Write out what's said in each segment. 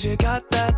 Cause you got that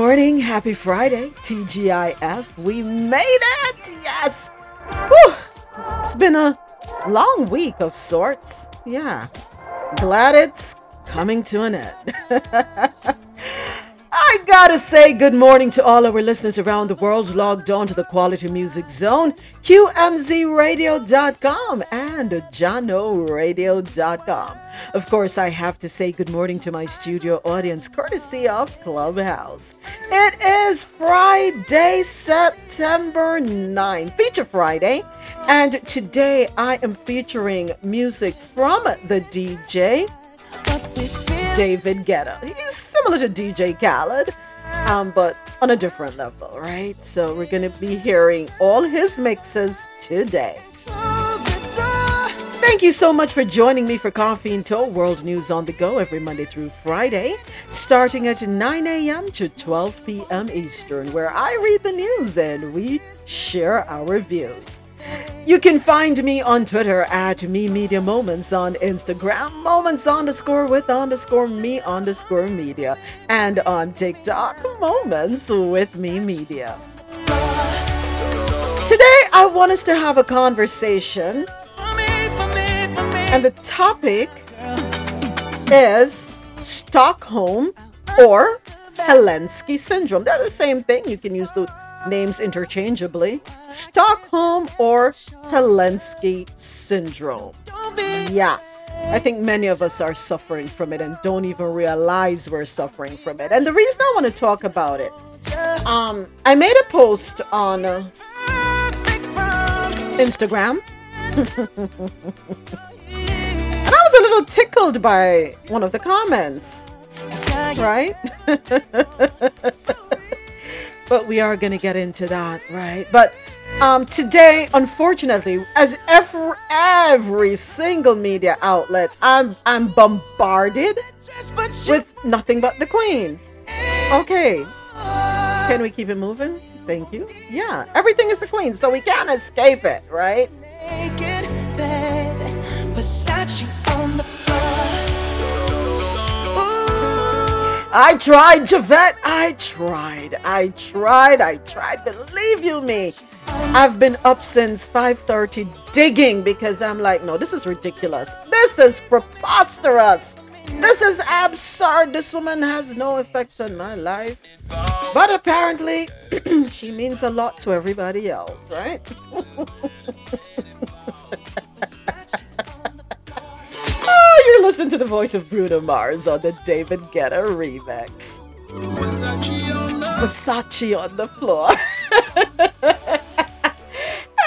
morning. Happy Friday, TGIF. We made it. Yes. Whew. It's been a long week of sorts. Yeah. Glad it's coming to an end. Gotta say good morning to all our listeners around the world logged on to the Quality Music Zone, QMZRadio.com, and JahknoRadio.com. Of course, I have to say good morning to my studio audience, courtesy of Clubhouse. It is Friday, September 9, Feature Friday, and today I am featuring music from the DJ. David Guetta. He's similar to DJ Khaled, um, but on a different level, right? So we're going to be hearing all his mixes today. Thank you so much for joining me for Coffee and Toe World News on the Go every Monday through Friday, starting at 9 a.m. to 12 p.m. Eastern, where I read the news and we share our views. You can find me on Twitter at Mi Media Moments, on Instagram, Moments underscore with underscore mi underscore media, and on TikTok, Moments with Mi Media. Today, I want us to have a conversation, and the topic is Stockholm or Helsinki syndrome. They're the same thing. You can use the names interchangeably Stockholm or Helsinki syndrome. Yeah, I think many of us are suffering from it and don't even realize we're suffering from it. And the reason I want to talk about it, um, I made a post on uh, Instagram. and I was a little tickled by one of the comments, right? but we are going to get into that, right? But um, today, unfortunately, as every every single media outlet, I'm I'm bombarded with nothing but the Queen. Okay, can we keep it moving? Thank you. Yeah, everything is the Queen, so we can't escape it, right? Naked I tried, Javette. I tried. I tried. I tried. Believe you me. I've been up since 5:30 digging because I'm like, no, this is ridiculous. This is preposterous. This is absurd. This woman has no effect on my life. But apparently, she means a lot to everybody else, right? oh, to the voice of Bruno Mars on the David Guetta remix. Versace on the floor.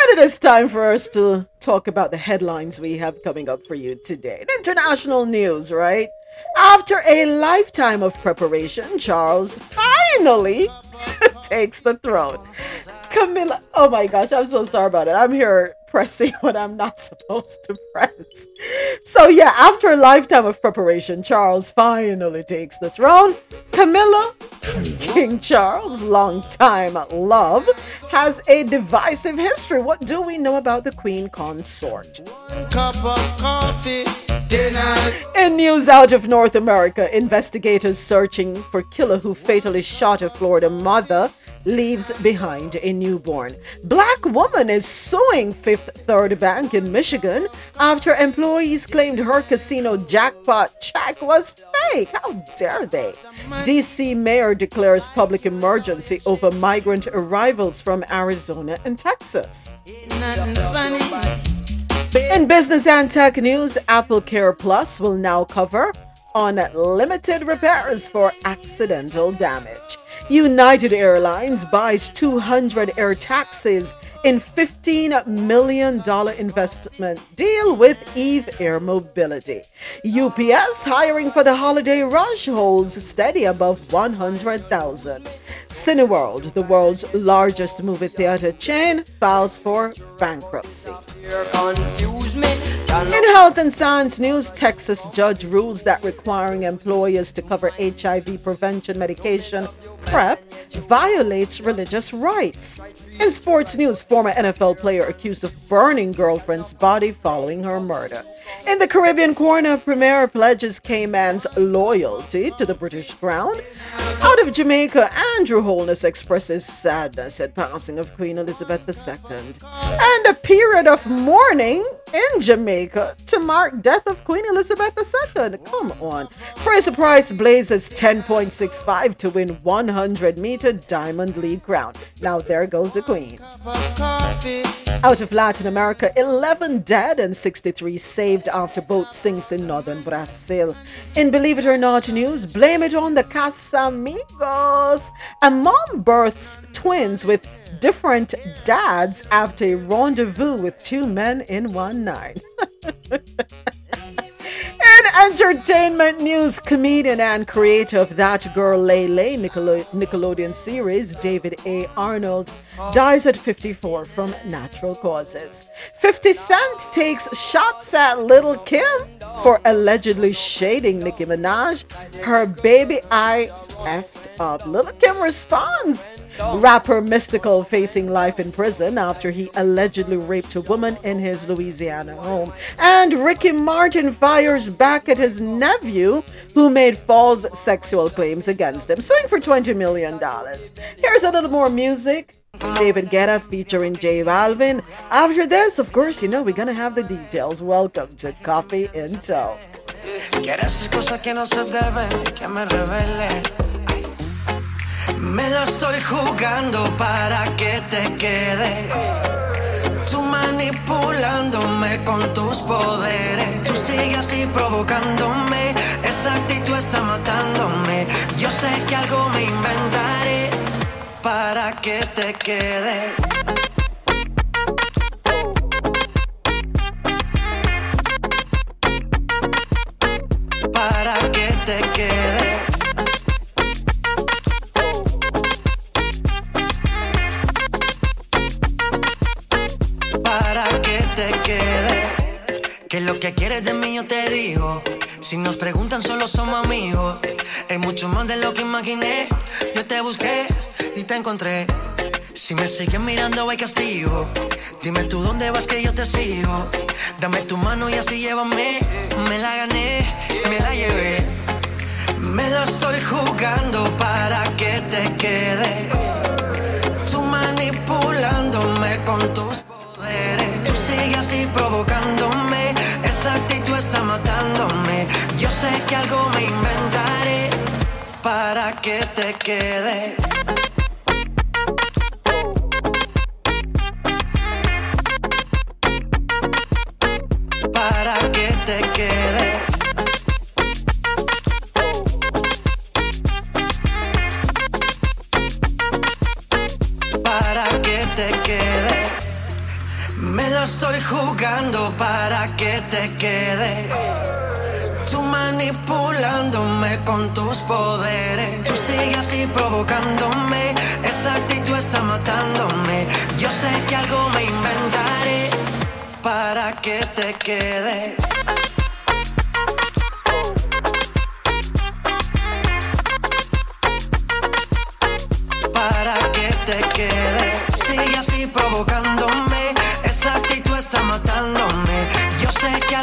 And it is time for us to talk about the headlines we have coming up for you today. International news, right? After a lifetime of preparation, Charles finally takes the throne. Camilla, oh my gosh, I'm so sorry about it. I'm here pressing what I'm not supposed to press. So, yeah, after a lifetime of preparation, Charles finally takes the throne. Camilla, King Charles, longtime love, has a divisive history. What do we know about the Queen consort? cup of coffee. In news out of North America, investigators searching for killer who fatally shot a Florida mother leaves behind a newborn. Black woman is suing Fifth Third Bank in Michigan after employees claimed her casino jackpot check was fake. How dare they? DC mayor declares public emergency over migrant arrivals from Arizona and Texas. In business and tech news, Apple Care Plus will now cover unlimited repairs for accidental damage. United Airlines buys 200 air taxis in $15 million investment deal with Eve Air Mobility. UPS hiring for the holiday rush holds steady above 100,000. Cineworld, the world's largest movie theater chain, files for bankruptcy. In health and science news, Texas judge rules that requiring employers to cover HIV prevention medication PrEP violates religious rights. In sports news, former NFL player accused of burning girlfriend's body following her murder. In the Caribbean corner, Premier pledges Cayman's loyalty to the British crown. Out of Jamaica, Andrew Holness expresses sadness at passing of Queen Elizabeth II. And a period of mourning in Jamaica to mark death of Queen Elizabeth II. Come on. Fraser-Pryce blazes 10.65 to win 100 meter diamond league crown. Now there goes the Queen. Out of Latin America, 11 dead and 63 saved after boat sinks in northern Brazil. In Believe It or Not news, blame it on the Casamigos. A mom births twins with different dads after a rendezvous with two men in one night. In entertainment news, comedian and creator of That Girl Lay Lay Nickelode- Nickelodeon series, David A. Arnold, dies at 54 from natural causes. 50 Cent takes shots at Lil' Kim for allegedly shading Nicki Minaj. Her baby eye effed up. Lil' Kim responds. Rapper Mystikal facing life in prison after he allegedly raped a woman in his Louisiana home. And Ricky Martin fires back at his nephew who made false sexual claims against him, suing for $20 million. Here's a little more music. David Guetta featuring J Balvin. After this, of course, you know we're gonna have the details. Welcome to Coffee in Toe. Me la estoy jugando para que te quedes. Tú manipulándome con tus poderes. Tú sigues así provocándome. Esa actitud está matándome. Yo sé que algo me inventaré para que te quedes. Para que te quedes. para que te quedes. Que lo que quieres de mí yo te digo. Si nos preguntan solo somos amigos. Es mucho más de lo que imaginé. Yo te busqué y te encontré. Si me sigues mirando hay castigo. Dime tú dónde vas que yo te sigo. Dame tu mano y así llévame. Me la gané, me la llevé. Me la estoy jugando para que te quedes. Tú manipulándome con tus poderes. Tú sigues así provocándome. Esa actitud está matándome. Yo sé que algo me inventaré para que te quedes. Para que te quedes. Tú manipulándome con tus poderes. Tú sigues así provocándome. Esa actitud está matándome. Yo sé que algo me inventaré para que te quedes. para que te quedes. Sigue así provocándome,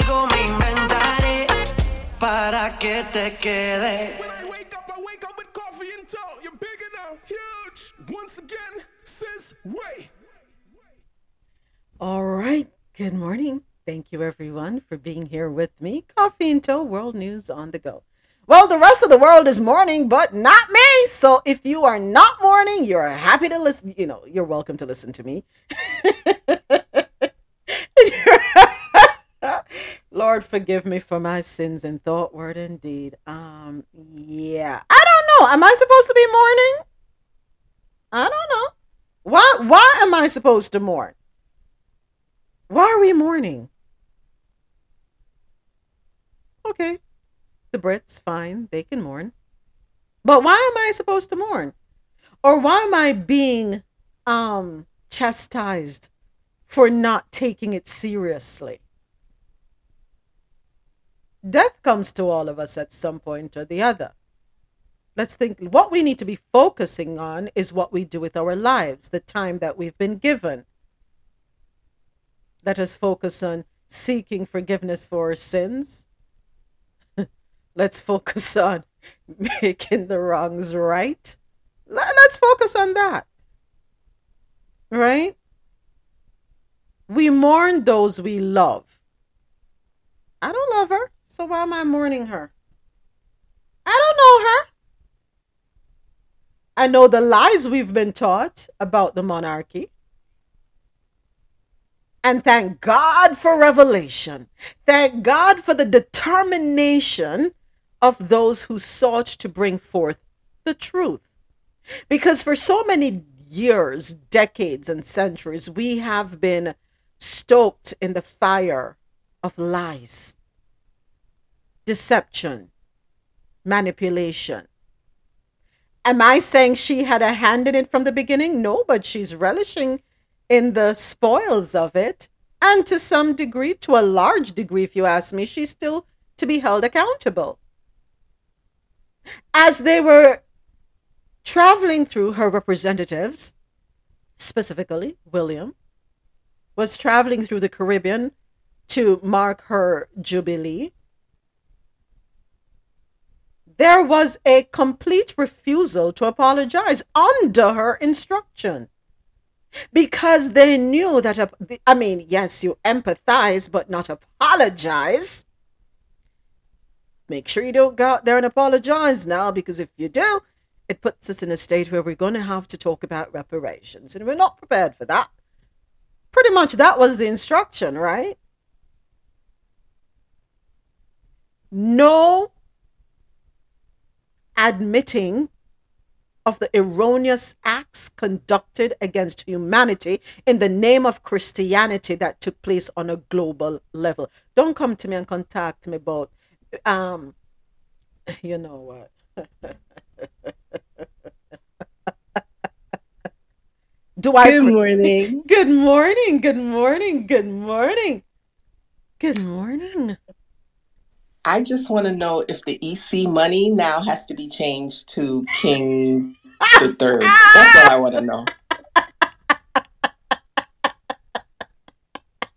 algo me inventaré para que te quedes. When I wake up, I wake up with coffee in tow. You're big and huge. Once again, sis, way. All right. Good morning. Thank you, everyone, for being here with me. Coffee and Toe World News on the go. Well, the rest of the world is mourning, but not me. So if you are not mourning, you're happy to listen. You know, you're welcome to listen to me. Lord, forgive me for my sins in thought, word, and deed. Um, yeah, I don't know. Am I supposed to be mourning? I don't know. Why? Why am I supposed to mourn? Why are we mourning? Okay. The Brits, fine, they can mourn. But why am I supposed to mourn? Or why am I being um chastised for not taking it seriously? Death comes to all of us at some point or the other. Let's think what we need to be focusing on is what we do with our lives, the time that we've been given. Let us focus on seeking forgiveness for our sins. Let's focus on making the wrongs right. Let- Let's focus on that. Right? We mourn those we love. I don't love her, so why am I mourning her? I don't know her. I know the lies we've been taught about the monarchy. And thank God for revelation. Thank God for the determination of those who sought to bring forth the truth. Because for so many years, decades, and centuries, we have been stoked in the fire of lies, deception, manipulation. Am I saying she had a hand in it from the beginning? No, but she's relishing in the spoils of it. And to some degree, to a large degree, if you ask me, she's still to be held accountable. As they were traveling through her representatives, specifically William, was traveling through the Caribbean to mark her jubilee. There was a complete refusal to apologize under her instruction because they knew that, I mean, yes, you empathize, but not apologize. Make sure you don't go out there and apologize now because if you do, it puts us in a state where we're going to have to talk about reparations. And we're not prepared for that. Pretty much that was the instruction, right? No admitting of the erroneous acts conducted against humanity in the name of Christianity that took place on a global level. Don't come to me and contact me about, um, you know what? Do I? Good morning. Good morning. Good morning. Good morning. Good morning. I just want to know if the EC money now has to be changed to King the Third. That's all I want to know.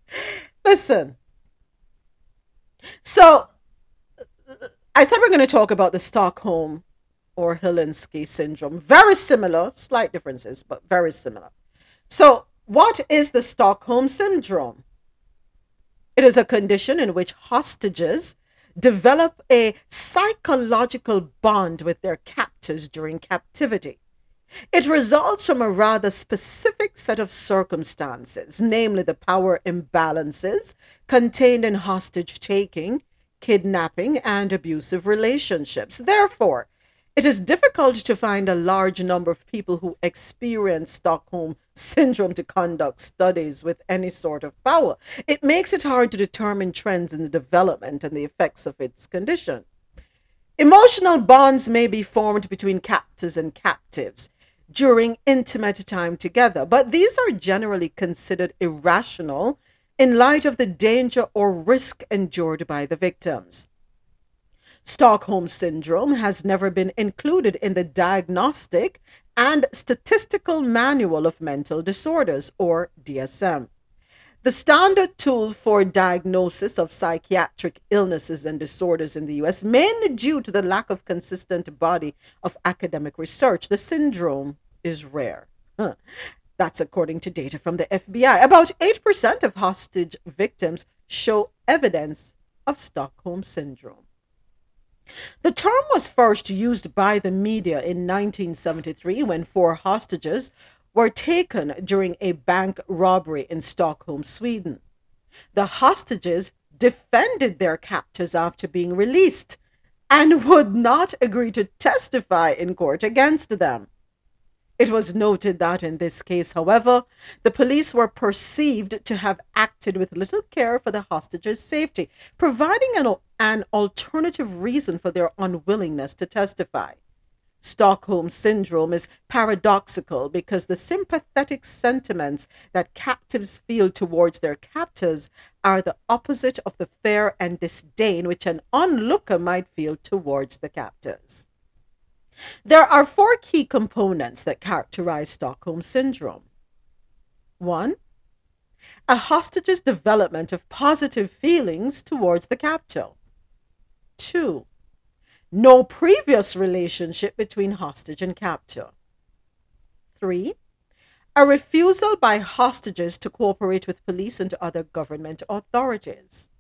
Listen. So, I said we're going to talk about the Stockholm or Helsinki syndrome. Very similar, slight differences, but very similar. So, what is the Stockholm syndrome? It is a condition in which hostages develop a psychological bond with their captors during captivity. It results from a rather specific set of circumstances, namely the power imbalances contained in hostage taking, kidnapping, and abusive relationships. Therefore, it is difficult to find a large number of people who experience Stockholm syndrome to conduct studies with any sort of power. It makes it hard to determine trends in the development and the effects of its condition. Emotional bonds may be formed between captors and captives during intimate time together, but these are generally considered irrational in light of the danger or risk endured by the victims. Stockholm Syndrome has never been included in the Diagnostic and Statistical Manual of Mental Disorders, or DSM. The standard tool for diagnosis of psychiatric illnesses and disorders in the US, mainly due to the lack of consistent body of academic research, the syndrome is rare. Huh. That's according to data from the FBI. About 8% of hostage victims show evidence of Stockholm Syndrome. The term was first used by the media in 1973 when four hostages were taken during a bank robbery in Stockholm, Sweden. The hostages defended their captors after being released and would not agree to testify in court against them. It was noted that in this case, however, the police were perceived to have acted with little care for the hostages' safety, providing an, an alternative reason for their unwillingness to testify. Stockholm Syndrome is paradoxical because the sympathetic sentiments that captives feel towards their captors are the opposite of the fear and disdain which an onlooker might feel towards the captors. There are four key components that characterize Stockholm Syndrome. One, a hostage's development of positive feelings towards the captor. Two, no previous relationship between hostage and captor. Three, a refusal by hostages to cooperate with police and other government authorities.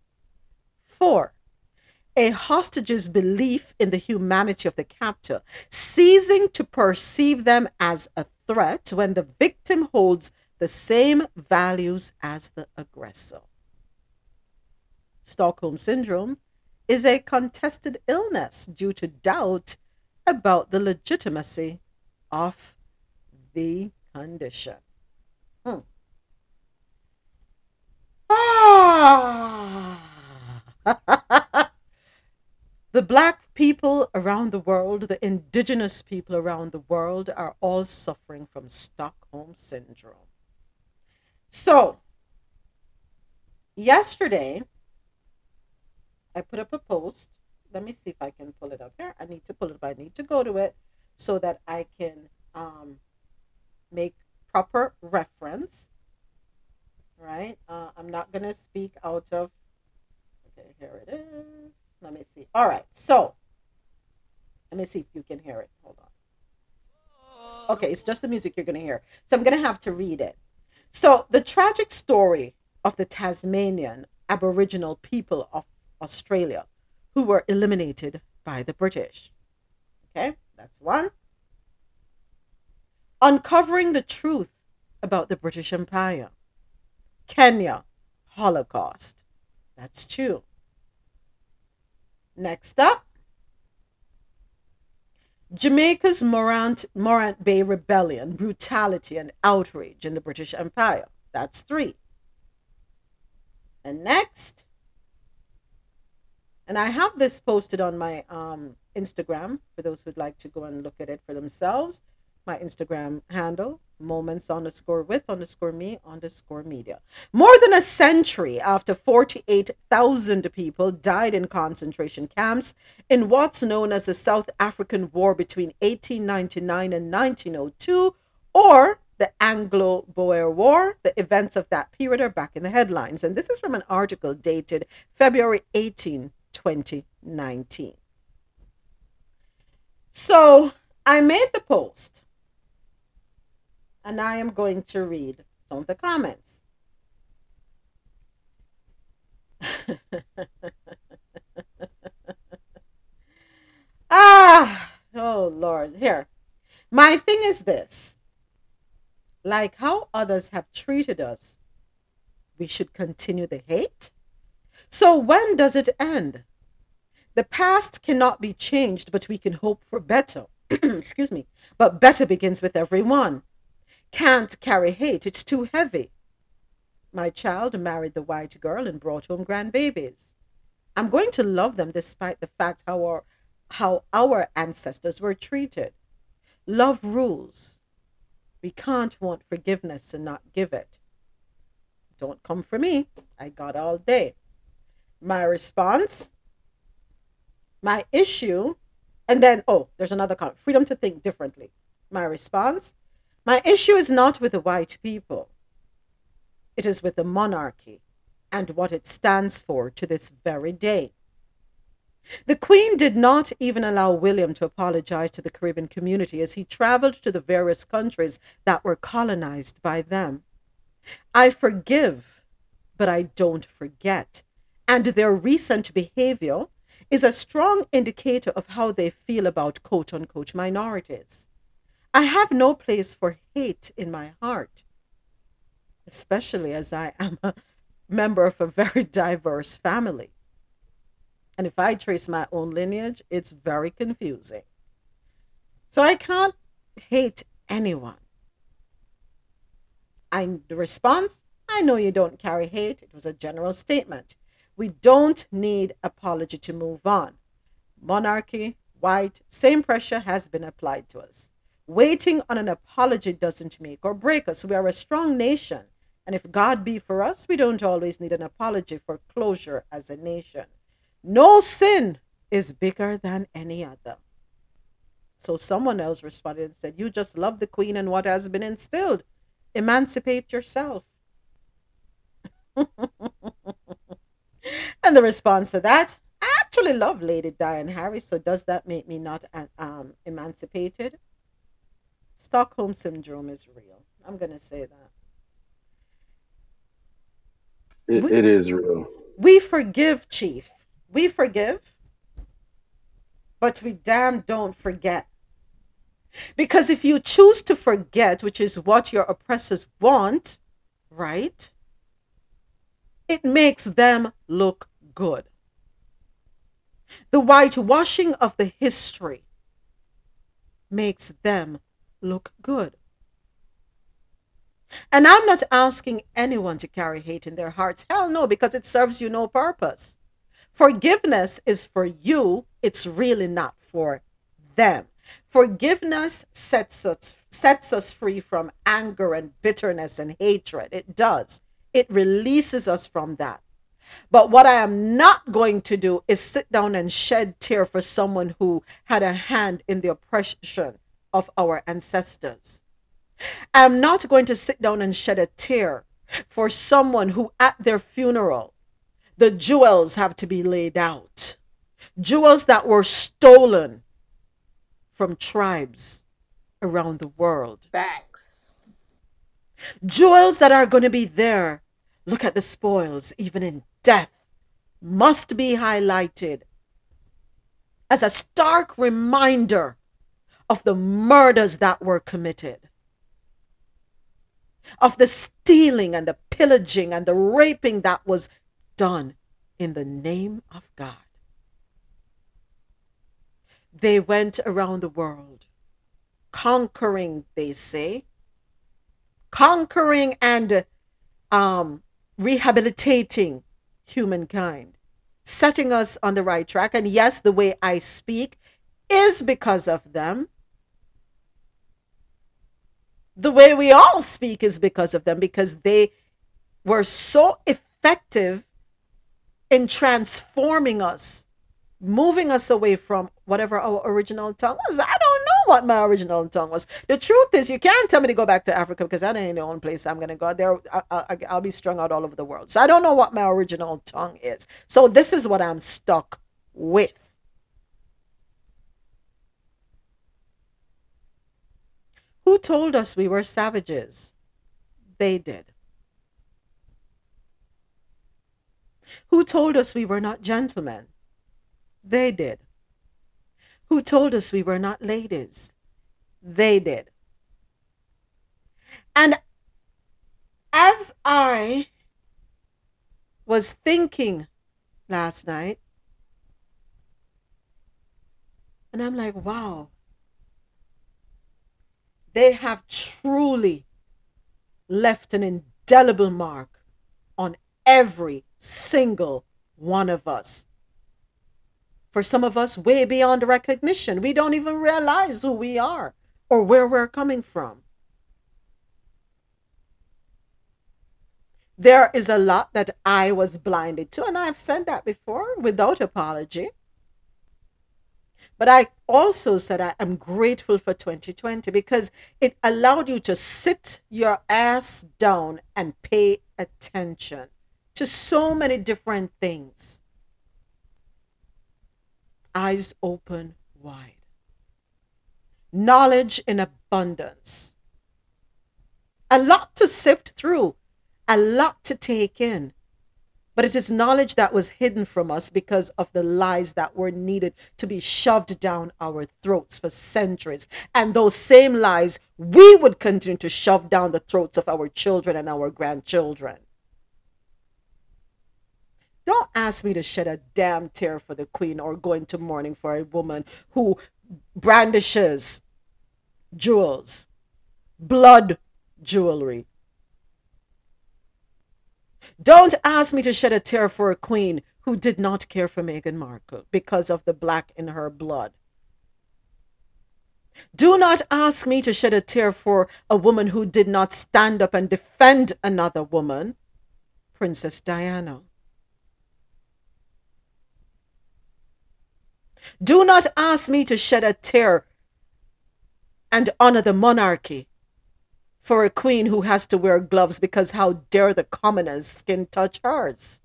Four, a hostage's belief in the humanity of the captor, ceasing to perceive them as a threat when the victim holds the same values as the aggressor. Stockholm Syndrome is a contested illness due to doubt about the legitimacy of the condition. Hmm. Ah. the black people around the world, the indigenous people around the world are all suffering from Stockholm Syndrome. So, yesterday, I put up a post. Let me see if I can pull it up here. I need to pull it up. I need to go to it so that I can um, make proper reference. Right? Uh, I'm not going to speak out of. Okay, here it is. Let me see. All right. So, let me see if you can hear it. Hold on. Okay, it's just the music you're going to hear. So, I'm going to have to read it. So, the tragic story of the Tasmanian Aboriginal people of Australia who were eliminated by the British. Okay, that's one. Uncovering the truth about the British Empire. Kenya, Holocaust. That's two. Next up, Jamaica's Morant, Morant Bay Rebellion, brutality and outrage in the British Empire. That's three. And next, and I have this posted on my um, Instagram for those who'd like to go and look at it for themselves. My Instagram handle, moments underscore with underscore mi underscore media. More than a century after 48,000 people died in concentration camps in what's known as the South African War between 1899 and 1902, or the Anglo Boer War, the events of that period are back in the headlines. And this is from an article dated February 18, 2019. So I made the post and I am going to read some of the comments. ah, oh Lord. Here. My thing is this like how others have treated us, we should continue the hate? So when does it end? The past cannot be changed, but we can hope for better. Excuse me. But better begins with everyone. Can't carry hate, it's too heavy. My child married the white girl and brought home grandbabies. I'm going to love them despite the fact how our, how our ancestors were treated. Love rules. We can't want forgiveness and not give it. Don't come for me. I got all day. My response, my issue, and then, oh, there's another comment freedom to think differently. My response, my issue is not with the white people, it is with the monarchy and what it stands for to this very day. The Queen did not even allow William to apologize to the Caribbean community as he traveled to the various countries that were colonized by them. I forgive, but I don't forget. And their recent behavior is a strong indicator of how they feel about quote unquote minorities. I have no place for hate in my heart, especially as I am a member of a very diverse family. And if I trace my own lineage, it's very confusing. So I can't hate anyone. I the response, I know you don't carry hate. It was a general statement. We don't need apology to move on. Monarchy, white, same pressure has been applied to us. Waiting on an apology doesn't make or break us. We are a strong nation. And if God be for us, we don't always need an apology for closure as a nation. No sin is bigger than any other. So someone else responded and said, You just love the queen and what has been instilled. Emancipate yourself. and the response to that, I actually love Lady Diane Harris, so does that make me not um, emancipated? Stockholm Syndrome is real. I'm going to say that. It, We- it is real. We forgive, Chief. we forgive, but we damn don't forget. Because if you choose to forget, which is what your oppressors want, right? It makes them look good. The whitewashing of the history makes them look good. And I'm not asking anyone to carry hate in their hearts. Hell no, because it serves you no purpose. Forgiveness is for you, it's really not for them. Forgiveness sets us, sets us free from anger and bitterness and hatred. It does. It releases us from that. But what I am not going to do is sit down and shed tear for someone who had a hand in the oppression of our ancestors. I'm not going to sit down and shed a tear for someone who, at their funeral, the jewels have to be laid out. Jewels that were stolen from tribes around the world. Facts. Jewels that are going to be there. Look at the spoils, even in death, must be highlighted as a stark reminder of the murders that were committed, of the stealing and the pillaging and the raping that was done in the name of God. They went around the world conquering, they say, conquering and um, rehabilitating humankind, setting us on the right track. And yes, the way I speak is because of them. The way we all speak is because of them, because they were so effective in transforming us, moving us away from whatever our original tongue was. I don't know what my original tongue was. The truth is, you can't tell me to go back to Africa because that ain't the only place I'm going to go. There, I, I, I'll be strung out all over the world. So I don't know what my original tongue is. So this is what I'm stuck with. Who told us we were savages? They did. Who told us we were not gentlemen? They did. Who told us we were not ladies? They did. And as I was thinking last night, and I'm like, wow, they have truly left an indelible mark on every single one of us. For some of us, way beyond recognition. We don't even realize who we are or where we're coming from. There is a lot that I was blinded to, and I've said that before without apology. But I also said I am grateful for 2020 because it allowed you to sit your ass down and pay attention to so many different things. Eyes open wide. Knowledge in abundance. A lot to sift through, a lot to take in. But it is knowledge that was hidden from us because of the lies that were needed to be shoved down our throats for centuries. And those same lies we would continue to shove down the throats of our children and our grandchildren. Don't ask me to shed a damn tear for the queen or go into mourning for a woman who brandishes jewels, blood jewelry. Don't ask me to shed a tear for a queen who did not care for Meghan Markle because of the black in her blood. Do not ask me to shed a tear for a woman who did not stand up and defend another woman, Princess Diana. Do not ask me to shed a tear and honor the monarchy for a queen who has to wear gloves because how dare the commoner's skin touch hers?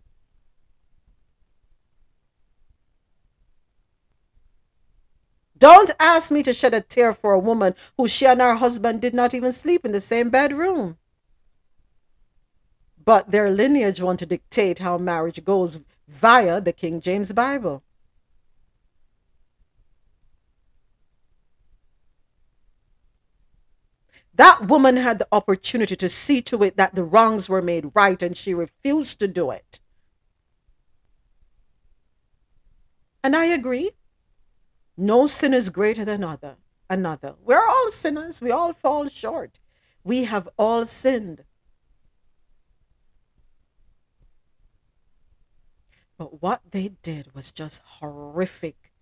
Don't ask me to shed a tear for a woman who she and her husband did not even sleep in the same bedroom. But their lineage want to dictate how marriage goes via the King James Bible. That woman had the opportunity to see to it that the wrongs were made right, and she refused to do it. And I agree. No sin is greater than other another. We're all sinners. We all fall short. We have all sinned. But what they did was just horrific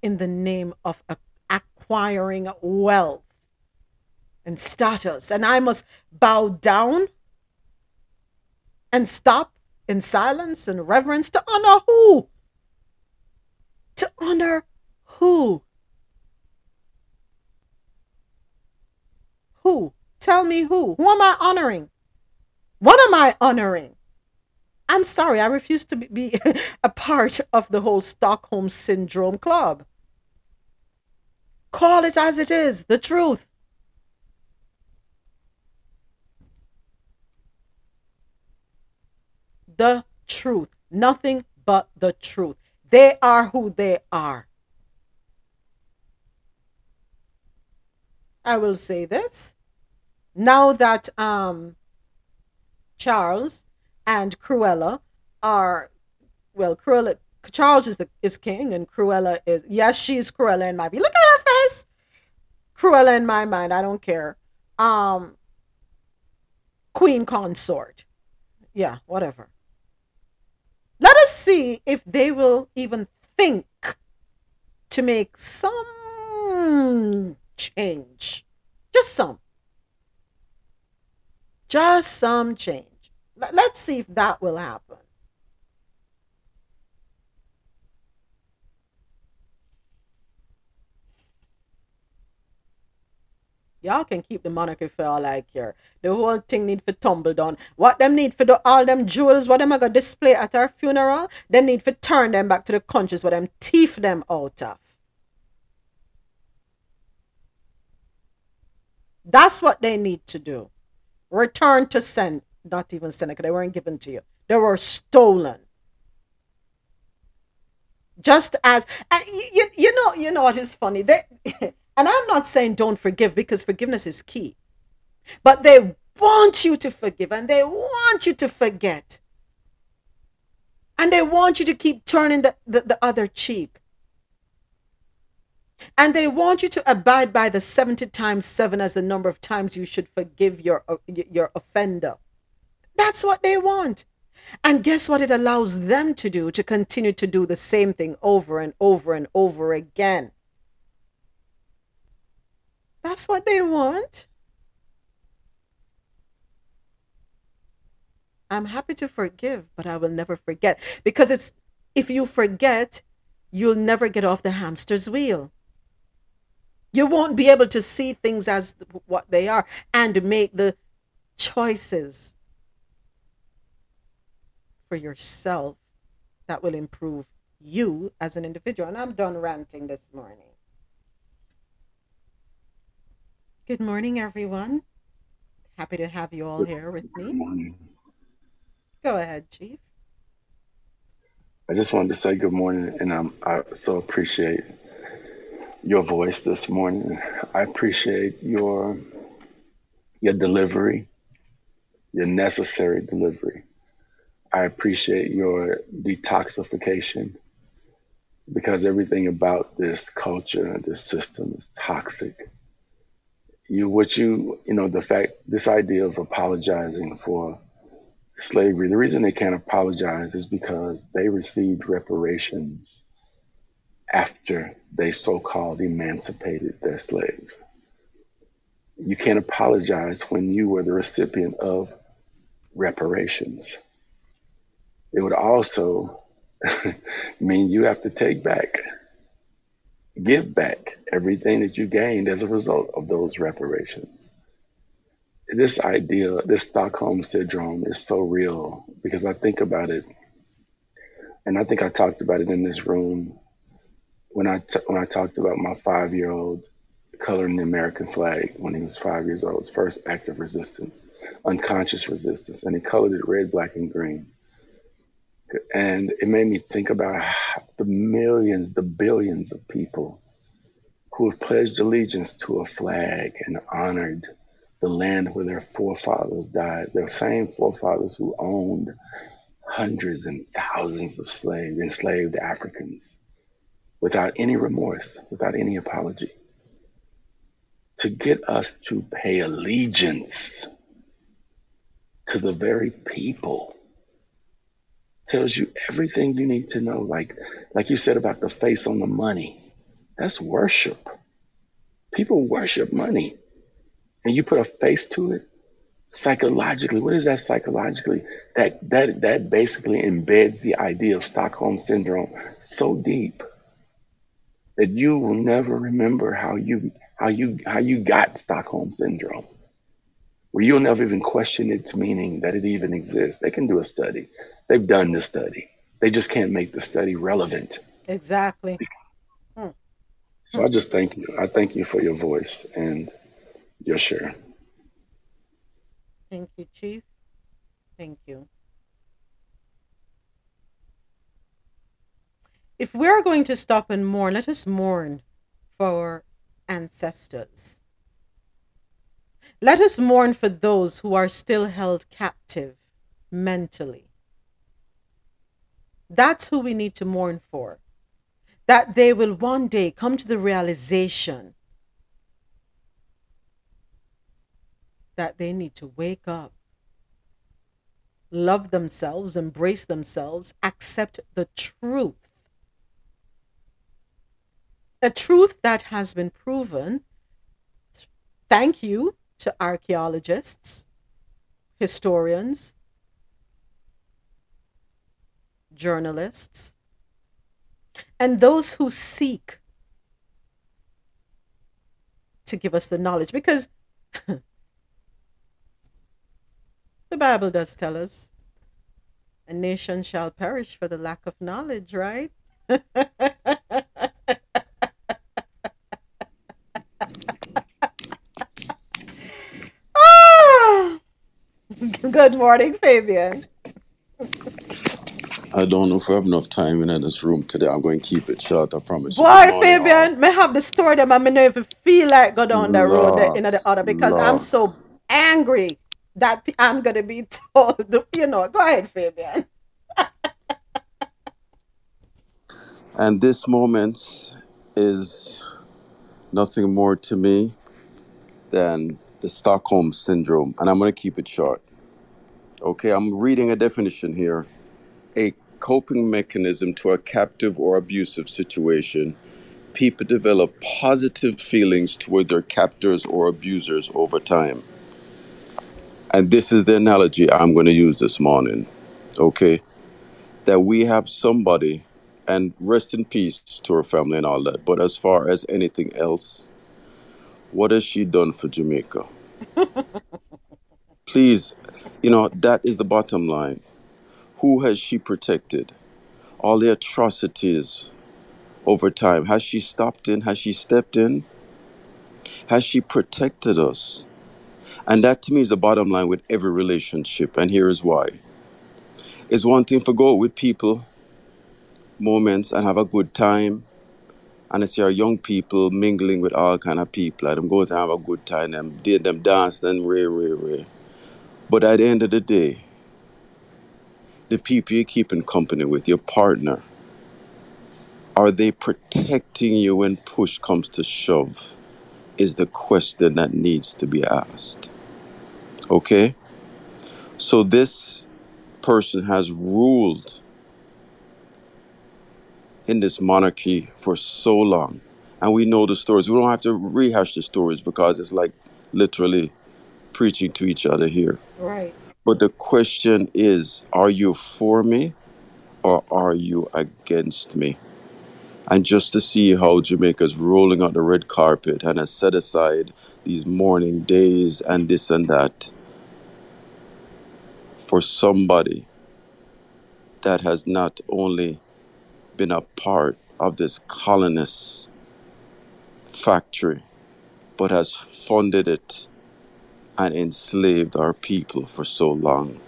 in the name of acquiring wealth and status. And I must bow down and stop in silence and reverence to honor who? To honor who? Who? Tell me who. Who am I honoring? What am I honoring? I'm sorry, I refuse to be, be a part of the whole Stockholm Syndrome Club. Call it as it is, the truth. The truth. Nothing but the truth. They are who they are. I will say this. Now that um Charles and Cruella are well, Cruella Charles is the is king and Cruella is yes, she's Cruella in my view. Look at her face. Cruella in my mind, I don't care. Um Queen consort. Yeah, whatever. Let us see if they will even think to make some change. Just some. Just some change. Let- Let's see if that will happen. Y'all can keep the monarchy for all I care. The whole thing need for tumble down. What them need for the, all them jewels, what them I got display at our funeral, they need for turn them back to the countries where them thief them out of. That's what they need to do. Return to send, not even Seneca, they weren't given to you. They were stolen. Just as and you, you, you know you know what is funny? They and I'm not saying don't forgive because forgiveness is key. But they want you to forgive and they want you to forget. And they want you to keep turning the, the, the other cheek. And they want you to abide by the 70 times 7 as the number of times you should forgive your, uh, your offender. That's what they want. And guess what it allows them to do? To continue to do the same thing over and over and over again. That's what they want. I'm happy to forgive, but I will never forget. Because it's if you forget, you'll never get off the hamster's wheel. You won't be able to see things as what they are and make the choices for yourself that will improve you as an individual. And I'm done ranting this morning. Good morning, everyone. Happy to have you all here with me. Good morning. Go ahead, Chief. I just wanted to say good morning, and um, I so appreciate your voice this morning. I appreciate your your delivery, your necessary delivery. I appreciate your detoxification because everything about this culture, and this system is toxic. You, what you, you know, the fact, this idea of apologizing for slavery, the reason they can't apologize is because they received reparations after they so called emancipated their slaves. You can't apologize when you were the recipient of reparations. It would also mean you have to take back, give back everything that you gained as a result of those reparations. This idea, this Stockholm syndrome is so real because I think about it, and I think I talked about it in this room when I t- when I talked about my five year old coloring the American flag when he was five years old, his first act of resistance, unconscious resistance, and he colored it red, black, and green. And it made me think about the millions, the billions of people who have pledged allegiance to a flag and honored the land where their forefathers died, their same forefathers who owned hundreds and thousands of slaves, enslaved Africans, without any remorse, without any apology. To get us to pay allegiance to the very people tells you everything you need to know. Like, like you said about the face on the money, that's worship. People worship money, and you put a face to it. Psychologically, what is that psychologically? That that that basically embeds the idea of Stockholm syndrome so deep that you will never remember how you how you how you got Stockholm syndrome. Where you'll never even question its meaning that it even exists. They can do a study. They've done the study. They just can't make the study relevant. Exactly. Hmm. So I just thank you. I thank you for your voice and your share. Thank you, Chief. Thank you. If we're going to stop and mourn, let us mourn for our ancestors. Let us mourn for those who are still held captive mentally. That's who we need to mourn for. That they will one day come to the realization that they need to wake up, love themselves, embrace themselves, accept the truth. A truth that has been proven. Thank you to archaeologists, historians, journalists, and those who seek to give us the knowledge. Because the Bible does tell us a nation shall perish for the lack of knowledge, right? Good morning, Fabian. I don't know if I have enough time in this room today. I'm going to keep it short. I promise you. Boy, morning, all. Fabian, may have the story them. I may not even feel like go down the road in the Lots, other because I'm so lots. angry that pe- I'm gonna be told. You know, go ahead, Fabian. And this moment is nothing more to me than the Stockholm syndrome. And I'm going to keep it short. Okay, I'm reading a definition here. A coping mechanism to a captive or abusive situation. People develop positive feelings toward their captors or abusers over time. And this is the analogy I'm going to use this morning. Okay, that we have somebody, and rest in peace to her family and all that. But as far as anything else, what has she done for Jamaica? Please, you know, that is the bottom line. Who has she protected? All the atrocities over time. Has she stopped in? Has she stepped in? Has she protected us? And that to me is the bottom line with every relationship. And here is why. It's one thing for go with people, moments, and have a good time. And I see our young people mingling with all kind of people. And them go to have a good time. Them, they, them dance, them ray, ray, ray. But at the end of the day, the people you're keeping company with, your partner, are they protecting you when push comes to shove? Is the question that needs to be asked. Okay? So this person has ruled in this monarchy for so long. And we know the stories. We don't have to rehash the stories because it's like literally preaching to each other here. Right. But the question is are you for me or are you against me? And just to see how Jamaica's rolling out the red carpet and has set aside these mourning days and this and that for somebody that has not only been a part of this colonist factory, but has funded it and enslaved our people for so long.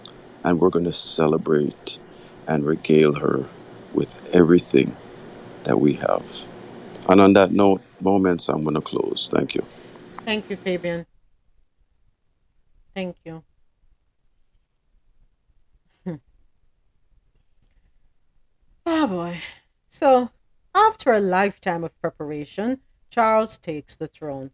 And we're going to celebrate and regale her with everything that we have. And on that note, moments, I'm going to close. Thank you. Thank you, Fabian. Thank you. Oh boy. So, after a lifetime of preparation, Charles takes the throne.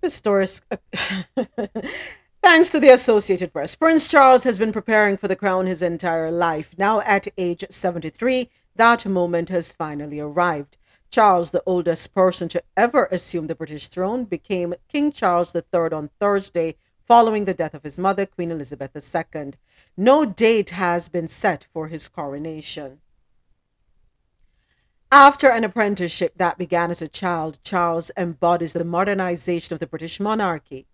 This story is. Thanks to the Associated Press, Prince Charles has been preparing for the crown his entire life. Now, at age 73, that moment has finally arrived. Charles, the oldest person to ever assume the British throne, became King Charles III on Thursday following the death of his mother, Queen Elizabeth II. No date has been set for his coronation. After an apprenticeship that began as a child, Charles embodies the modernization of the British monarchy.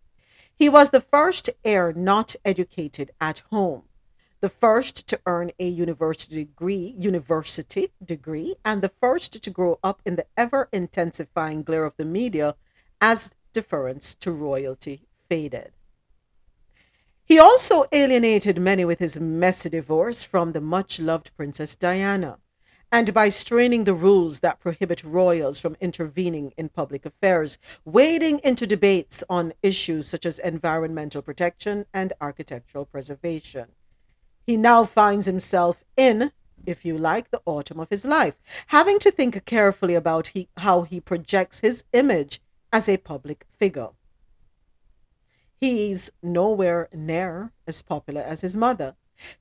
He was the first heir not educated at home, the first to earn a university degree, university degree, and the first to grow up in the ever intensifying glare of the media as deference to royalty faded. He also alienated many with his messy divorce from the much loved Princess Diana and by straining the rules that prohibit royals from intervening in public affairs, wading into debates on issues such as environmental protection and architectural preservation. He now finds himself in, if you like, the autumn of his life, having to think carefully about he, how he projects his image as a public figure. He's nowhere near as popular as his mother.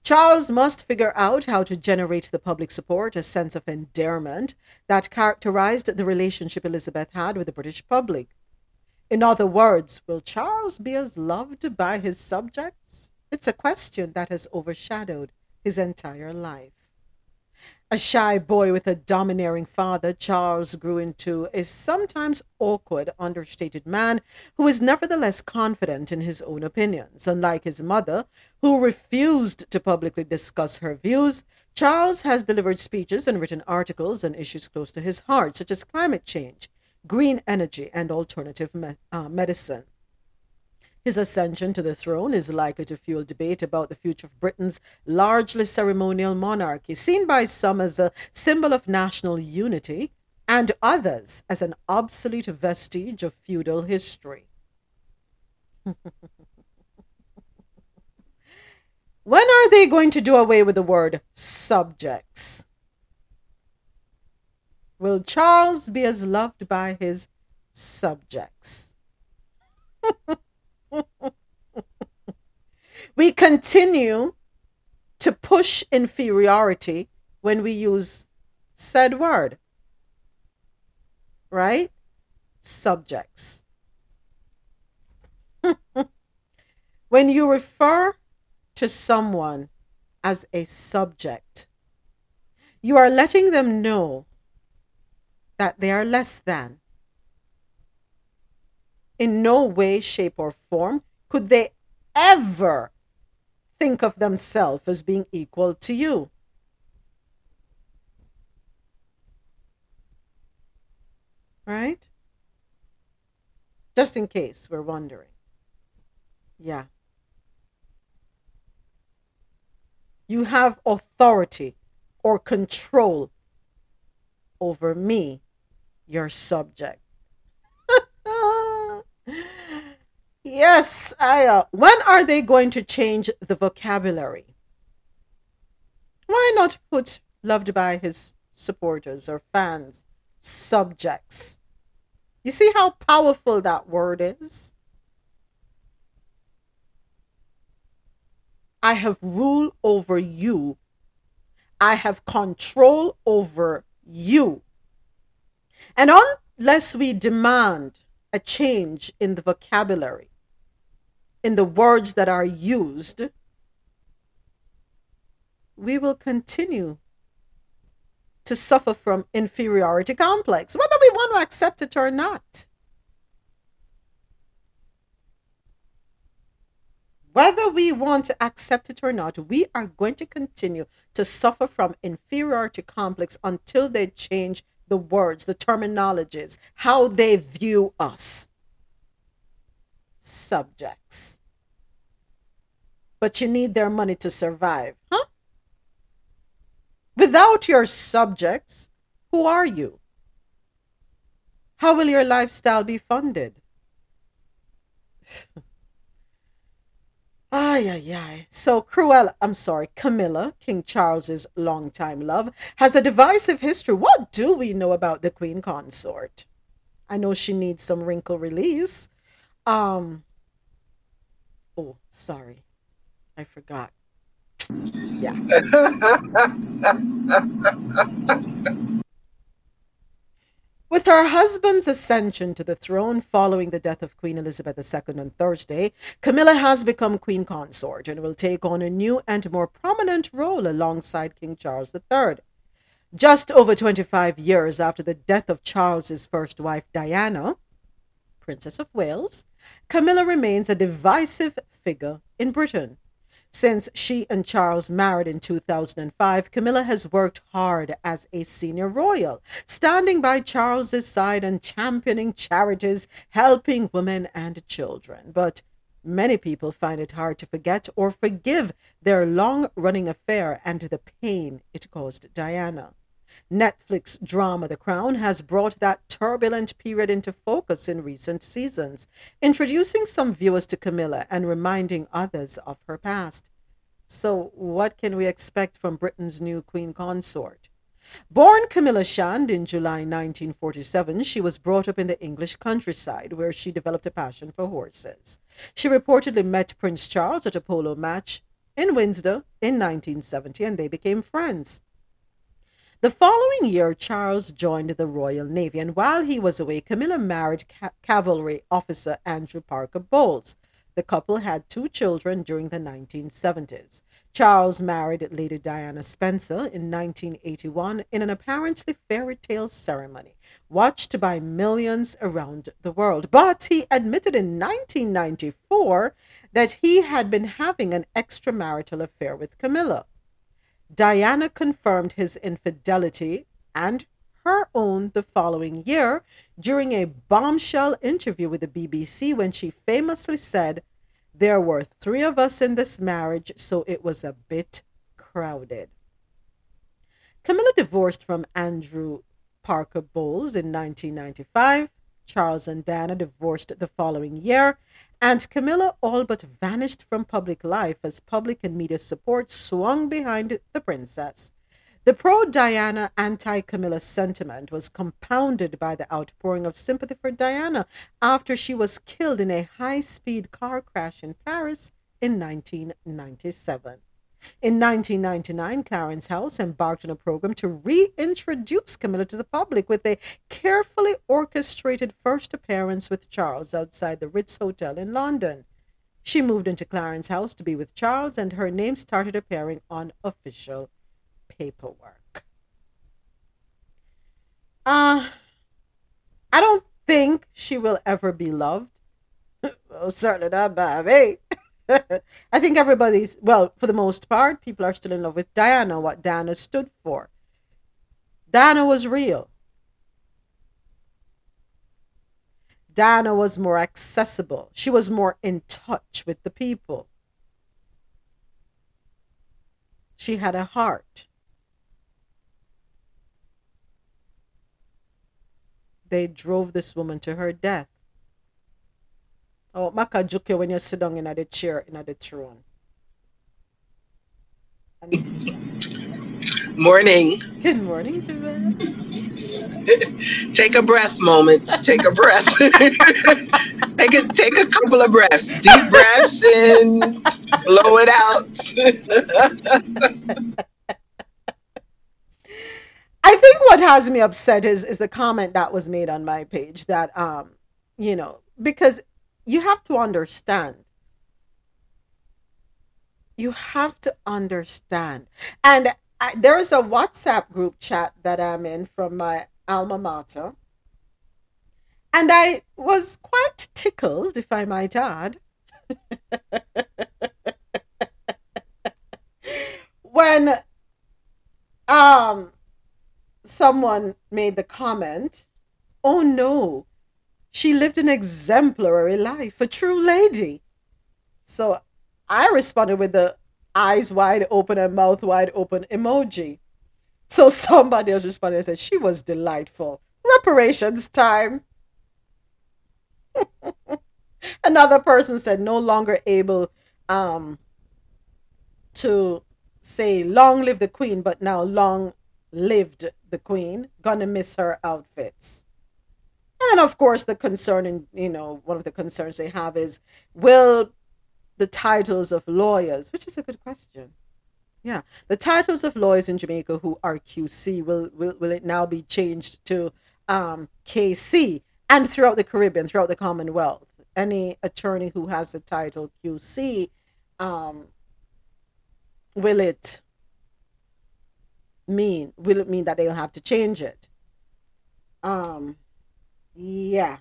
Charles must figure out how to generate the public support, a sense of endearment that characterized the relationship Elizabeth had with the British public. In other words, will Charles be as loved by his subjects? It's a question that has overshadowed his entire life. A shy boy with a domineering father, Charles grew into a sometimes awkward, understated man who is nevertheless confident in his own opinions. Unlike his mother, who refused to publicly discuss her views, Charles has delivered speeches and written articles on issues close to his heart, such as climate change, green energy, and alternative me- uh, medicine. His ascension to the throne is likely to fuel debate about the future of Britain's largely ceremonial monarchy, seen by some as a symbol of national unity and others as an obsolete vestige of feudal history. when are they going to do away with the word subjects? Will Charles be as loved by his subjects? we continue to push inferiority when we use said word. Right? Subjects. when you refer to someone as a subject, you are letting them know that they are less than in no way, shape, or form could they ever think of themselves as being equal to you. Right? Just in case we're wondering. Yeah. You have authority or control over me, your subject. Yes, I. Uh, when are they going to change the vocabulary? Why not put loved by his supporters or fans, subjects? You see how powerful that word is? I have rule over you. I have control over you. And unless we demand a change in the vocabulary, in the words that are used, we will continue to suffer from inferiority complex, whether we want to accept it or not. Whether we want to accept it or not, we are going to continue to suffer from inferiority complex until they change the words, the terminologies, how they view us subjects. But you need their money to survive, huh? Without your subjects, who are you? How will your lifestyle be funded? Ay, ay, ay. So Cruella, I'm sorry, Camilla, King Charles's longtime love, has a divisive history. What do we know about the Queen Consort? I know she needs some wrinkle release. Um. Oh, sorry, I forgot. Yeah. With her husband's ascension to the throne following the death of Queen Elizabeth II on Thursday, Camilla has become Queen Consort and will take on a new and more prominent role alongside King Charles III. Just over 25 years after the death of Charles's first wife, Diana, Princess of Wales, Camilla remains a divisive figure in Britain. Since she and Charles married in 2005, Camilla has worked hard as a senior royal, standing by Charles's side and championing charities helping women and children. But many people find it hard to forget or forgive their long running affair and the pain it caused Diana. Netflix drama The Crown has brought that turbulent period into focus in recent seasons, introducing some viewers to Camilla and reminding others of her past. So, what can we expect from Britain's new Queen Consort? Born Camilla Shand in July 1947, she was brought up in the English countryside where she developed a passion for horses. She reportedly met Prince Charles at a polo match in Windsor in 1970 and they became friends. The following year, Charles joined the Royal Navy, and while he was away, Camilla married ca- cavalry officer Andrew Parker Bowles. The couple had two children during the 1970s. Charles married Lady Diana Spencer in 1981 in an apparently fairy tale ceremony, watched by millions around the world. But he admitted in 1994 that he had been having an extramarital affair with Camilla. Diana confirmed his infidelity and her own the following year during a bombshell interview with the BBC when she famously said, There were three of us in this marriage, so it was a bit crowded. Camilla divorced from Andrew Parker Bowles in 1995. Charles and Diana divorced the following year, and Camilla all but vanished from public life as public and media support swung behind the princess. The pro Diana, anti Camilla sentiment was compounded by the outpouring of sympathy for Diana after she was killed in a high speed car crash in Paris in 1997. In 1999, Clarence House embarked on a program to reintroduce Camilla to the public with a carefully orchestrated first appearance with Charles outside the Ritz Hotel in London. She moved into Clarence House to be with Charles, and her name started appearing on official paperwork. Uh, I don't think she will ever be loved. well, certainly not by me. I think everybody's, well, for the most part, people are still in love with Diana, what Diana stood for. Diana was real. Diana was more accessible. She was more in touch with the people. She had a heart. They drove this woman to her death. Oh, Maka juke when you sit down in the chair in the throne. Morning. good morning, Take a breath, moments. Take a breath. take a take a couple of breaths. Deep breaths in, blow it out. I think what has me upset is is the comment that was made on my page that um you know because you have to understand. You have to understand. And I, there is a WhatsApp group chat that I'm in from my alma mater. And I was quite tickled if I might add when um someone made the comment oh no she lived an exemplary life a true lady so i responded with the eyes wide open and mouth wide open emoji So somebody else responded and said, She was delightful. Reparations time. Another person said, No longer able um, to say, Long live the queen, but now long lived the queen. Gonna miss her outfits. And then, of course, the concern, and you know, one of the concerns they have is, Will the titles of lawyers, which is a good question. Yeah, the titles of lawyers in Jamaica who are QC will will, will it now be changed to um, KC and throughout the Caribbean, throughout the Commonwealth, any attorney who has the title QC, um, will it mean will it mean that they'll have to change it? Um, yeah,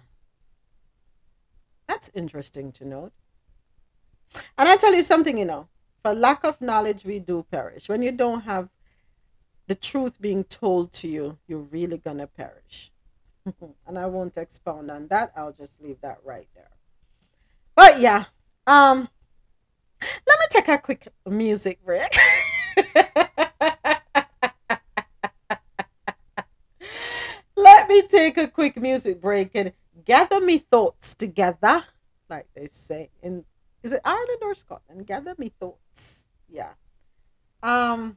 that's interesting to note. And I tell you something, you know, for lack of knowledge, we do perish. When you don't have the truth being told to you, you're really gonna perish. and I won't expound on that. I'll just leave that right there. But yeah, um, let me take a quick music break. let me take a quick music break and gather me thoughts together, like they say in is it Ireland or Scotland? Gather me thoughts. Yeah. Um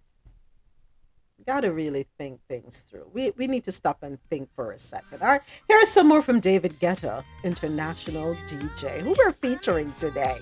gotta really think things through. We we need to stop and think for a second. All right. Here's some more from David Guetta, international DJ, who we're featuring today.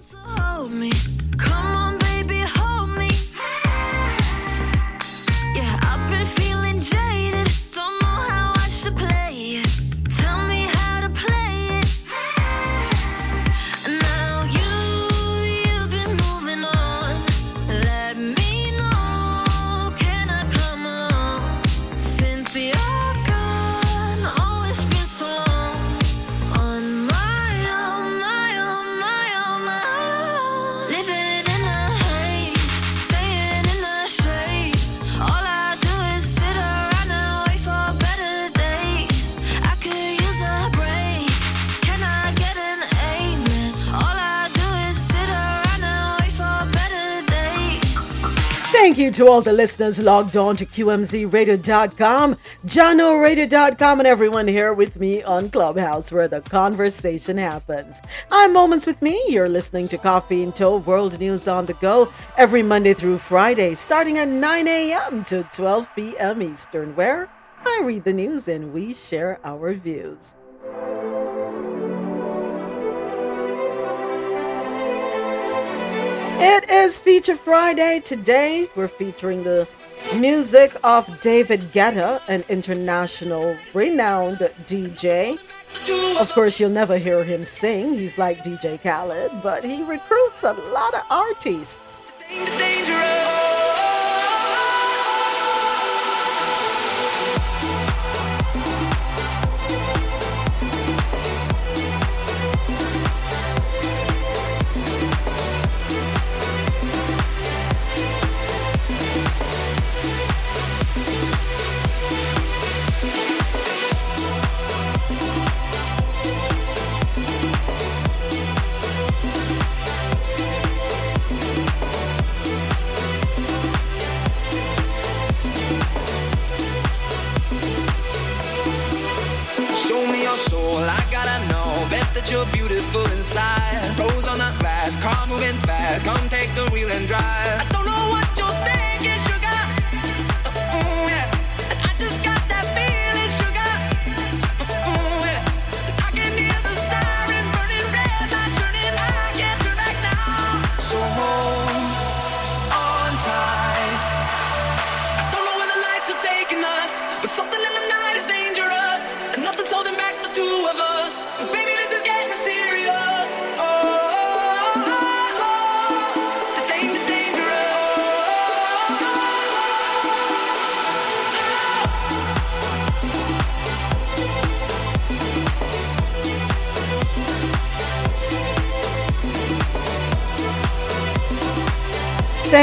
Thank you to all the listeners logged on to QMZRadio.com, JahknoRadio.com, and everyone here with me on Clubhouse where the conversation happens. I'm Moments with Me. You're listening to Coffee in Toe World News on the Go every Monday through Friday, starting at 9 a.m. to 12 p.m. Eastern, where I read the news and we share our views. It is Feature Friday. Today, we're featuring the music of David Guetta, an international renowned DJ. Of course, you'll never hear him sing. He's like DJ Khaled, but he recruits a lot of artists. Show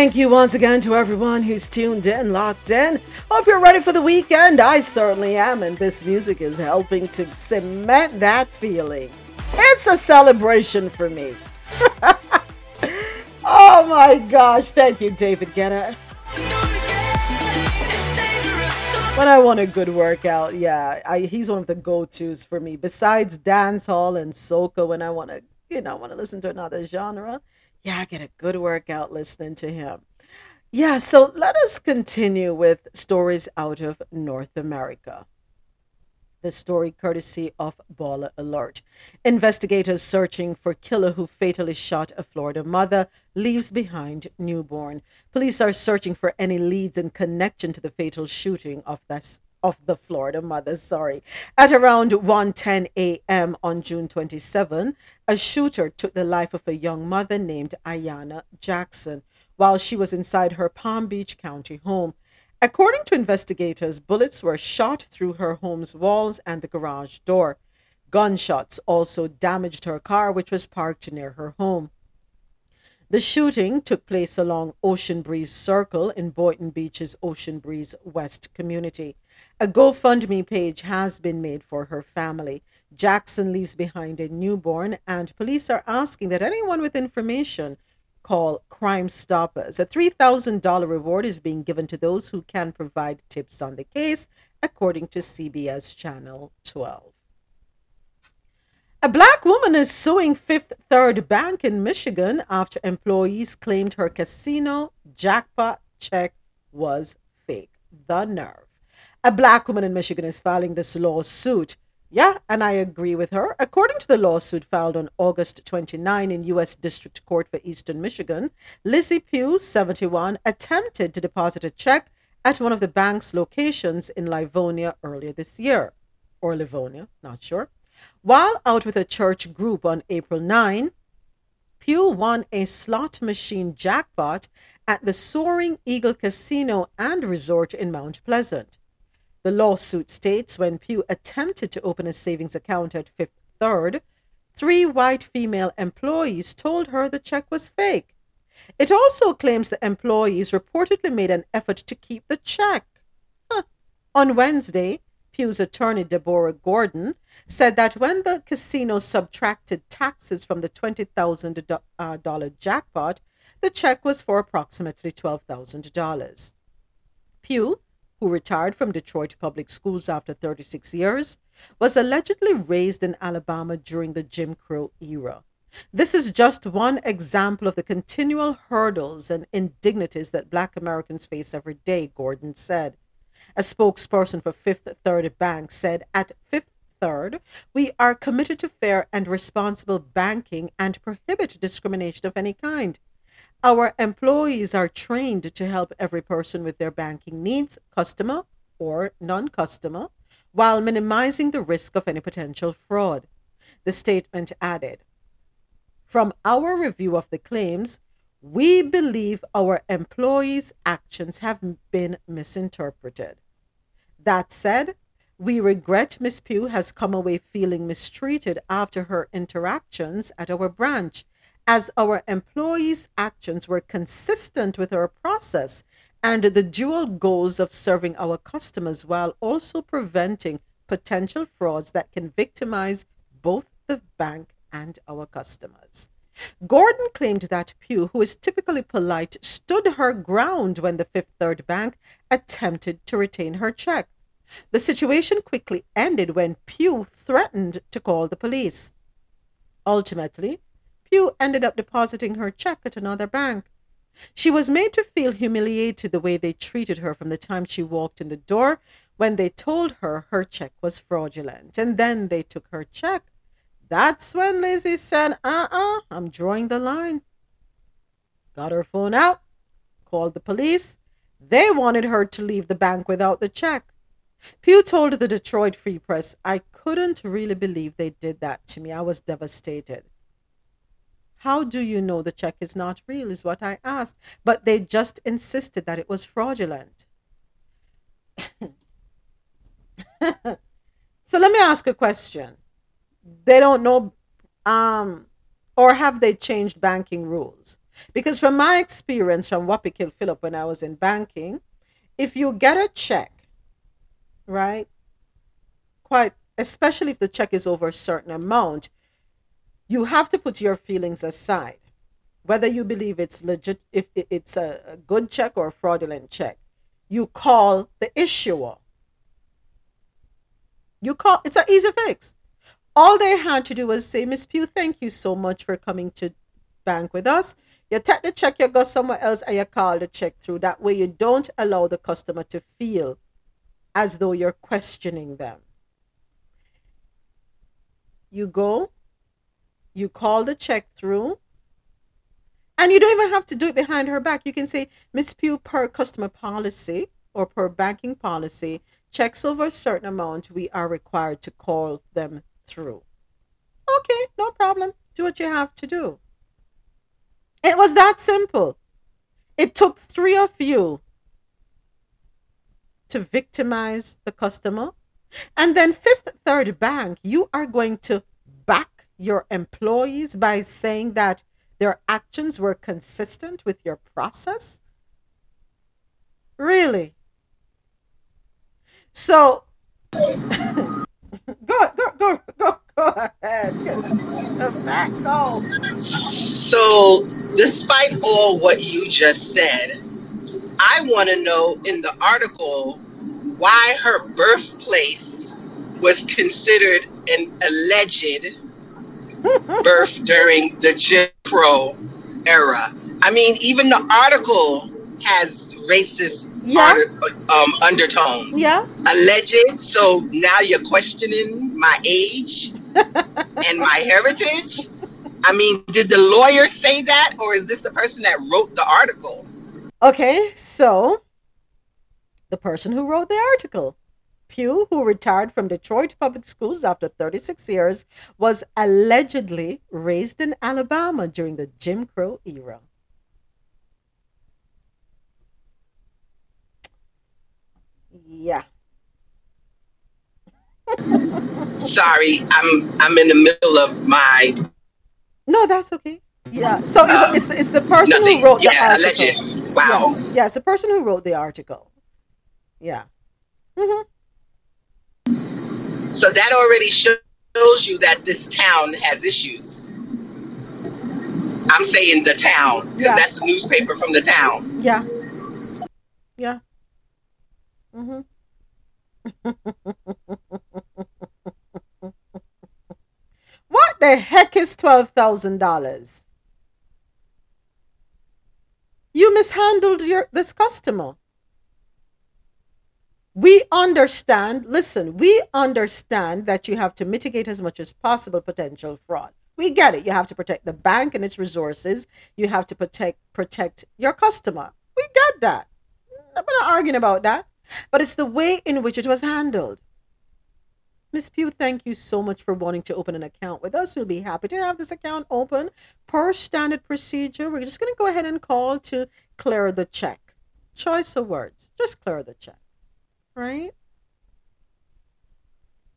Thank you once again to everyone who's tuned in, locked in. Hope you're ready for the weekend. I certainly am, and this music is helping to cement that feeling. It's a celebration for me. oh my gosh. Thank you, David Guetta. When I want a good workout, yeah, I, he's one of the go-tos for me. Besides dance hall and soca, when I want to, you know, want to listen to another genre, yeah, I get a good workout listening to him. Yeah, so let us continue with stories out of North America. The story courtesy of Baller Alert. Investigators searching for killer who fatally shot a Florida mother leaves behind newborn. Police are searching for any leads in connection to the fatal shooting of of the Florida mother, sorry. At around 1:10 a.m. on June 27, a shooter took the life of a young mother named Ayana Jackson while she was inside her Palm Beach County home. According to investigators, bullets were shot through her home's walls and the garage door. Gunshots also damaged her car, which was parked near her home. The shooting took place along Ocean Breeze Circle in Boynton Beach's Ocean Breeze West community. A GoFundMe page has been made for her family. Jackson leaves behind a newborn, and police are asking that anyone with information call Crime Stoppers. A $3,000 reward is being given to those who can provide tips on the case, according to CBS Channel 12. A black woman is suing Fifth Third Bank in Michigan after employees claimed her casino jackpot check was fake. The nerve. A black woman in Michigan is filing this lawsuit. Yeah, and I agree with her. According to the lawsuit filed on August 29 in U.S. District Court for Eastern Michigan, Lizzie Pugh, 71, attempted to deposit a check at one of the bank's locations in Livonia earlier this year. Or Livonia, not sure. While out with a church group on April 9, Pugh won a slot machine jackpot at the Soaring Eagle Casino and Resort in Mount Pleasant. The lawsuit states when Pugh attempted to open a savings account at Fifth Third, three white female employees told her the check was fake. It also claims the employees reportedly made an effort to keep the check. Huh. On Wednesday, Pugh's attorney, Deborah Gordon, said that when the casino subtracted taxes from the $20,000 uh, jackpot, the check was for approximately $12,000. Pugh, who retired from Detroit Public Schools after 36 years, was allegedly raised in Alabama during the Jim Crow era. This is just one example of the continual hurdles and indignities that black Americans face every day, Gordon said. A spokesperson for Fifth Third Bank said, At Fifth Third, we are committed to fair and responsible banking and prohibit discrimination of any kind. Our employees are trained to help every person with their banking needs, customer or non customer, while minimizing the risk of any potential fraud. The statement added From our review of the claims, we believe our employees' actions have been misinterpreted. That said, we regret Miss Pugh has come away feeling mistreated after her interactions at our branch as our employees' actions were consistent with our process and the dual goals of serving our customers while also preventing potential frauds that can victimize both the bank and our customers. Gordon claimed that Pugh, who is typically polite, stood her ground when the Fifth Third Bank attempted to retain her check. The situation quickly ended when Pugh threatened to call the police. Ultimately, Pugh ended up depositing her check at another bank. She was made to feel humiliated the way they treated her from the time she walked in the door when they told her her check was fraudulent. And then they took her check. That's when Lizzie said, uh uh-uh, uh, i am drawing the line. Got her phone out, called the police. They wanted her to leave the bank without the check. Pugh told the Detroit Free Press, I couldn't really believe they did that to me. I was devastated. How do you know the check is not real? Is what I asked. But they just insisted that it was fraudulent. so let me ask a question. They don't know, um, or have they changed banking rules? Because from my experience from Wapikil Phillip when I was in banking, if you get a check, right, quite especially if the check is over a certain amount, you have to put your feelings aside whether you believe it's legit if it's a good check or a fraudulent check you call the issuer You call it's an easy fix. All they had to do was say, Miss Pugh, thank you so much for coming to bank with us. You take the check, you go somewhere else and you call the check through. That way you don't allow the customer to feel as though you're questioning them. You go, you call the check through, and you don't even have to do it behind her back. You can say, Miss Pugh, per customer policy or per banking policy, checks over a certain amount, we are required to call them through. Okay, no problem. Do what you have to do. It was that simple. It took three of you to victimize the customer. And then, Fifth Third Bank, you are going to back your employees by saying that their actions were consistent with your process? Really? So, go, go, go, go, go ahead. So, despite all what you just said, I want to know in the article why her birthplace was considered an alleged birth during the Jim Crow era. I mean, even the article has racist Yeah. art- um, undertones. Yeah. Alleged. So now you're questioning my age and my heritage. I mean, did the lawyer say that, or is this the person that wrote the article? Okay, so the person who wrote the article, Pugh, who retired from Detroit Public Schools after 36 years, was allegedly raised in Alabama during the Jim Crow era. Yeah. Sorry, I'm I'm in the middle of my No, that's okay. Yeah. So Uh, it's, the, it's the person nothing. who wrote the article. alleged. Wow. Yeah. yeah, it's the person who wrote the article. Yeah. hmm So that already shows you that this town has issues. I'm saying the town because Yeah. that's the newspaper from the town. Yeah. Yeah. hmm what the heck is twelve thousand dollars? You mishandled your this customer. We understand, listen, we understand that you have to mitigate as much as possible potential fraud. We get it. You have to protect the bank and its resources. You have to protect protect your customer. We get that. I'm not arguing about that. But it's the way in which it was handled. Miss Pugh, thank you so much for wanting to open an account with us. We'll be happy to have this account open per standard procedure. We're just going to go ahead and call to clear the check. Choice of words. Just clear the check. Right?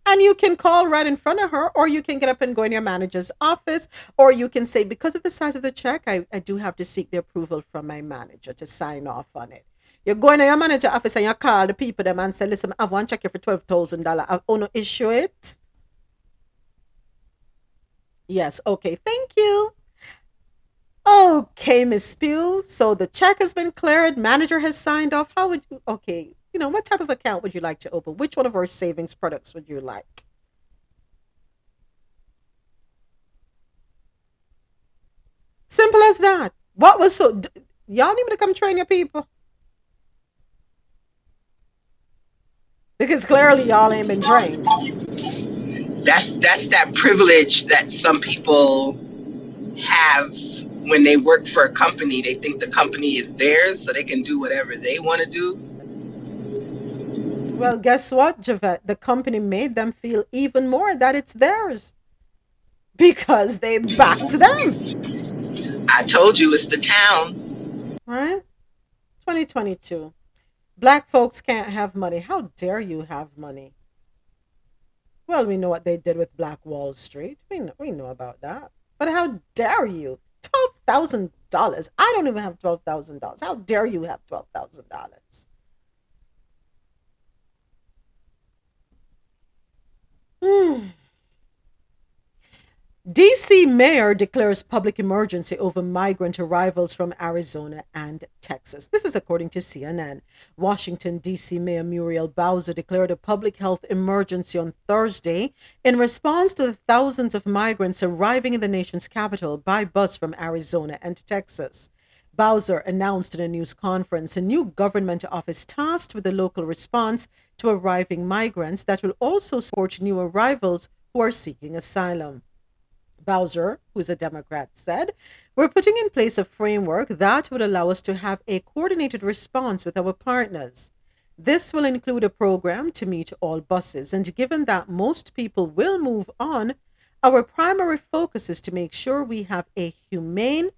And you can call right in front of her, or you can get up and go in your manager's office, or you can say, because of the size of the check, I, I do have to seek the approval from my manager to sign off on it. You go in your manager office and you call the people them and say, listen, I have one check here for twelve thousand dollar. I want to issue it. Yes, okay, thank you. Okay, Miss Pugh. So the check has been cleared. Manager has signed off. How would you? Okay, you know what type of account would you like to open? Which one of our savings products would you like? Simple as that. What was so? Y'all need me to come train your people because clearly y'all ain't been trained. That's that's that privilege that some people have when they work for a company. They think the company is theirs, so they can do whatever they want to do. Well, guess what, Javette? The company made them feel even more that it's theirs because they backed them. I told you it's the town. Right? 2022. Black folks can't have money. How dare you have money? Well, we know what they did with Black Wall Street. We know, we know about that. But how dare you? $12,000. I don't even have $12,000. How dare you have $12,000? Hmm. DC mayor declares public emergency over migrant arrivals from Arizona and Texas. This is according to CNN. Washington, D.C. Mayor Muriel Bowser declared a public health emergency on Thursday in response to the thousands of migrants arriving in the nation's capital by bus from Arizona and Texas. Bowser announced in a news conference a new government office tasked with the local response to arriving migrants that will also support new arrivals who are seeking asylum. Bowser, who's a Democrat, said, We're putting in place a framework that would allow us to have a coordinated response with our partners. This will include a program to meet all buses, and given that most people will move on, our primary focus is to make sure we have a humane,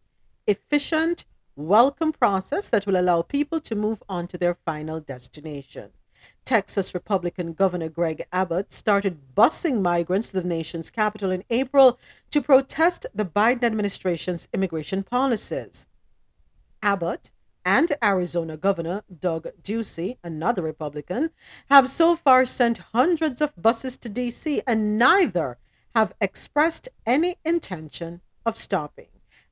efficient, welcome process that will allow people to move on to their final destination. Texas Republican Governor Greg Abbott started busing migrants to the nation's capital in April to protest the Biden administration's immigration policies. Abbott and Arizona Governor Doug Ducey, another Republican, have so far sent hundreds of buses to D.C., and neither have expressed any intention of stopping.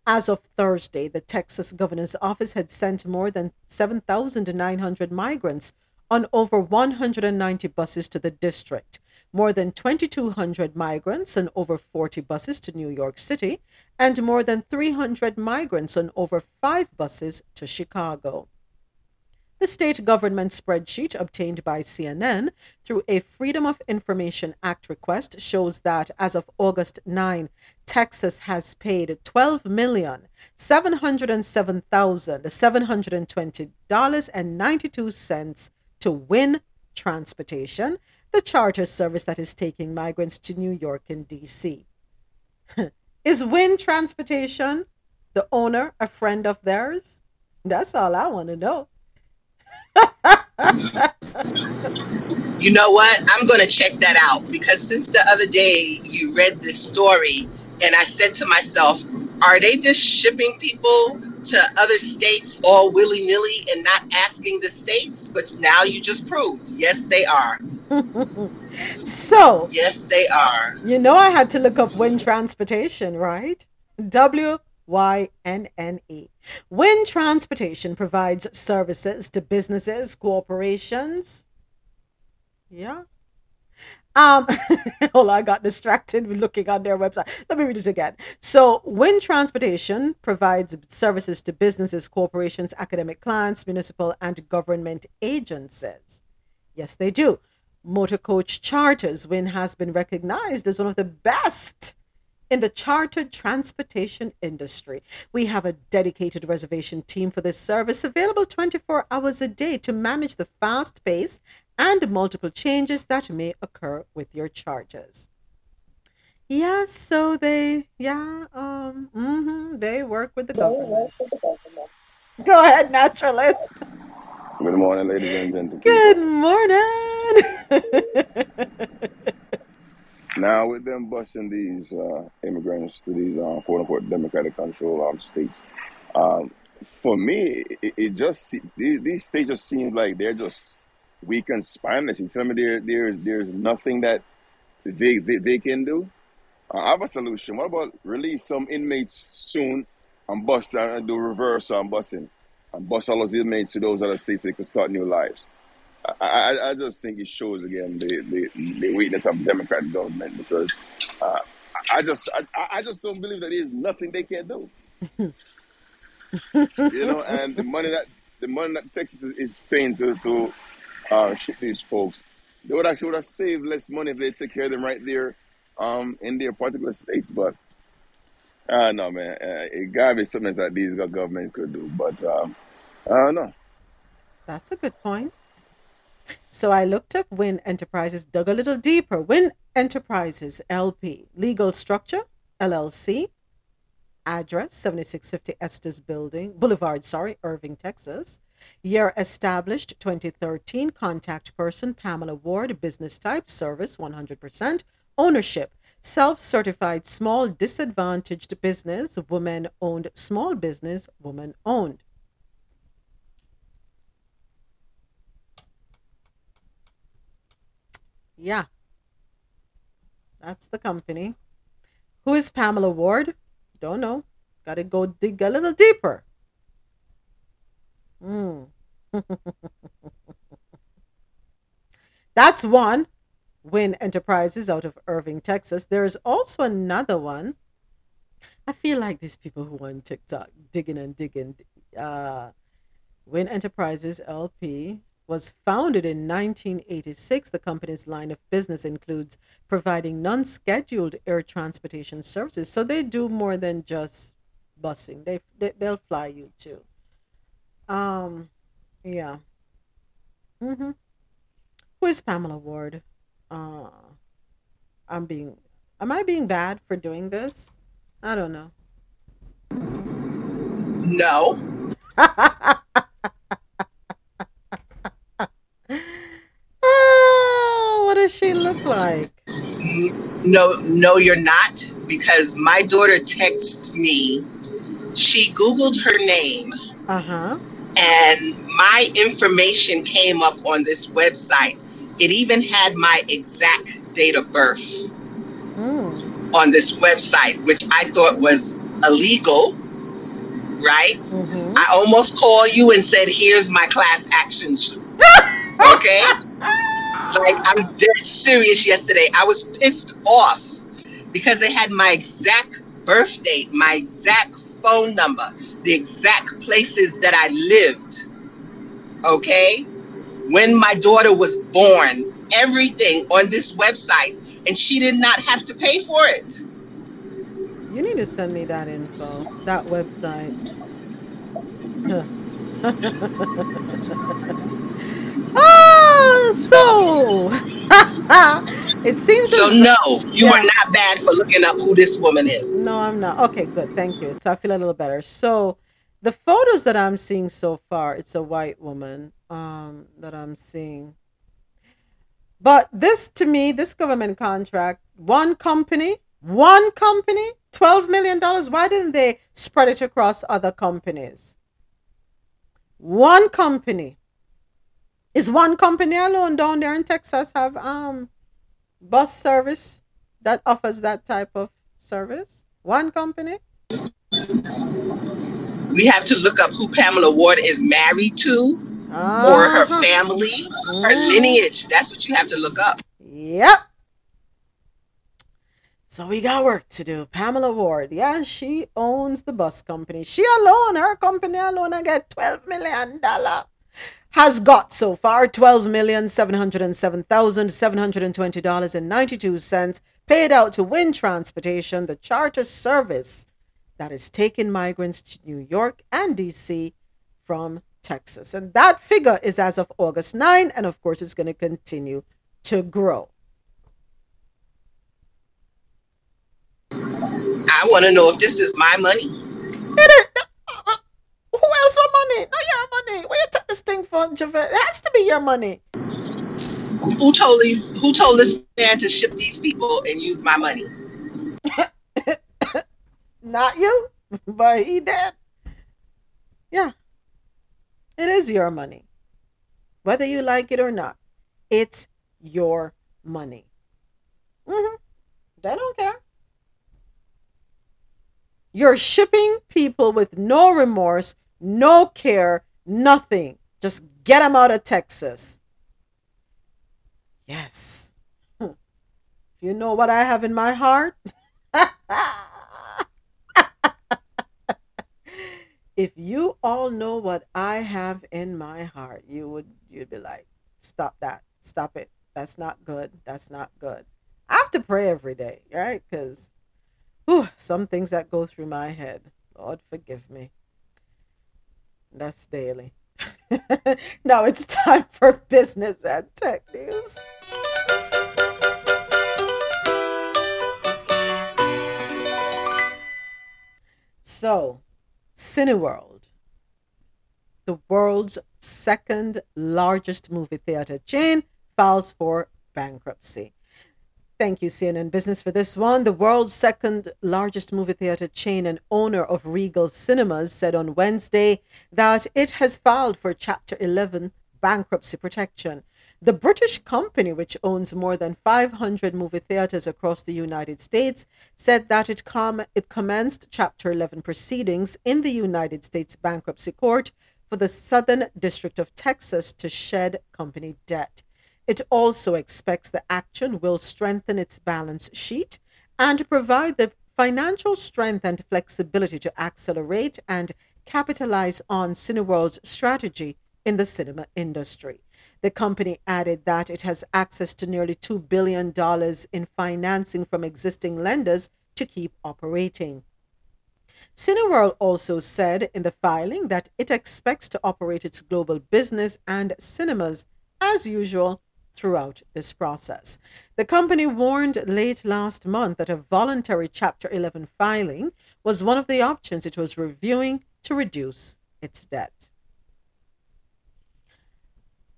As of Thursday, the Texas governor's office had sent more than 7,900 migrants on over 190 buses to the district, more than 2,200 migrants on over 40 buses to New York City, and more than 300 migrants on over five buses to Chicago. The state government spreadsheet obtained by CNN through a Freedom of Information Act request shows that as of August 9, Texas has paid $12,707,720.92 to Wynne Transportation, the charter service that is taking migrants to New York and DC. is Wynne Transportation, the owner, a friend of theirs? That's all I want to know. You know what? I'm going to check that out because since the other day you read this story, and I said to myself, are they just shipping people to other states all willy nilly and not asking the states? But now you just proved, yes, they are. so, Yes, they are. you know, I had to look up Wynne Transportation, right? W Y N N E. Wynne Transportation provides services to businesses, corporations. Yeah. Um, hold on, I got distracted looking on their website. Let me read it again. So, Wynne Transportation provides services to businesses, corporations, academic clients, municipal, and government agencies. Yes, they do. Motor coach charters. Wynne has been recognized as one of the best in the chartered transportation industry. We have a dedicated reservation team for this service available 24 hours a day to manage the fast pace and multiple changes that may occur with your charges. Yeah, so they, yeah, um, hmm they work with the government. Go ahead, naturalist. Good morning, ladies and gentlemen. Good morning. Now, with them busing these uh, immigrants to these uh, quote unquote democratic control um, states, um, for me, it, it just these, these states just seem like they're just weak and spineless. You tell me there there's there's nothing that they they, they can do. Uh, I have a solution. What about release some inmates soon and bust and do reverse on busing and bust all those inmates to those other states so they can start new lives. I, I, I just think it shows again the, the, the weakness of Democratic government because uh, I just I, I just don't believe that there's nothing they can do. You know, and the money that the money that Texas is is paying to to uh, ship these folks, they would actually would have saved less money if they took care of them right there um, in their particular states. But uh, know, man, uh, it gotta be something that these governments could do. But um, I don't know. That's a good point. So I looked up Wynne Enterprises, dug a little deeper. Wynne Enterprises LP, legal structure, LLC, address 7650 Estes Building, Boulevard, sorry, Irving, Texas. Year established 2013. Contact person Pamela Ward. Business type service 100%. Ownership self certified small disadvantaged business, woman owned small business, woman owned. Yeah, that's the company. Who is Pamela Ward? Don't know. Got to go dig a little deeper. Hmm. That's one. Wynne Enterprises out of Irving, Texas. There's also another one. I feel like these people who on TikTok digging and digging. Uh, Wynne Enterprises LP was founded in 1986. The company's line of business includes providing non scheduled air transportation services. So they do more than just busing, they, they, they'll fly you too. Um, yeah. Mm-hmm. Who is Pamela Ward? Uh, I'm being, am I being bad for doing this? I don't know. No. Oh, what does she look like? No, no, you're not. Because my daughter texted me. She Googled her name Uh huh. And my information came up on this website. It even had my exact date of birth Mm. on this website, which I thought was illegal, right? Mm-hmm. I almost called you and said, here's my class action suit. Okay? like, I'm dead serious yesterday. I was pissed off because they had my exact birth date, my exact phone number, the exact places that I lived. Okay? When my daughter was born, everything on this website, and she did not have to pay for it. You need to send me that info, that website. ah, so it seems So, no, you are not bad for looking up who this woman is. No, I'm not. Okay, good. Thank you. So I feel a little better. So the photos that I'm seeing so far, it's a white woman um that I'm seeing. But this to me, this government contract, one company, one company, 12 million dollars, why didn't they spread it across other companies? One company. Is one company alone down there in Texas have um bus service that offers that type of service? One company? We have to look up who Pamela Ward is married to or her Uh-huh. family, her Mhm. lineage. That's what you have to look up. Yep. So we got work to do. Pamela Ward, yeah, she owns the bus company. She alone, her company alone, I get twelve million dollar. Has got so far twelve million seven hundred and seven thousand seven hundred and twenty dollars and ninety two cents paid out to Wynne Transportation, the charter service that is taking migrants to New York and DC from Texas. And that figure is as of August 9, and of course, it's going to continue to grow. I want to know if this is my money. It is. Who else for money? Not your money. Where you take this thing from, Javette? It has to be your money. Who told these? Who told this man to ship these people and use my money? Not you, but he did. Yeah. It is your money. Whether you like it or not, it's your money. hmm They don't care. You're shipping people with no remorse, no care, nothing. Just get them out of Texas. Yes. You know what I have in my heart, if you all know what I have in my heart, you would you'd be like, stop that, stop it. That's not good. That's not good. I have to pray every day, right? Because some things that go through my head, Lord forgive me. That's daily. now it's time for business and tech news. So, Cineworld, the world's second largest movie theater chain, files for bankruptcy. Thank you, CNN Business, for this one. The world's second largest movie theater chain and owner of Regal Cinemas said on Wednesday that it has filed for Chapter 11 bankruptcy protection. The British company, which owns more than 500 movie theaters across the United States, said that it, com- it commenced Chapter 11 proceedings in the United States Bankruptcy Court for the Southern District of Texas to shed company debt. It also expects the action will strengthen its balance sheet and provide the financial strength and flexibility to accelerate and capitalize on Cineworld's strategy in the cinema industry. The company added that it has access to nearly $2 billion in financing from existing lenders to keep operating. Cineworld also said in the filing that it expects to operate its global business and cinemas as usual throughout this process. The company warned late last month that a voluntary Chapter 11 filing was one of the options it was reviewing to reduce its debt.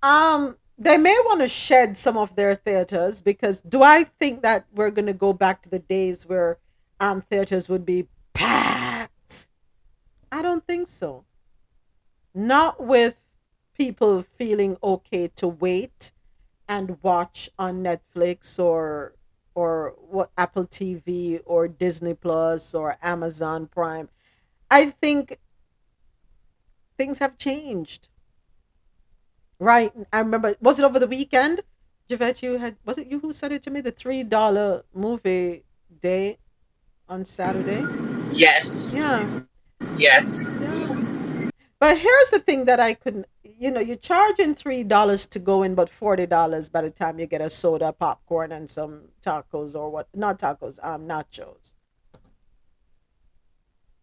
Um, they may want to shed some of their theaters because do I think that we're going to go back to the days where um theaters would be packed? I don't think so. Not with people feeling okay to wait and watch on Netflix or or what Apple TV or Disney Plus or Amazon Prime. I think things have changed. Right. I remember was it over the weekend? Javette, you had was it you who said it to me? The three dollar movie day on Saturday? Yes. Yeah. Yes. Yeah. But here's the thing that I couldn't you know, you're charging three dollars to go in, but forty dollars by the time you get a soda, popcorn, and some tacos or what not tacos, um nachos.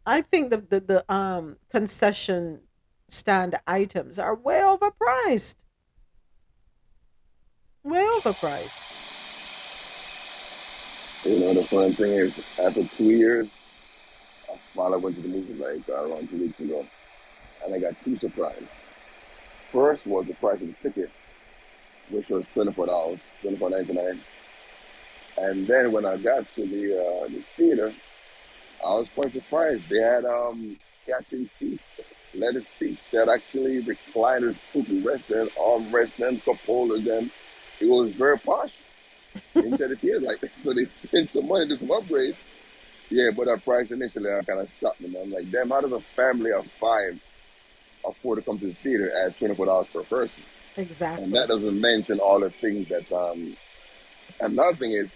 I think the the, the um concession stand items are way overpriced. Way overpriced. You know, the fun thing is, after two years, while I finally went to the movie like around two weeks ago, and I got two surprises. First was the price of the ticket, which was twenty-four dollars, twenty-four ninety-nine. And then when I got to the uh, the theater, I was quite surprised. They had um captain seats, leather seats that actually recliners, footrest and armrests and cup holders, and it was very posh inside the theater. Like so, they spent some money to some upgrade. Yeah, but that price initially, I kind of shocked me. I'm like, damn, how does a family of five afford to come to the theater at twenty four dollars per person? Exactly. And that doesn't mention all the things that um. Another thing is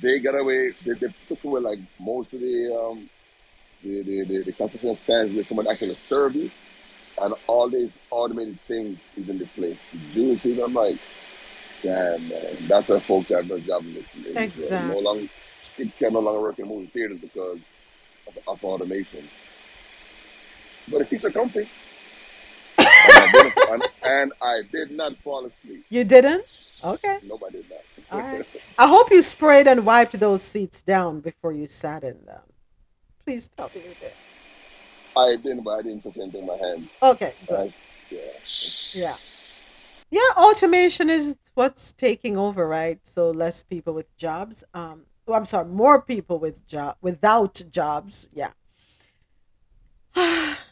they got away. They, they took away like most of the um the the the, the concession stands where someone actually serve you, and all these automated things is in the place. Juices, I'm like, damn man, that's a folks that does job in this industry. No Exactly. longer, kids can no longer work in movie theaters because of, of automation. But the seats are comfy, and I, did, and, I did not fall asleep. You didn't? Okay. Nobody did. All right. I hope you sprayed and wiped those seats down before you sat in them. Please tell me you did. I didn't, but I didn't put anything in my hands. Okay, good. That's, yeah. Yeah. Yeah, automation is what's taking over, right? So less people with jobs. Um, oh, I'm sorry, more people with job without jobs. Yeah.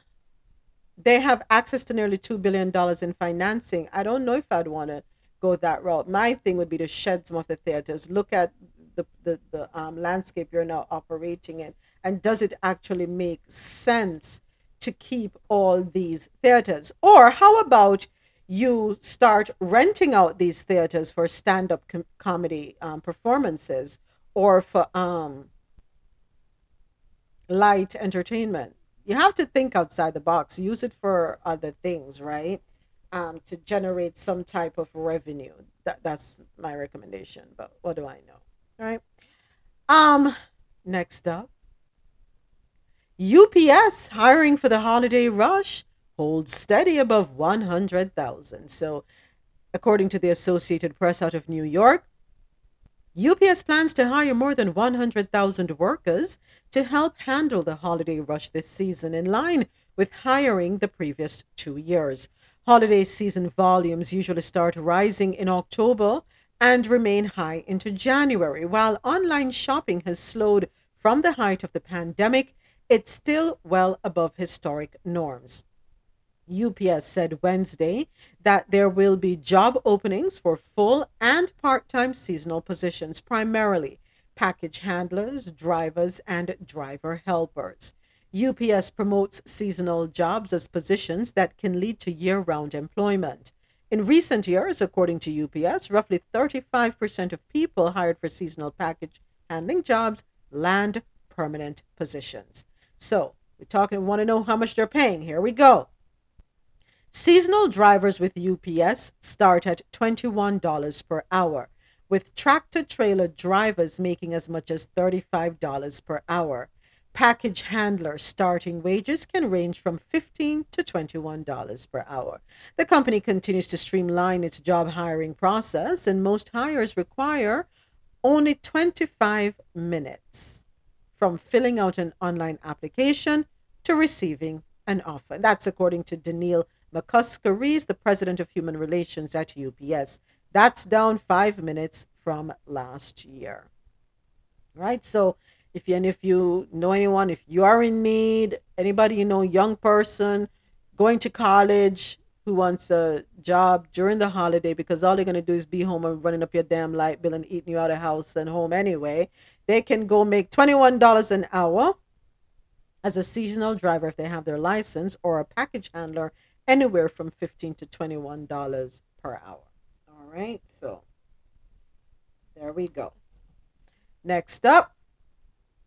they have access to nearly two billion dollars in financing. I don't know if I'd want to go that route. My thing would be to shed some of the theaters. Look at the the, the um, landscape you're now operating in, and does it actually make sense to keep all these theaters? Or how about you start renting out these theaters for stand-up com- comedy um, performances or for um, light entertainment? You have to think outside the box. Use it for other things, right? Um, to generate some type of revenue. That, that's my recommendation. But what do I know? Right. Um, next up, UPS hiring for the holiday rush holds steady above 100,000. So, according to the Associated Press out of New York, UPS plans to hire more than 100,000 workers to help handle the holiday rush this season, in line with hiring the previous two years. Holiday season volumes usually start rising in October and remain high into January. While online shopping has slowed from the height of the pandemic, it's still well above historic norms. UPS said Wednesday that there will be job openings for full and part time seasonal positions, primarily package handlers, drivers, and driver helpers. UPS promotes seasonal jobs as positions that can lead to year round employment. In recent years, according to UPS, roughly 35% of people hired for seasonal package handling jobs land permanent positions. So, we're talking, want to know how much they're paying. Here we go. Seasonal drivers with UPS start at $21 per hour, with tractor trailer drivers making as much as $35 per hour. Package handler starting wages can range from 15 to $21 per hour. The company continues to streamline its job hiring process, and most hires require only 25 minutes from filling out an online application to receiving an offer. That's according to Daniil McCusker the president of human relations at UPS. That's down five minutes from last year. Right? So if you and if you know anyone, if you are in need, anybody you know, young person going to college who wants a job during the holiday because all they're gonna do is be home and running up your damn light bill and eating you out of house and home anyway, they can go make twenty one dollars an hour as a seasonal driver if they have their license or a package handler anywhere from 15 to 21 dollars per hour all right so there we go next up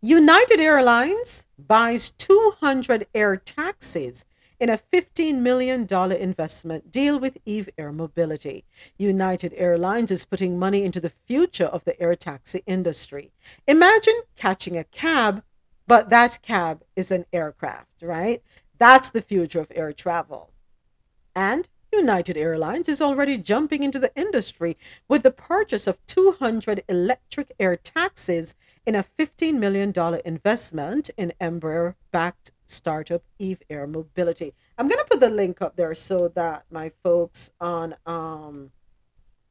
united airlines buys 200 air taxis in a $15 million investment deal with Eve Air Mobility. United Airlines is putting money into the future of the air taxi industry. Imagine catching a cab, but that cab is an aircraft, right? That's the future of air travel. And United Airlines is already jumping into the industry with the purchase of 200 electric air taxis in a $15 million investment in Embraer backed startup Eve Air Mobility. I'm going to put the link up there so that my folks on um,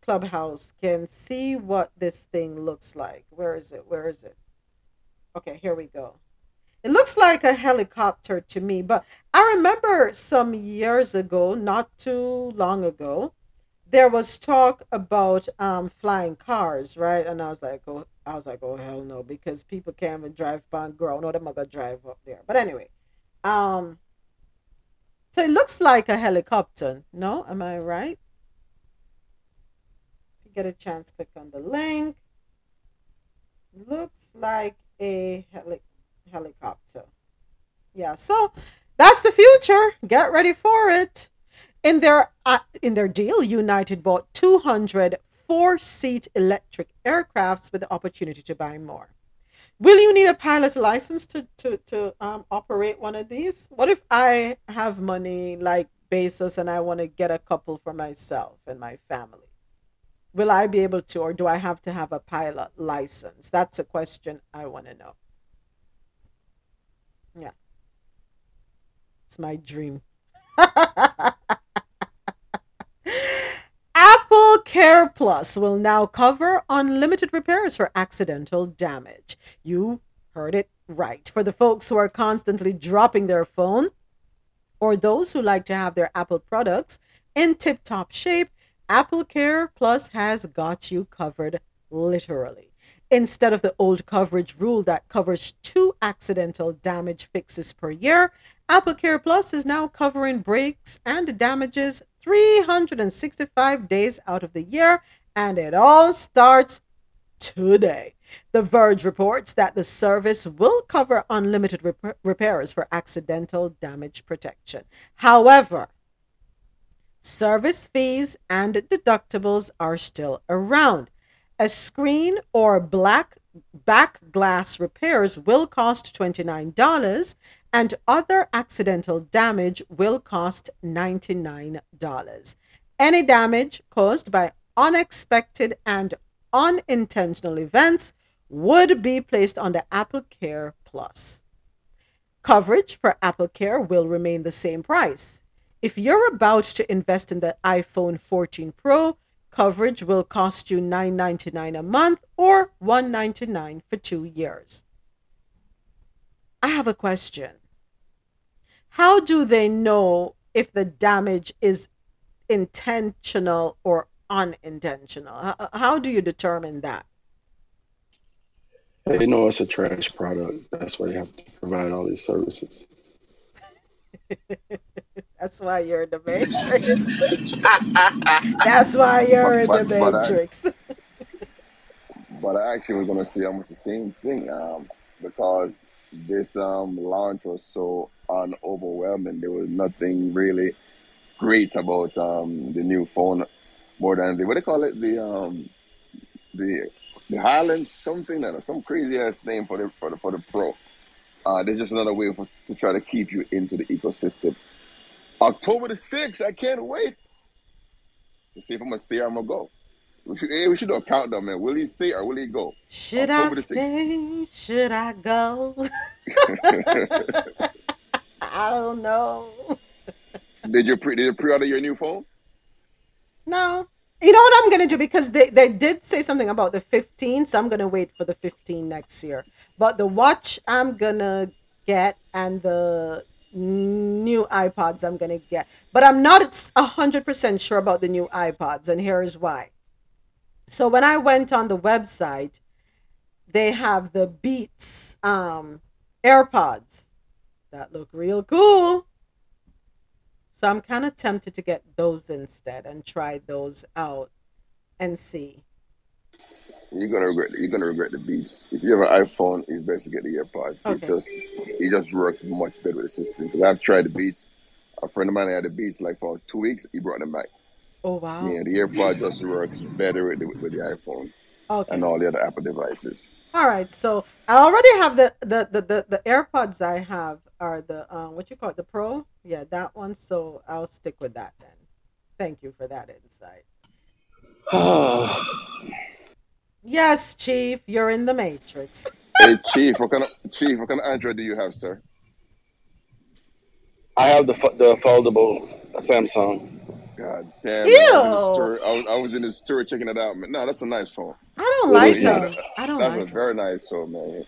Clubhouse can see what this thing looks like. Where is it? Where is it? Okay, here we go. It looks like a helicopter to me, but I remember some years ago, not too long ago, there was talk about um, flying cars, right? And I was like, oh, I was like, oh hell no, because people can't even drive by ground. No, they're not gonna drive up there. But anyway, um, so it looks like a helicopter. No, am I right? If you get a chance, click on the link. Looks like a helicopter helicopter. Yeah, so that's the future. Get ready for it. In their uh, in their deal, United bought 200 four-seat electric aircrafts with the opportunity to buy more. Will you need a pilot license to to to um, operate one of these? What if I have money like Bezos and I want to get a couple for myself and my family? Will I be able to, or do I have to have a pilot license? That's a question I want to know. Yeah. It's my dream. AppleCare Plus will now cover unlimited repairs for accidental damage. You heard it right. For the folks who are constantly dropping their phone or those who like to have their Apple products in tip top shape, AppleCare Plus has got you covered literally instead of the old coverage rule that covers two accidental damage fixes per year. AppleCare Plus is now covering breaks and damages 365 days out of the year, and it all starts today. The Verge reports that the service will cover unlimited rep- repairs for accidental damage protection. However, service fees and deductibles are still around. A screen or black back glass repairs will cost $29 and other accidental damage will cost $99. Any damage caused by unexpected and unintentional events would be placed under AppleCare Plus. Coverage for Apple Care will remain the same price. If you're about to invest in the iPhone 14 Pro, Coverage will cost you $9.99 a month or $1.99 for two years. I have a question. How do they know if the damage is intentional or unintentional? How, how do you determine that? They know it's a trash product. That's why they have to provide all these services. That's why you're in the matrix. That's why you're in But the but I matrix. but I actually was gonna say almost the same thing. Um, because this um launch was so unoverwhelming. There was nothing really great about um the new phone more than the what do they call it? The um the the Highlands something that some crazy ass name for the for the for the Pro. Uh, there's just another way for, to try to keep you into the ecosystem. October the sixth, I can't wait to see if I'm gonna stay or I'm gonna go. We should, hey, we should do a countdown, man. Will he stay or will he go? Should I October sixth. stay? Should I go? I don't know. did you pre did you pre-order your new phone? No. You know what I'm gonna do because they, they did say something about the 15, so I'm gonna wait for the 15 next year. But the watch I'm gonna get and the new iPods I'm gonna get. But I'm not a hundred percent sure about the new iPods, and here's why. So when I went on the website, they have the Beats um AirPods that look real cool. So I'm kind of tempted to get those instead and try those out and see. You're gonna regret you're gonna regret the beats. If you have an iPhone, it's best to get the AirPods. It just it just works much better with the system. Because I've tried the beats. A friend of mine had the beats like for two weeks. He brought them back. Oh wow. Yeah, the AirPod just works better with the, with the iPhone Okay. and all the other Apple devices. All right. So I already have the the the the, the AirPods I have are the um what you call it the Pro. Yeah, that one. So I'll stick with that then. Thank you for that insight. Yes, Chief, you're in the Matrix. hey, Chief, what kind of Chief? What kind of Android do you have, sir? I have the the foldable Samsung. God damn! it, I was in the Ew. store. I was, I was in the store checking it out. Man, no, that's a nice phone. I don't It like is Yeah, them. that, I don't that's like a them. very nice phone, man.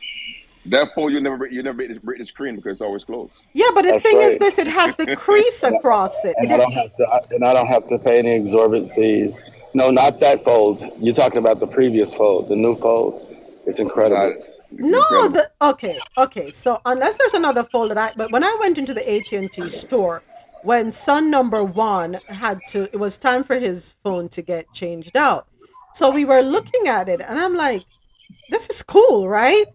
That phone you never break- you never break the, break the screen because it's always closed. Yeah, but the That's thing is this, it has the crease across it. And I don't have to. And I don't have to pay any exorbitant fees. No, not that fold. You're talking about the previous fold, the new fold. It's incredible. Not No, incredible. the okay, okay. So unless there's another fold that I, but when I went into the AT and T store, when son number one had to, it was time for his phone to get changed out. So we were looking at it, and I'm like, this is cool, right?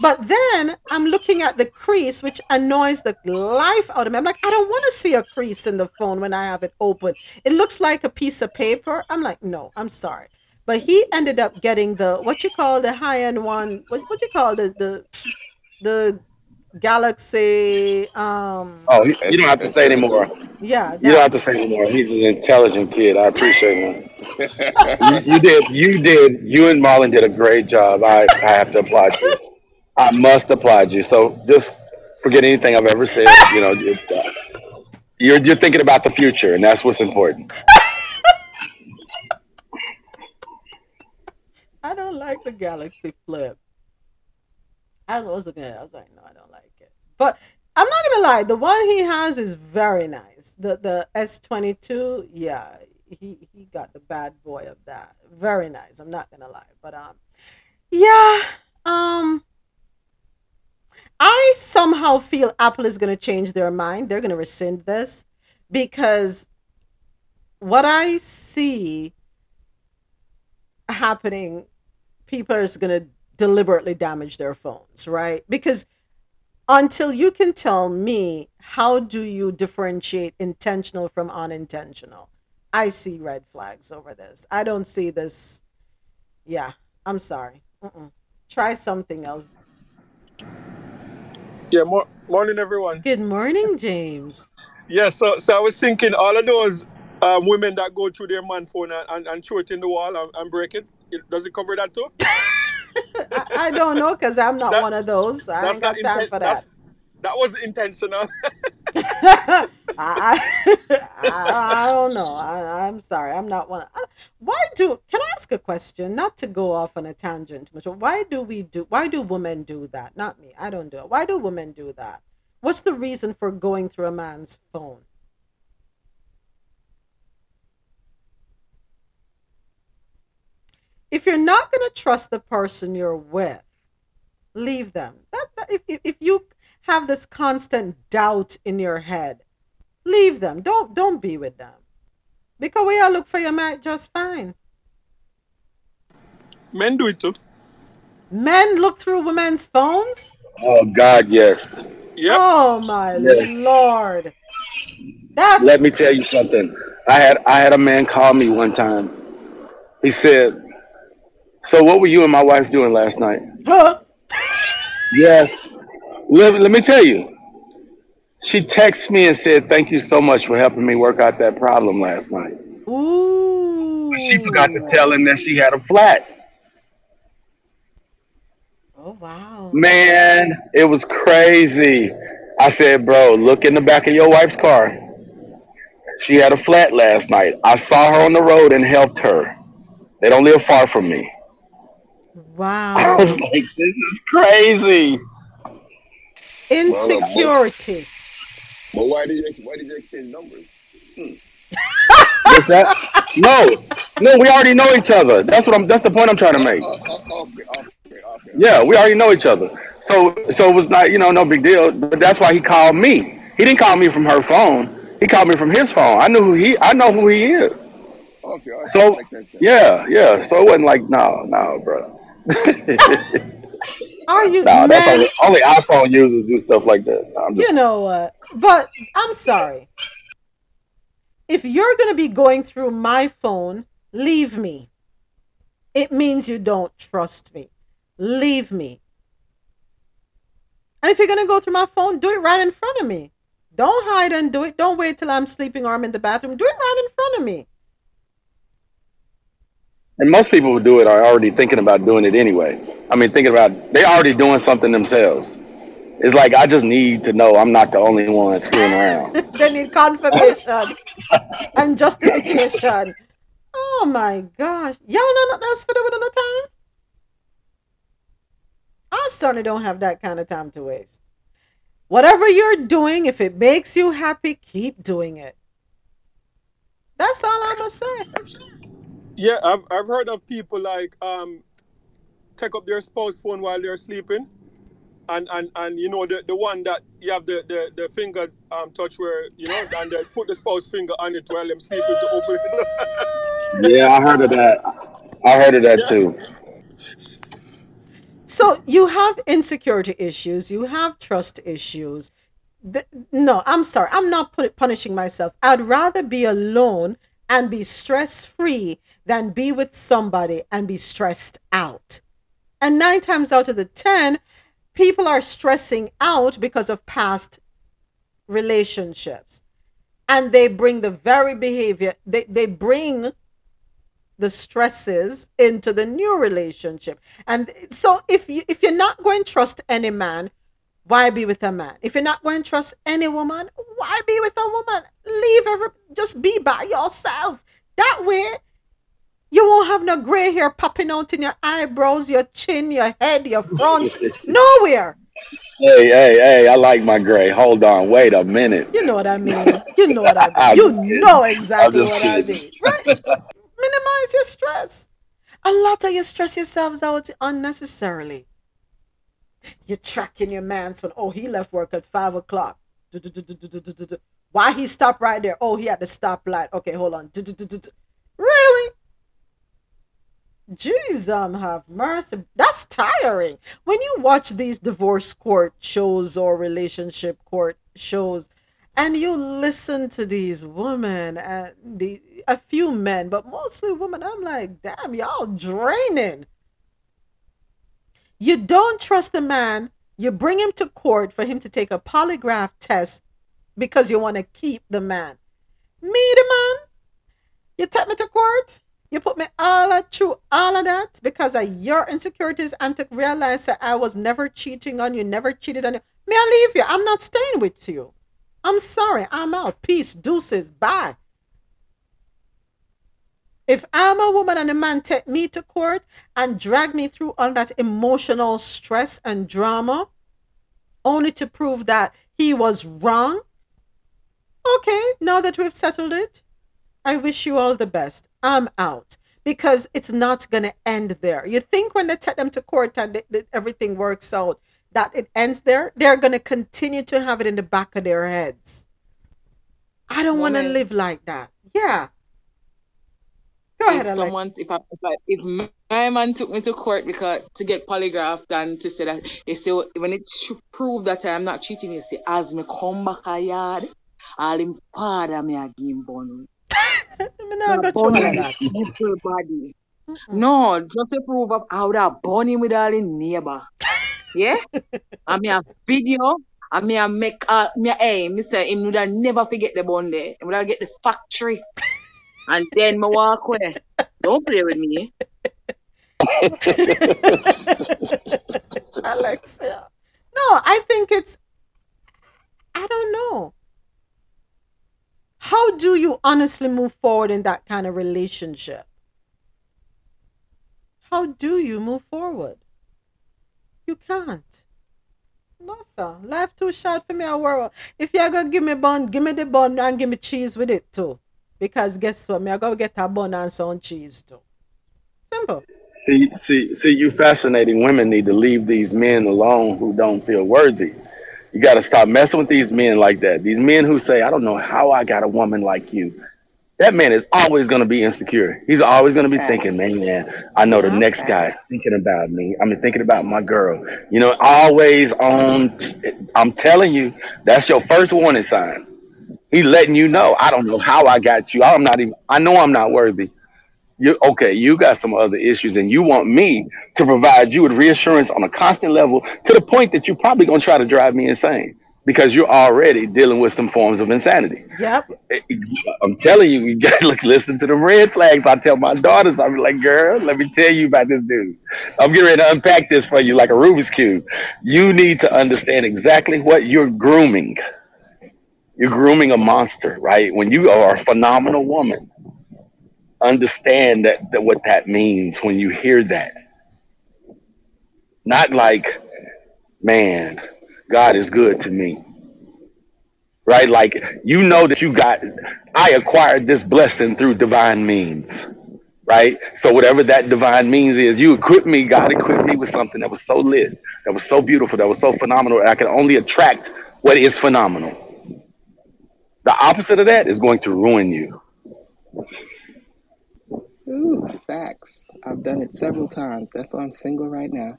But then I'm looking at the crease, which annoys the life out of me. I'm like, I don't want to see a crease in the phone when I have it open. It looks like a piece of paper. I'm like, no, I'm sorry. But he ended up getting the what you call the high end one. What what you call the the the Galaxy? Um, Oh, you don't have to say anymore. yeah, You don't have to say anymore. He's an intelligent kid. I appreciate him. You, you did. You did. You and Marlon did a great job. I, I have to applaud you. I must applaud you. So just forget anything I've ever said. You know, you- you're you're thinking about the future, and that's what's important. I don't like the Galaxy Flip. I was looking at it. I was like, no, I don't like it. But I'm not gonna lie, the one he has is very nice. The the S22, yeah, he he got the bad boy of that. Very nice. I'm not gonna lie, but um, yeah, um, I somehow feel Apple is gonna change their mind. They're gonna rescind this because what I see happening, people are going to deliberately damage their phones, right? Because until you can tell me how do you differentiate intentional from unintentional, I see red flags over this. I don't see this. Yeah, I'm sorry. Mm-mm. Try something else. Yeah, mor- morning everyone. Good morning, James. Yeah, so so I was thinking all of those um, women that go through their man phone and, and, and throw it in the wall and, and break it, it, does it cover that too? I, I don't know because I'm not That one of those. I ain't got time intent. for that. that was intentional. I, I, I, don't know. I, am sorry. I'm not one. I, why do? Can I ask a question? Not to go off on a tangent, but why do we do? Why do women do that? Not me. I don't do it. Why do women do that? What's the reason for going through a man's phone? If you're not going to trust the person you're with, leave them. That, that if, if, if you have this constant doubt in your head, leave them. Don't don't be with them. Because we all look for your mate just fine. Men do it too. Men look through women's phones? Oh God, yes. Yep. Oh my Yes. lord. That's Let me tell you something. I had I had a man call me one time. He said, "So what were you and my wife doing last night?" huh? Yes. Let, let me tell you. She texted me and said, "Thank you so much for helping me work out that problem last night." Ooh. But she forgot to tell him that she had a flat. Oh wow. Man, it was crazy. I said, "Bro, look in the back of your wife's car. She had a flat last night. I saw her on the road and helped her. They don't live far from me." Wow. I was like, "This is crazy." Insecurity. But why did you why did you exchange numbers? What's that? No, no, we already know each other. That's what I'm. That's the point I'm trying to make. Uh, uh, okay, okay, okay. Yeah, we already know each other. So, so it was not, you know, no big deal. But that's why he called me. He didn't call me from her phone. He called me from his phone. I knew who he. I know who he is. Okay. So, makes sense then. yeah, yeah. So it wasn't like, no, no, bro. Are you no, that's men? only, only iPhone users do stuff like that. No, just, You know what? But I'm sorry. If you're going to be going through my phone, leave me. It means you don't trust me. Leave me. And if you're going to go through my phone, do it right in front of me. Don't hide and do it. Don't wait till I'm sleeping or I'm in the bathroom. Do it right in front of me. And most people who do it are already thinking about doing it anyway. I mean, thinking about they're already doing something themselves. It's like I just need to know I'm not the only one screwing around. they need confirmation and justification. Oh my gosh. Y'all know nothing else for with another time? I certainly don't have that kind of time to waste. Whatever you're doing, if it makes you happy, keep doing it. That's all I'm gonna say. Yeah, I've I've heard of people like um take up their spouse phone while they're sleeping. And, and, and you know the, the one that you have the, the, the finger um touch where you know and they put the spouse finger on it while them sleeping to open it. yeah, I heard of that. I heard of that too. So you have insecurity issues, you have trust issues. Th- no, I'm sorry. I'm not put- punishing myself. I'd rather be alone and be stress free than be with somebody and be stressed out. And nine times out of the 10, people are stressing out because of past relationships. And they bring the very behavior, they, they bring the stresses into the new relationship. And so if you if you're not going to trust any man, why be with a man? If you're not going to trust any woman, why be with a woman? Leave every just be by yourself. That way you won't have no gray hair popping out in your eyebrows, your chin, your head, your front, nowhere. Hey, hey, hey! I like my gray. Hold on, wait a minute. You know what I mean. You know what I mean. You kidding. know exactly what I mean. Right? Minimize your stress. A lot of you stress yourselves out unnecessarily. You're tracking your man's phone. Oh, he left work at five o'clock. Why he stopped right there? Oh, he had the stoplight. Okay, hold on. Really? Jeez, um, have mercy. That's tiring. When you watch these divorce court shows or relationship court shows, and you listen to these women and the a few men, but mostly women, I'm like, damn, y'all draining. You don't trust the man. You bring him to court for him to take a polygraph test because you want to keep the man. Me, the man, you take me to court. You put me all of- through all of that because of your insecurities and to realize that I was never cheating on you, never cheated on you. May I leave you? I'm not staying with you. I'm sorry. I'm out. Peace. Deuces. Bye. If I'm a woman and a man take me to court and drag me through all that emotional stress and drama, only to prove that he was wrong, okay, now that we've settled it, I wish you all the best. I'm out. because it's not going to end there. You think when they take them to court and th- th- everything works out that it ends there? They're going to continue to have it in the back of their heads. I don't want to live like that. Yeah. Go ahead, if Alex. someone if I, if, I, if my man took me to court because to get polygraphed and to say that they say when it's sh- prove that I'm not cheating, they say as me come back a yard, all him father me a give him not go through all of that. Everybody. No, just prove up how that bunny with all his neighbor. Yeah? I me a video. I me a make uh me a, hey, me say him would have never forget the bun there. Him would have get the factory. And then me walk away. Don't play with me. Alexia. No, I think it's I don't know. How do you honestly move forward in that kind of relationship? How do you move forward? You can't. No, sir. Life too short for me I world. If you're gonna give me bun, give me the bun and give me cheese with it too. Because guess what? Me I gotta get a bun and some cheese too. Simple. See, see, see, you fascinating women need to leave these men alone who don't feel worthy. You got to stop messing with these men like that. These men who say, I don't know how I got a woman like you. That man is always going to be insecure. He's always going to be thinking, man, man, I know the next guy is thinking about me. I mean, thinking about my girl. You know, always on. I'm telling you, that's your first warning sign. He letting you know, I don't know how I got you. I'm not even, I know I'm not worthy. You okay? You got some other issues, and you want me to provide you with reassurance on a constant level to the point that you're probably gonna try to drive me insane because you're already dealing with some forms of insanity. Yep. Eh, I'm telling you, you gotta look, listen to the red flags. I tell my daughters, I'm like, girl, let me tell you about this dude. I'm getting ready to unpack this for you like a Rubik's cube. You need to understand exactly what you're grooming. You're grooming a monster, right? When you are a phenomenal woman, understand that, that what that means when you hear that. Not like, man, God is good to me. Right? Like you know that you got I acquired this blessing through divine means. Right? So whatever that divine means is, you equip me, God equipped me with something that was so lit, that was so beautiful, that was so phenomenal, I can only attract what is phenomenal. The opposite of that is going to ruin you. Ooh, facts. I've done it several times. That's why I'm single right now.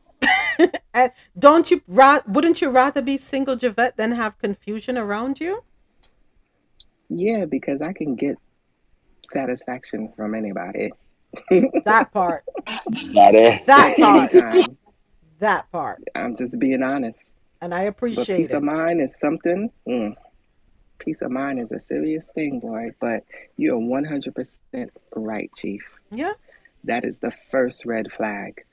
Don't you ra- wouldn't you rather be single Javette than have confusion around you? Yeah, because I can get satisfaction from anybody. That part. Not it. That part. Anytime. That part. I'm just being honest. And I But appreciate peace it. of mind is something. Mm, peace of mind is a serious thing, boy. But you're 100% right, Chief. Yeah. That is the first red flag.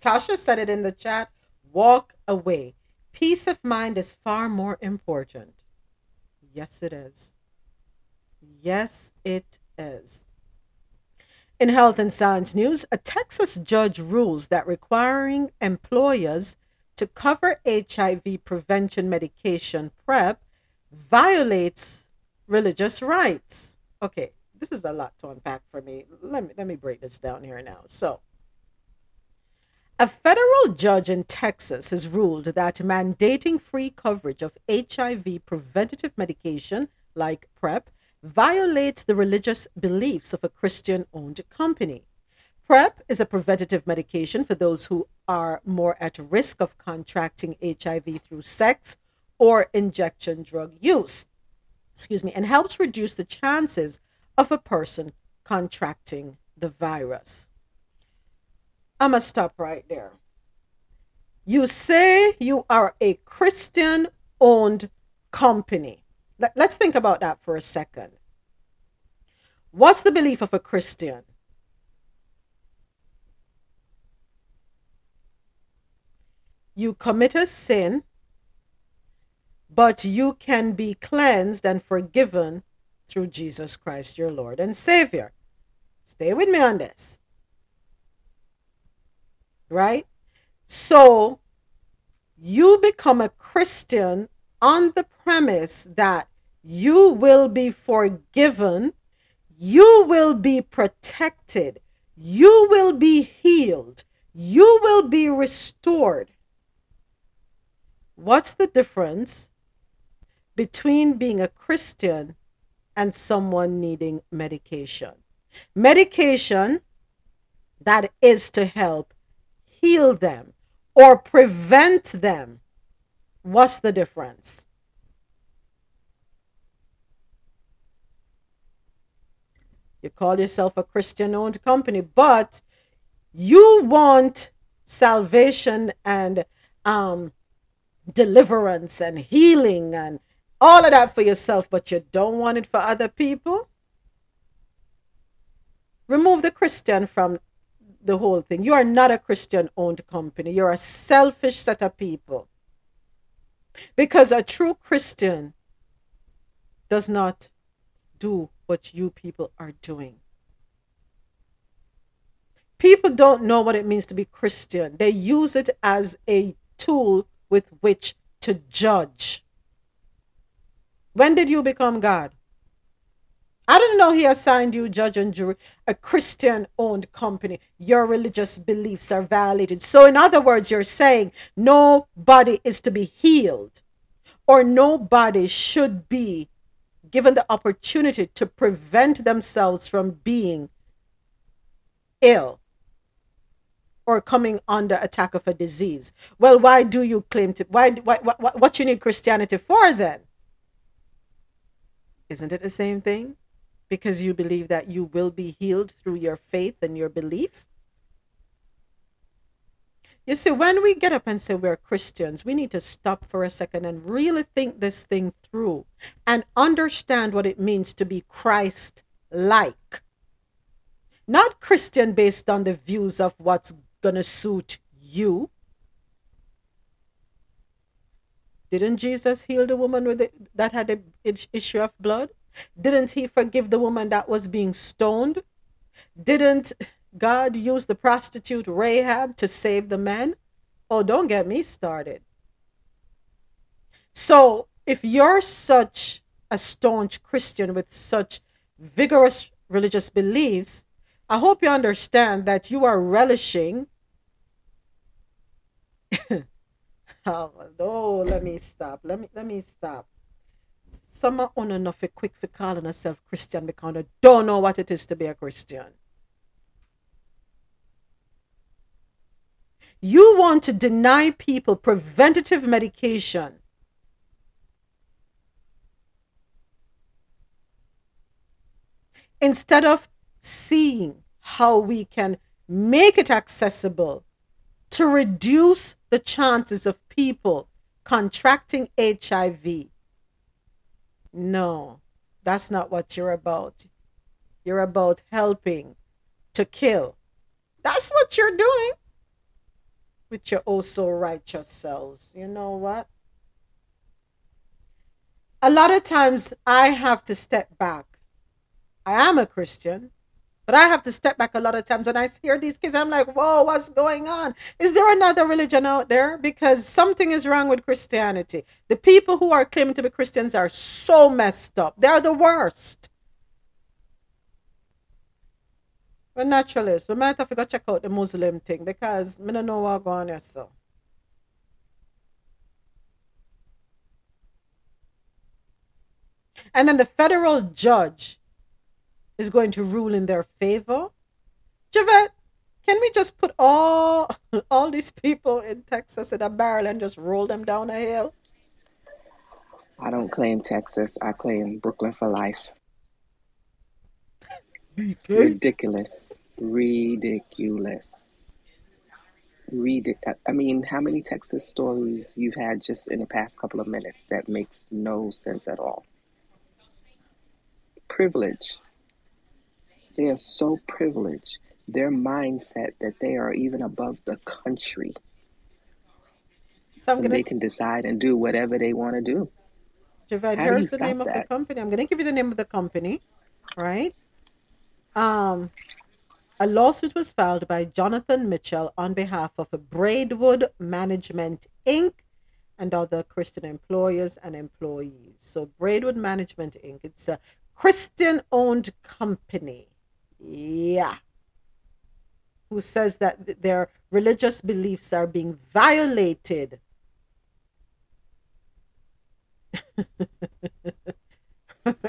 Tasha said it in the chat. Walk away. Peace of mind is far more important. Yes, it is. Yes, it is. In health and science news, a Texas judge rules that requiring employers to cover HIV prevention medication PrEP violates religious rights. Okay, this is a lot to unpack for me. Let me let me break this down here now. So, a federal judge in Texas has ruled that mandating free coverage of HIV preventative medication like PrEP violates the religious beliefs of a Christian owned company. PrEP is a preventative medication for those who are more at risk of contracting HIV through sex or injection drug use. Excuse me, and helps reduce the chances of a person contracting the virus. I'm going to stop right there. You say you are a Christian owned company. Let, us think about that for a second. What's the belief of a Christian? You commit a sin, but you can be cleansed and forgiven through Jesus Christ, your Lord and Savior. Stay with me on this right? So you become a Christian on the premise that you will be forgiven, You will be protected. You will be healed. You will be restored. What's the difference between being a Christian and someone needing medication? Medication that is to help heal them or prevent them. What's the difference? You call yourself a Christian owned company, but you want salvation and um, deliverance and healing and all of that for yourself, but you don't want it for other people. Remove the Christian from the whole thing. You are not a Christian owned company. You're a selfish set of people. Because a true Christian does not do what you people are doing. People don't know what it means to be Christian. They use it as a tool with which to judge. When did you become God? I didn't know he assigned you judge and jury, a Christian owned company. Your religious beliefs are violated. So, in other words, you're saying nobody is to be healed or nobody should be given the opportunity to prevent themselves from being ill or coming under attack of a disease. Well, why do you claim to why, why what, what you need Christianity for then? Isn't it the same thing? Because you believe that you will be healed through your faith and your belief? You see, when we get up and say we're Christians, we need to stop for a second and really think this thing through and understand what it means to be Christ like. Not Christian based on the views of what's going to suit you. Didn't Jesus heal the woman with the, that had an issue of blood? Didn't he forgive the woman that was being stoned? Didn't God use the prostitute Rahab to save the man? Oh, don't get me started. So, if you're such a staunch Christian with such vigorous religious beliefs, I hope you understand that you are relishing. oh, let me stop. Let me let me stop. Some are on enough quick for calling herself Christian because they don't know what it is to be a Christian. You want to deny people preventative medication. Instead of seeing how we can make it accessible to reduce the chances of people contracting HIV. No, that's not what you're about. You're about helping to kill. That's what you're doing with your oh so righteous selves. You know what? A lot of times I have to step back. I am a Christian, but I have to step back a lot of times when I hear these kids. I'm like, whoa, what's going on? Is there another religion out there? Because something is wrong with Christianity. The people who are claiming to be Christians are so messed up. They're the worst. We're naturalists. We might have to go check out the Muslim thing because I don't know what going on there. So. And then the federal judge is going to rule in their favor. Javette, can we just put all all these people in Texas in a barrel and just roll them down a hill? I don't claim Texas. I claim Brooklyn for life. BK. Ridiculous. Ridiculous. Ridic- I mean, how many Texas stories you've had just in the past couple of minutes that makes no sense at all? Privilege. They are so privileged. Their mindset that they are even above the country. So gonna they can decide and do whatever they want to do. Javette, How do you here's the name of the company. I'm gonna give you the name of the company, right? Um, a lawsuit was filed by Jonathan Mitchell on behalf of Braidwood Management Inc. and other Christian employers and employees. So Braidwood Management Inc. It's a Christian owned company. Yeah. Who says that their religious beliefs are being violated.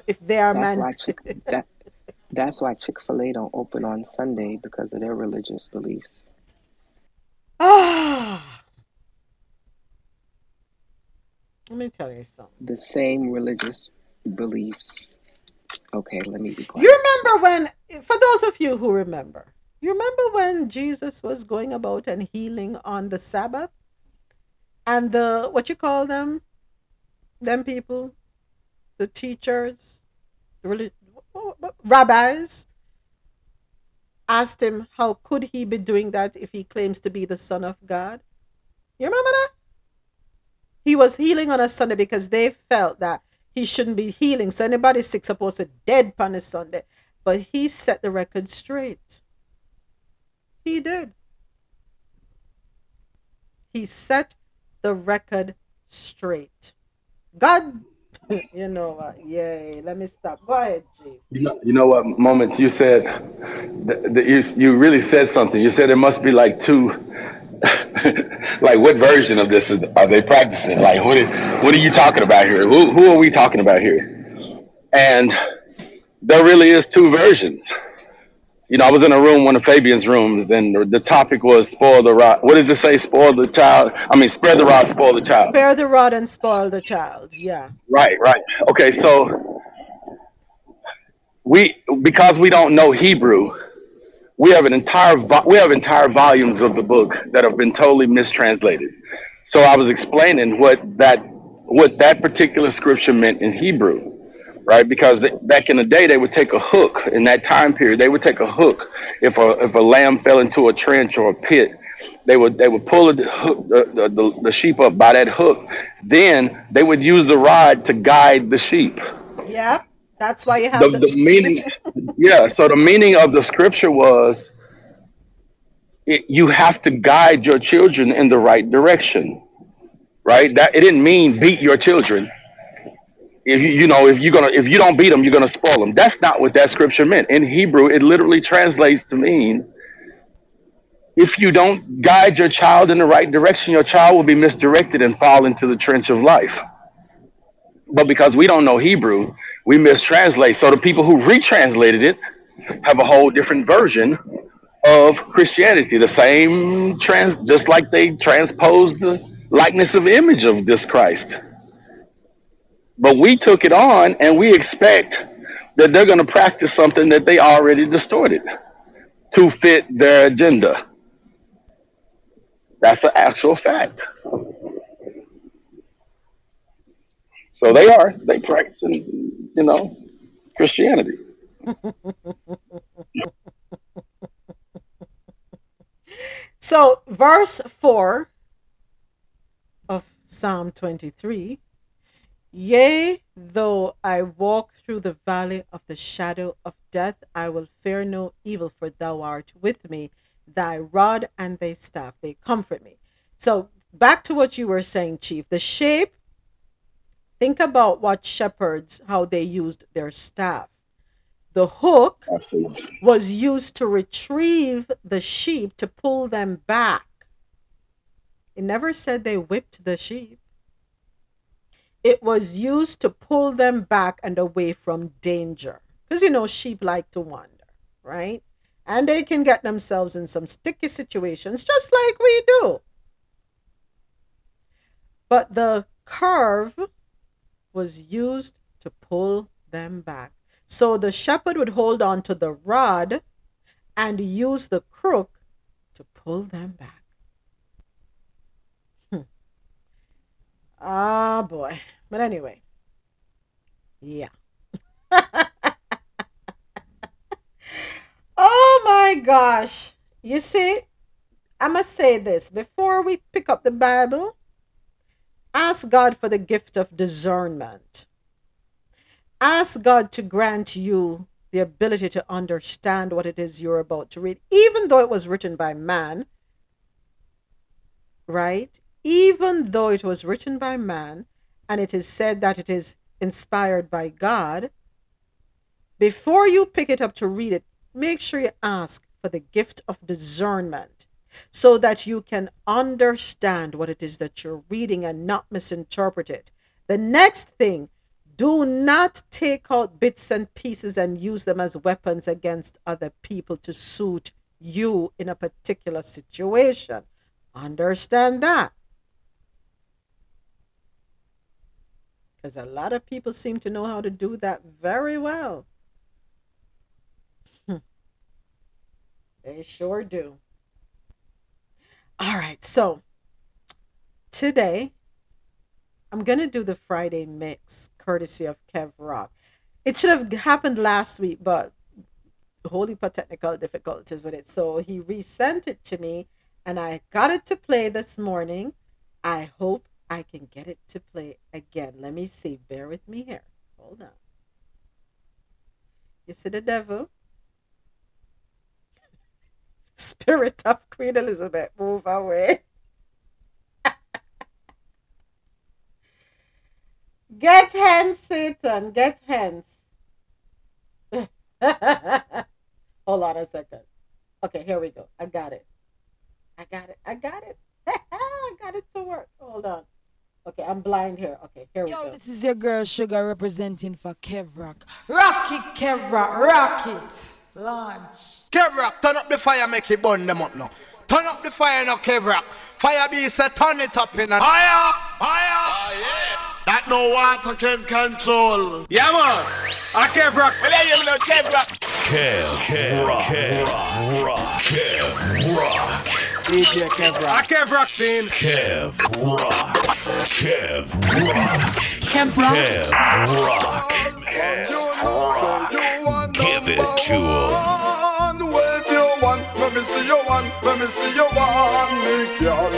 if they are That's man why Chick that that's why Chick Fil A don't open on Sunday because of their religious beliefs. Ah. Let me tell you something. The same religious beliefs. Okay, let me be quiet. You remember when, for those of you who remember, you remember when Jesus was going about and healing on the Sabbath? And the, what you call them? Them people? The teachers? The relig- what- what- rabbis? Asked him, how could he be doing that if he claims to be the Son of God? You remember that? He was healing on a Sunday because they felt that he shouldn't be healing. So anybody sick supposed to dead on a Sunday. But he set the record straight. He did. He set the record straight. God, you know what? Yay. Let me stop. Go ahead, G. You know, you know what? Moments you said that, that you you really said something. You said it must be like two. like what version of this is, are they practicing? Like what is what are you talking about here? Who who are we talking about here? And there really is two versions. You know, I was in a room, one of Fabian's rooms, and the topic was spoil the rod. What does it say? Spoil the child. I mean, spare the rod, spoil the child. Spare the rod and spoil the child. Yeah. Right, right. Okay, so we because we don't know Hebrew, we have an entire vo- we have entire volumes of the book that have been totally mistranslated. So I was explaining what that what that particular scripture meant in Hebrew, right? Because back in the day, they would take a hook in that time period. They would take a hook if a if a lamb fell into a trench or a pit. They would they would pull the, hook, the, the, the sheep up by that hook. Then they would use the rod to guide the sheep Yeah. That's why you have the, the, the meaning yeah so the meaning of the scripture was it, you have to guide your children in the right direction right? That it didn't mean beat your children. If you, you know if you're gonna if you don't beat them you're gonna spoil them that's not what that scripture meant. In hebrew it literally translates to mean if you don't guide your child in the right direction your child will be misdirected and fall into the trench of life. But because we don't know Hebrew, we mistranslate. So the people who retranslated it have a whole different version of Christianity. The same trans, just like they transposed the likeness of image of this Christ. But we took it on, and we expect that they're going to practice something that they already distorted to fit their agenda. That's an actual fact. So they are. They practicing, you know, Christianity. So, verse 4 of Psalm 23 Yea, though I walk through the valley of the shadow of death, I will fear no evil, for thou art with me. Thy rod and thy staff, they comfort me. So, back to what you were saying, Chief. The shape, think about what shepherds, how they used their staff. The hook Absolutely. was used to retrieve the sheep to pull them back. It never said they whipped the sheep. It was used to pull them back and away from danger. Because you know, sheep like to wander, right? And they can get themselves in some sticky situations just like we do. But the curve was used to pull them back. So the shepherd would hold on to the rod and use the crook to pull them back. Hmm. Ah, boy. But anyway, yeah. oh my gosh. You see, I must say this before we pick up the Bible, ask God for the gift of discernment. Ask God to grant you the ability to understand what it is you're about to read, even though it was written by man, right? Even though it was written by man and it is said that it is inspired by God, before you pick it up to read it, make sure you ask for the gift of discernment so that you can understand what it is that you're reading and not misinterpret it. The next thing, do not take out bits and pieces and use them as weapons against other people to suit you in a particular situation. Understand that. Because a lot of people seem to know how to do that very well. Hmm. They sure do. All right, so today I'm gonna do the Friday mix courtesy of Kev Rock. It should have happened last week, but holy technical difficulties with it. So he resent it to me and I got it to play this morning. I hope I can get it to play again. Let me see. Bear with me here. Hold on. You see the devil? Spirit of Queen Elizabeth, move away. Get hence, Satan. Get hence. Hold on a second. Okay, here we go. I got it. I got it. I got it. I got it to work. Hold on. Okay, I'm blind here. Okay, here we Yo, go. this is your girl Sugar representing for Kev Rock. Rock it, Kev Rock, rock it. Launch. Kev Rock, turn up the fire, make it burn them up now. Turn up the fire now, Kev Rock. Fire be say turn it up in a Fire! Fire! Ah, that no water can control. Yeah man. I Kev Rock. Well, there you know Kev Rock. Kev, Kev, Rock, Kev, Rock, Kev, Rock. DJ Kev Rock. Ah, I Kev Rock scene. Kev, Rock, Kev, Rock. Kev Rock. Kev, Rock, Kev, Rock. Give it to him. Wave your one, let me see your one, let me see your one, me girl.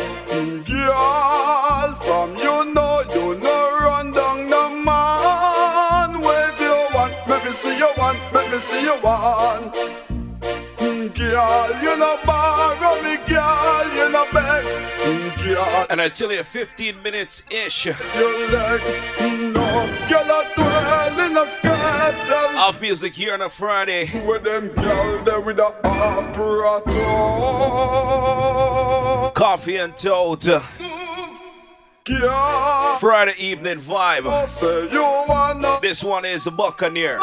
Girl, from you know you know run down the man. Wave your one, let me see your one, let me see your one. Girl, you know borrow me, girl, you know beg, girl. And until you're 15 minutes ish You like no, girl, I dwell in a skirt. of music here on a Friday. With them girl there with the apparatus. Coffee in Toe. Yeah. Friday evening vibe. You This one is Buccaneer.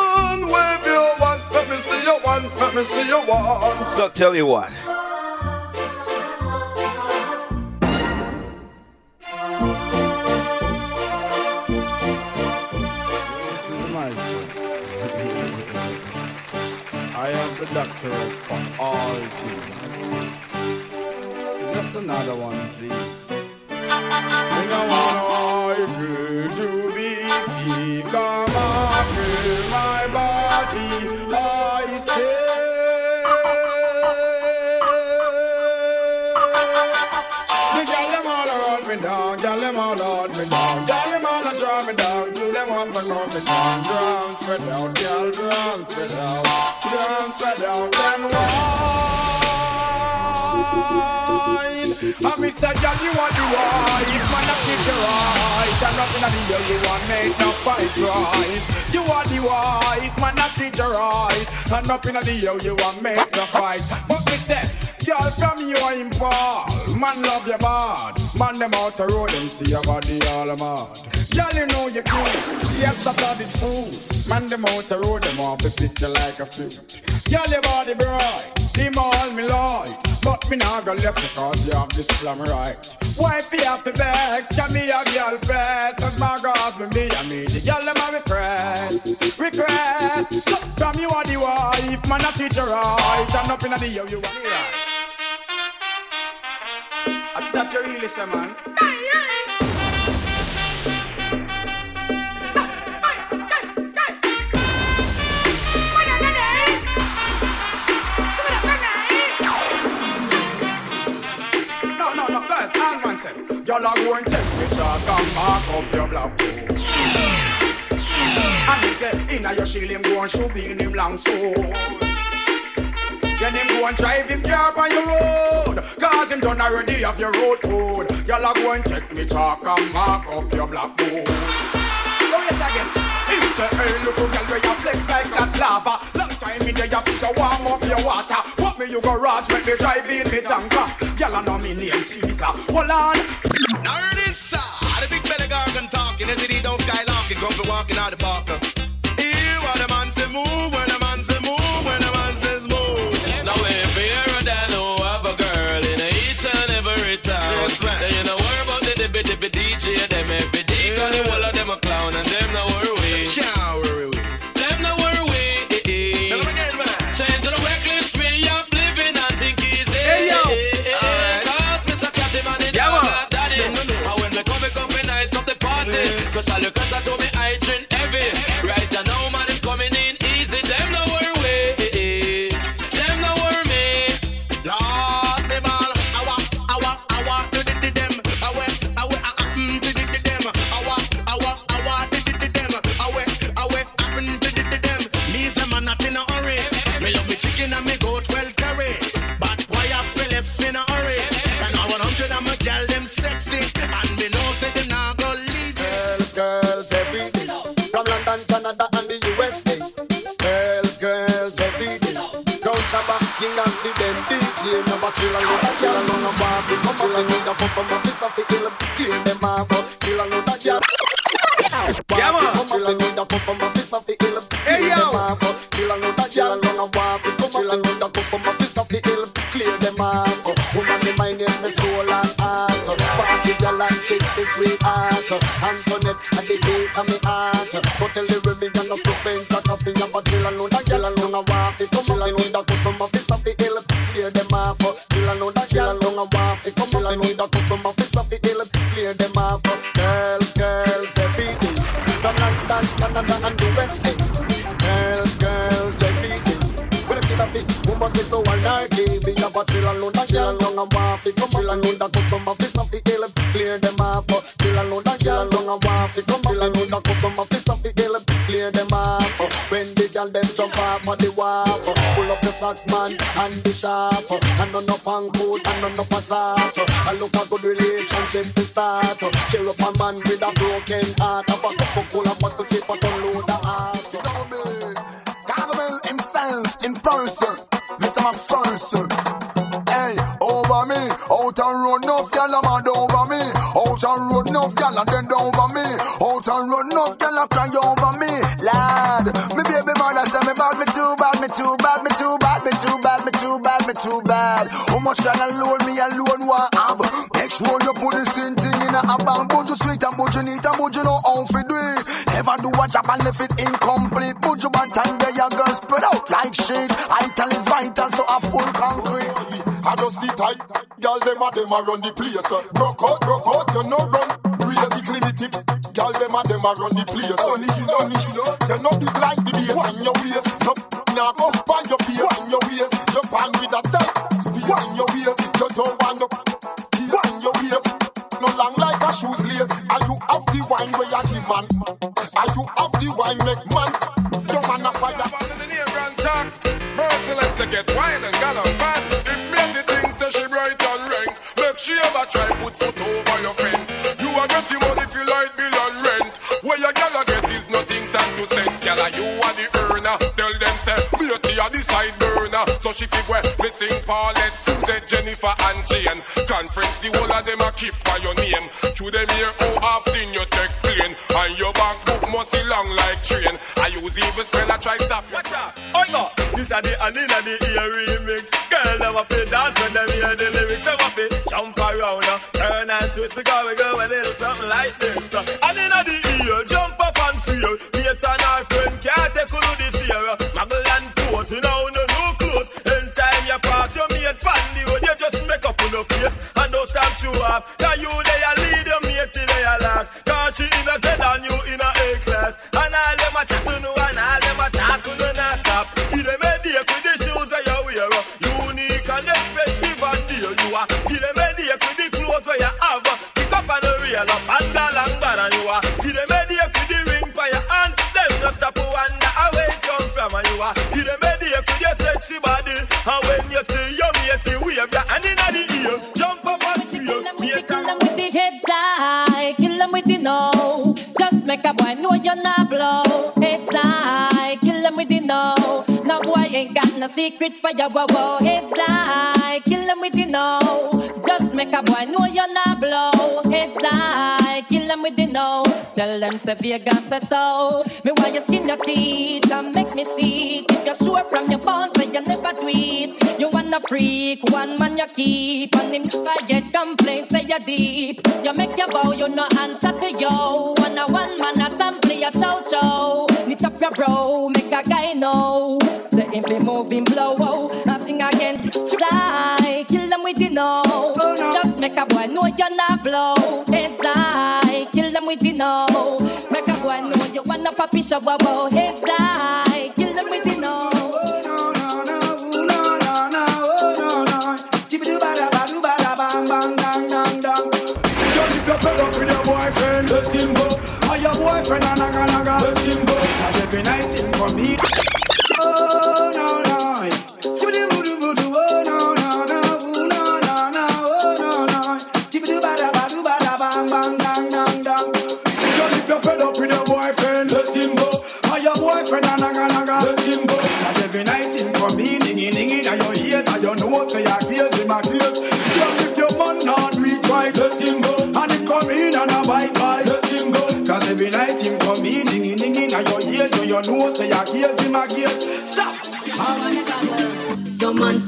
Run, wave your one. Let me see your one. Let me see your one. So tell you what. This is my story. I am the doctor for all things. Just another one, please. We don't want all me down, do them all to come me down, drum spread out, gal drum spread out, drum spread out and wine. I miss a gal you want the wife, man I keep the right, and nothing of the girl you want make no fight right. You want the wife, man I keep the right, and nothing of the girl you want make no fight. But me say. Girl from you are impal Man love you bad. Man them out the road Them see your body all mad Girl you know you cute Yes that's how it food Man them out the road Them off the picture like a fruit Girl your body bright. Them all me light. But me not go left Because you have this slam right. Wife you have to vex Can me a girl best As my God me me I mean the girl them a request Request So from you are the wife. Man a teach you right. And up in the yo you are right that you really say, man. Y'all are going to temperature, come back up your block. And said, inna your shield, him go and shoot in him long so. Then him go and drive him car on your road Cause him done already have your road code Y'all are go and check me chalk and mark up your blackboard Oh yes again He say, hey, look who girl where you flex like that lava. Long time me there, you figure warm up your water. What me you garage, make me drive in me tanker. Girl, I know me name Caesar. Hold on. Now hear this, sir. The big belly gargan talking, and the don't skylarking, come for walking out the park. Party. Especially cause I so it. Be a battle and load a chill and long a waffy. Come chill and load a custom of piece of the hill. Clear them off. Chill and load a chill and long a waffy. Come chill and load a custom of piece of the hill. Clear them off. When the girl them jump off of the wharf. Pull up the socks man and the sharp. And none up on coat and up a soft. I look a good relationship to start. Cheer up a man with a broken heart. Have a of bottle chip but unload the ass. Gargamel himself in person. Mr. McPherson. Hey, over me. Out on road, enough gal a mad over me. Out on road, enough gal a bend over me. Out on road, enough gal a cry over me. Lad, me baby mother say me bad, me too bad, me too bad, me too bad, me too bad, me too bad, me too bad. How much gal alone me alone want have? Make sure you put the same thing in a bank. But you sweet and but you neat and but you know how to do it. Never do a job and left it incomplete. But you bad time there, your girl spread out like shit. Vital is vital, I just the tight, girl them a them a run the place. Broke out, broke out, you know run. Raise the clinic, girl them a them a run the place. Only you know, you know big like the bass in your waist. No, now go find your face in your waist. Your pan with a tight speed in your waist. You don't want no in your waist. No long like a shoes lace. Are you have the wine where you give man? Are you have the wine make man? Your man a fire. In the neighborhood, merciless to get wild she ever try put foot over your fence. You a get your if you like bill and rent. Where your gal a get is nothing stand to sense. Gal a you are the earner. Tell them say beauty a the side burner. So she fig where missing Paulette, Suzette, Jennifer and Jane. Conference the whole of them a keep by your name. Through them here how often you take plane and your back book must be long like train. I use even spell I try stop. Watch out. Oigo. This a the Anila the ear remix. Girl never fit dance when them hear the because we go a little something like this. Uh. And in the no secret for you. Whoa, whoa, it's I kill them with you know. Just make a boy know you're not blow. It's I kill them with you know. Tell them say Vegas say so. Me why you skin your teeth and make me see it. If you're sure from your bones say you never tweet. You wanna freak, one man you keep. And him I get complaints say you deep. You make your bow, you no answer to yo. One a one man assembly a your chow chow. Knit up your bro, make a guy know. Him be moving blow. I sing again. Die, kill them with you know. Just make a boy know you're not blow. It's I, kill them with the know. Make a boy know you wanna papi show. Whoa, it's I,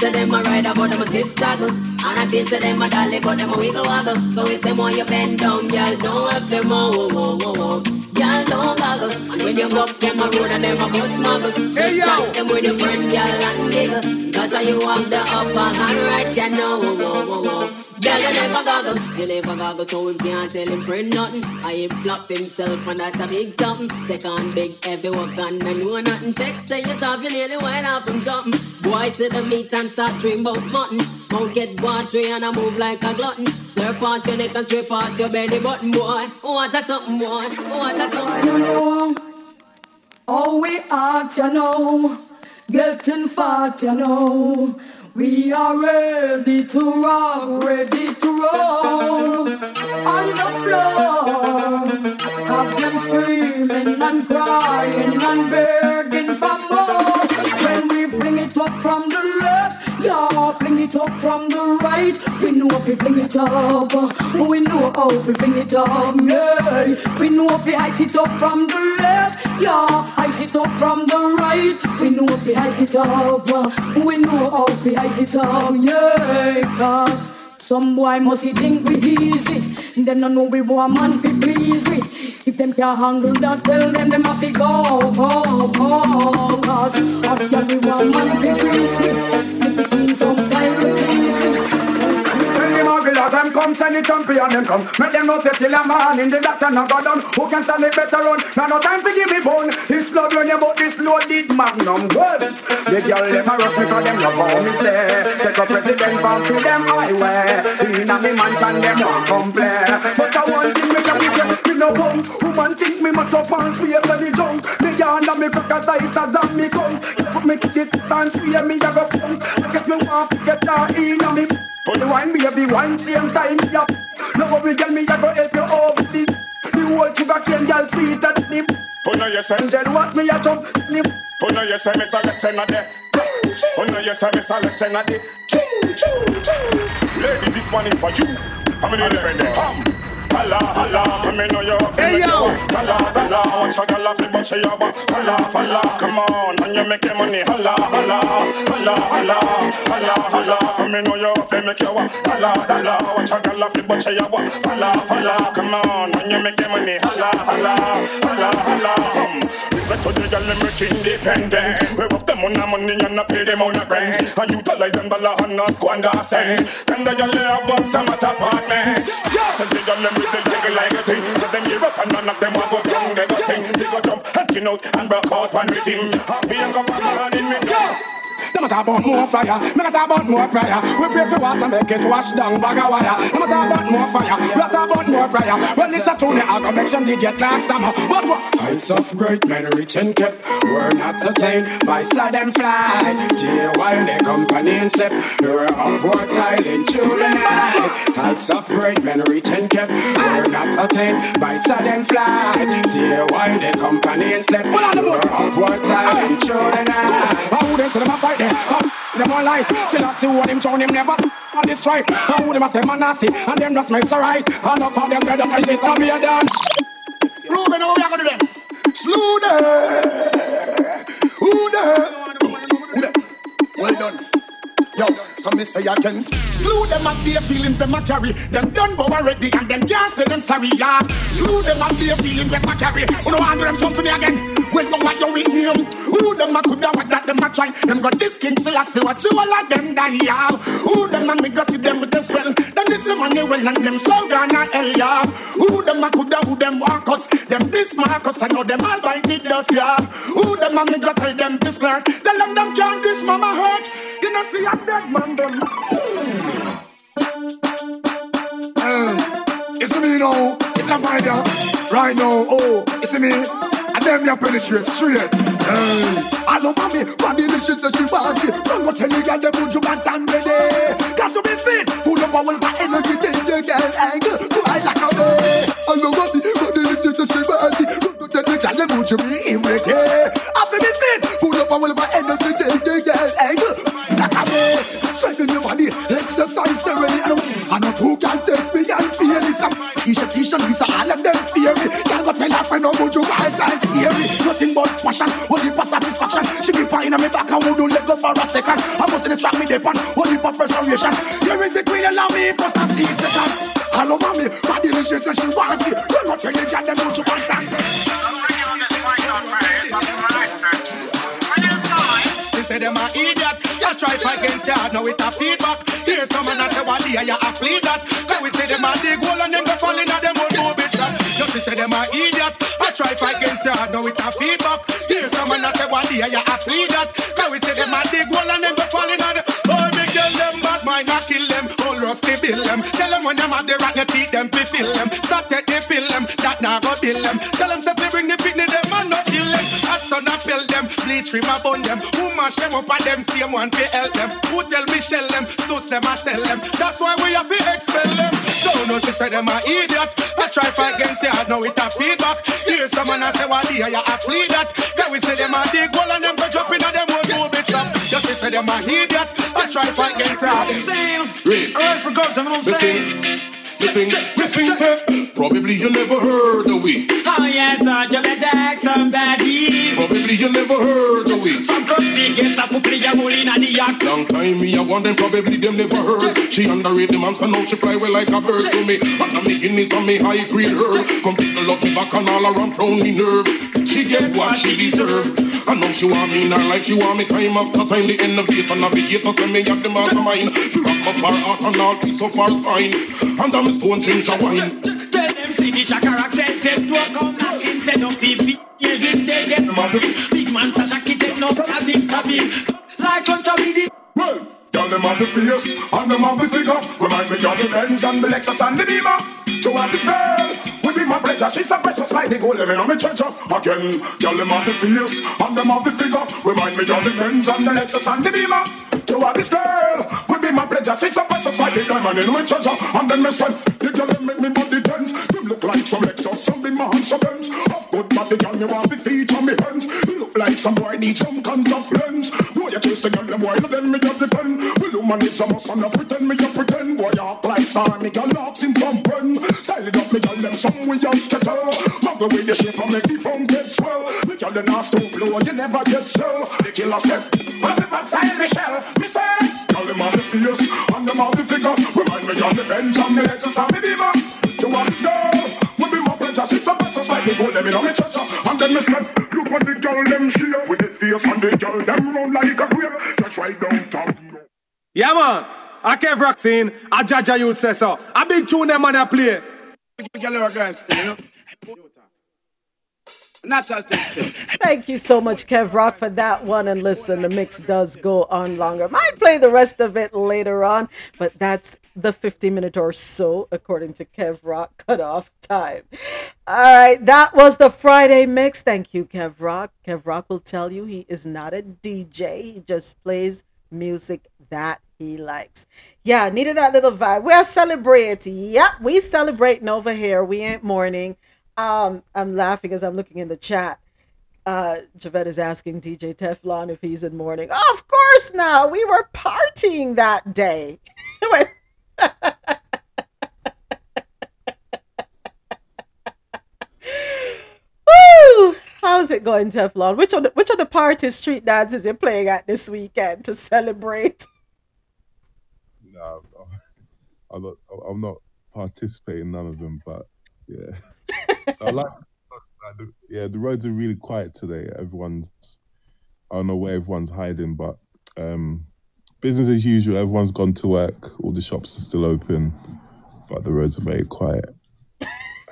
Say them a ride but them a skip saddle. And I think say them a dolly but them a wiggle waggle. So if them want you bend down, y'all don't have them whoa whoa whoa whoa Y'all don't goggle. And when you up them a road and them a bus smuggle. Just chat them with your friend, y'all and giggle. Cause you have the upper hand right, you know whoa whoa whoa whoa Girl, you never goggle, you never goggle, so we can't tell him friend nothing. I him flop himself, and that's a big something. Take on big, heavy work, and I know nothing. Check, say yourself, you nearly went up from something. Boy, sit the meat and start dream about mutton. Won't get watery and I move like a glutton. Slurp past your neck and straight past your belly button, boy. What a something, boy. What a something. Oh, we are, you know, getting fat, you know. We are ready to rock, ready to roll on the floor. Have them screaming and crying and begging for more. When we fling it up from the left, yeah, fling it up from the right. We know if we fling it up, we know how we fling it up, yeah. We know if we ice it up from the left, yeah, ice it up from the right. We know if we ice it up, we know how we ice it up, yeah. Cause some boy must think we easy. Them no know we want man fi please we. If them can't handle that, tell them them have to go, go, go. Cause after we want man fi please we. Mugglers them come, send the champion them come. Make them know say till a man in the doctor not go down. Who can stand it better run? Now no time to give me bone. This blood when you bought this loaded magnum. Well, the girl them a rush because them love how me say. Take a president back to them highway. In a me mansion them want come play. But I want thing me can be say, me no bum. Woman think me much up and space and the junk. Me yarn and me crackers ice as and me come. Put me kick it and swear me a go pump. Get me want to get her in a me. For the wine baby one same time yeah. No worry girl me a go help you over the The whole sugar cane girl sweeter than the Oh no, yes, sir. Angel what me a jump the Oh no, yes, sir. Miss a lesson a day. Oh no, yes, sir. Miss a lesson a day. Choo, choo, choo. Lady, this one is for you. How many friends? Come. Holla, holla, come in on your Hey yo! Holla, holla, watch a gal off the bunch of your back. Holla, holla, come on, and you make your money. Holla, holla, holla, holla, holla, holla, come in on your face, make your. Holla, holla, watch a gal off the bunch of your back. Holla, holla, come on, and you make your money. Holla, holla, holla, holla. Hmm. Respect to the gal, them rich independent. We work them on the money and not pay them on the rent. And utilize them dollar and not squander cent. Then the gal they have one some at apartment. Yeah, cause the gal them with the jiggle like a thing. Cause them give up and none of them will go down. They go sing, they go jump and skin out and broke out one rhythm. Happy and come on in me. Yeah. A talk about more fire. A talk about more prayer. We pray for water, make it wash down bag of wire. Them a about more fire. A talk about more prayer. When this a tune, I go make some DJ talk some. But what? Heights of great men rich and kept were not attained by sudden flight. J while the company and slip, we were upward silent through the night. Heights of great men rich and kept were not attained by sudden flight. J while the company and slip, we were upward silent through the night. I wouldn't say them a fight there. Them a light. Still I see what him shown him never on the stripe. I would them a say man nasty and them just makes a right. Enough of them dead up and shit not be a dance. Ruben, how we are gonna do them? Slew them. Who them? Who them? Well done. Yo, so me say I can't Slew them and their feelings them a carry. Them done bow already and them can't say them sorry, yeah. Slew them and their feelings them a carry. Who no anger them something again? Well, you what you with me um? Who them a coulda what that them a try? Them got this king still I see what you all of them die, yeah. Who them a me go see them with the spell? Then this is money well and them so gonna hell, yeah. Who them a coulda who them want us Them this Marcus I know them all by the dust, yeah. Who them a me go tell them this flirt Tell them them can't this mama hurt. You know see a dead man it's me now. It's not my girl. Right now, oh, it's me. And them ya penetrate straight. Hey, I love me. What the mission that she want it. Don't go tell me girl them put you back and ready. Got to be fit. Full of power, my energy, take the girl angle. Fly like a way. I love me. What the mission that she want it. Don't go tell me girl them put you in ready. I feel me fit. Full Tisha, Tisha, Lisa, all of them fear me. Can't go tell her friend how much you wild and scary. Nothing but passion, only for satisfaction. She be pine on me back and wouldn't let go for a second. I must in the track me depend, only for preservation. Here is the queen, allow me for some C second. All over me, body she say she want it. Don't go tell the girl them what you want that. They say them a idiot. You try fight against your now with a feedback. Here's some man a say what the you a plead that. Cause we say them a dig hole and then go fall in them old no bit that. Just to say them a idiot. I try fight against your now with a feedback. Here's some man a say what the you a plead that. Cause we say them a dig hole and then go fall in them. Oh, me kill them bad mind I kill them. All rusty bill them. Tell them when them have the rat, you teeth them fi fill them. Stop take the pill them. That now go bill them. Tell them fi bring the picnic them and not them. A them. Bleach trim a bun them. Who mash them up and them same one fi help them. Who tell me shell them? Sus them a sell them. That's why we have to expel them. Don't know she say them a idiot. I try fight against you, I know it a feedback. Hear someone I say what the you a plead that. Then we say them a dig hole and them go jump in and them won't do bitch up. Just say them a idiot. I try fight against you. Read. Alright, for girls, I'm gonna Listen, listen, listen. Probably you never heard of we. Oh yes, I just attack somebody. Probably you never heard of we. Some comfy gets up, put your hole in the yak. Long time me, I want them probably them never heard. She underrated the monster, now she fly well like a bird to me. And I'm making this on me high grade herb. Come tickle up me back and all around round me nerve. She get what she deserve. I know she want me in her life, she want me time after time. The innovator, navigator, send me at the mastermind. She rock my far out and all piece of far fine. And I'm a stone ginger wine. Tell them see the shakara tell them to come knocking Send up the feet, yeah, give they get Big man a kid, no stabbing, stabbing Like on top of the Well, Girl, them have the face and them have the figure. Remind me of the Benz and the Lexus and the Beamer. To have this girl, will be my pleasure. She's a precious like the gold living on me treasure. Again, girl, them have the face and them have the figure. Remind me of the Benz and the Lexus and the Beamer. To have this girl, will be my pleasure. She's a precious like the diamond in my treasure. And then me say, the girl them make me body tense. Them look like some Lexus, some big man, some Benz. Of good body, girl, me want the feet on me hands. You look like some boy need some contact lens. Boy, you chase the girl, them why then me just defend. Is a must and pretend me a pretend. Boy, you act like star, me girl locks him from friend. Style it up, me girl them some we just her. Muggle with the shape and make the phone get swell. Me girl them not stop oh, blow, you never get swell. The killer said, what if I'm style Michelle? Me say, girl them have the face and them have the figure. Remind me of the Benz and the Lexus and the Beamer. To want this girl, will be my pleasure. She's a precious like the gold, them in on me treasure. And then me said, look what the girl them share with the face and the girl them round like a queer. Just right down top. Yeah, man. I Kev Rock scene. I Jaja youth say so. A big tune them man a Thank you so much, Kev Rock, for that one. And listen, the mix does go on longer. Might play the rest of it later on, but that's the 50 minute or so, according to Kev Rock, cutoff time. All right, that was the Friday mix. Thank you, Kev Rock. Kev Rock will tell you he is not a DJ, he just plays music that he likes. Yeah, needed that little vibe. We are celebrating. Yep, we celebrating over here. We ain't mourning. Um, I'm laughing as I'm looking in the chat. Uh, Javette is asking DJ Teflon if he's in mourning. of course now. We were partying that day. Woo! How's it going, Teflon? Which of the which of the party street dances you're playing at this weekend to celebrate? No, I'm not. I'm not participating in none of them. But yeah, I like. like the- Yeah, the roads are really quiet today. Everyone's. I don't know where everyone's hiding, but um, business as usual. Everyone's gone to work. All the shops are still open, but the roads are very quiet.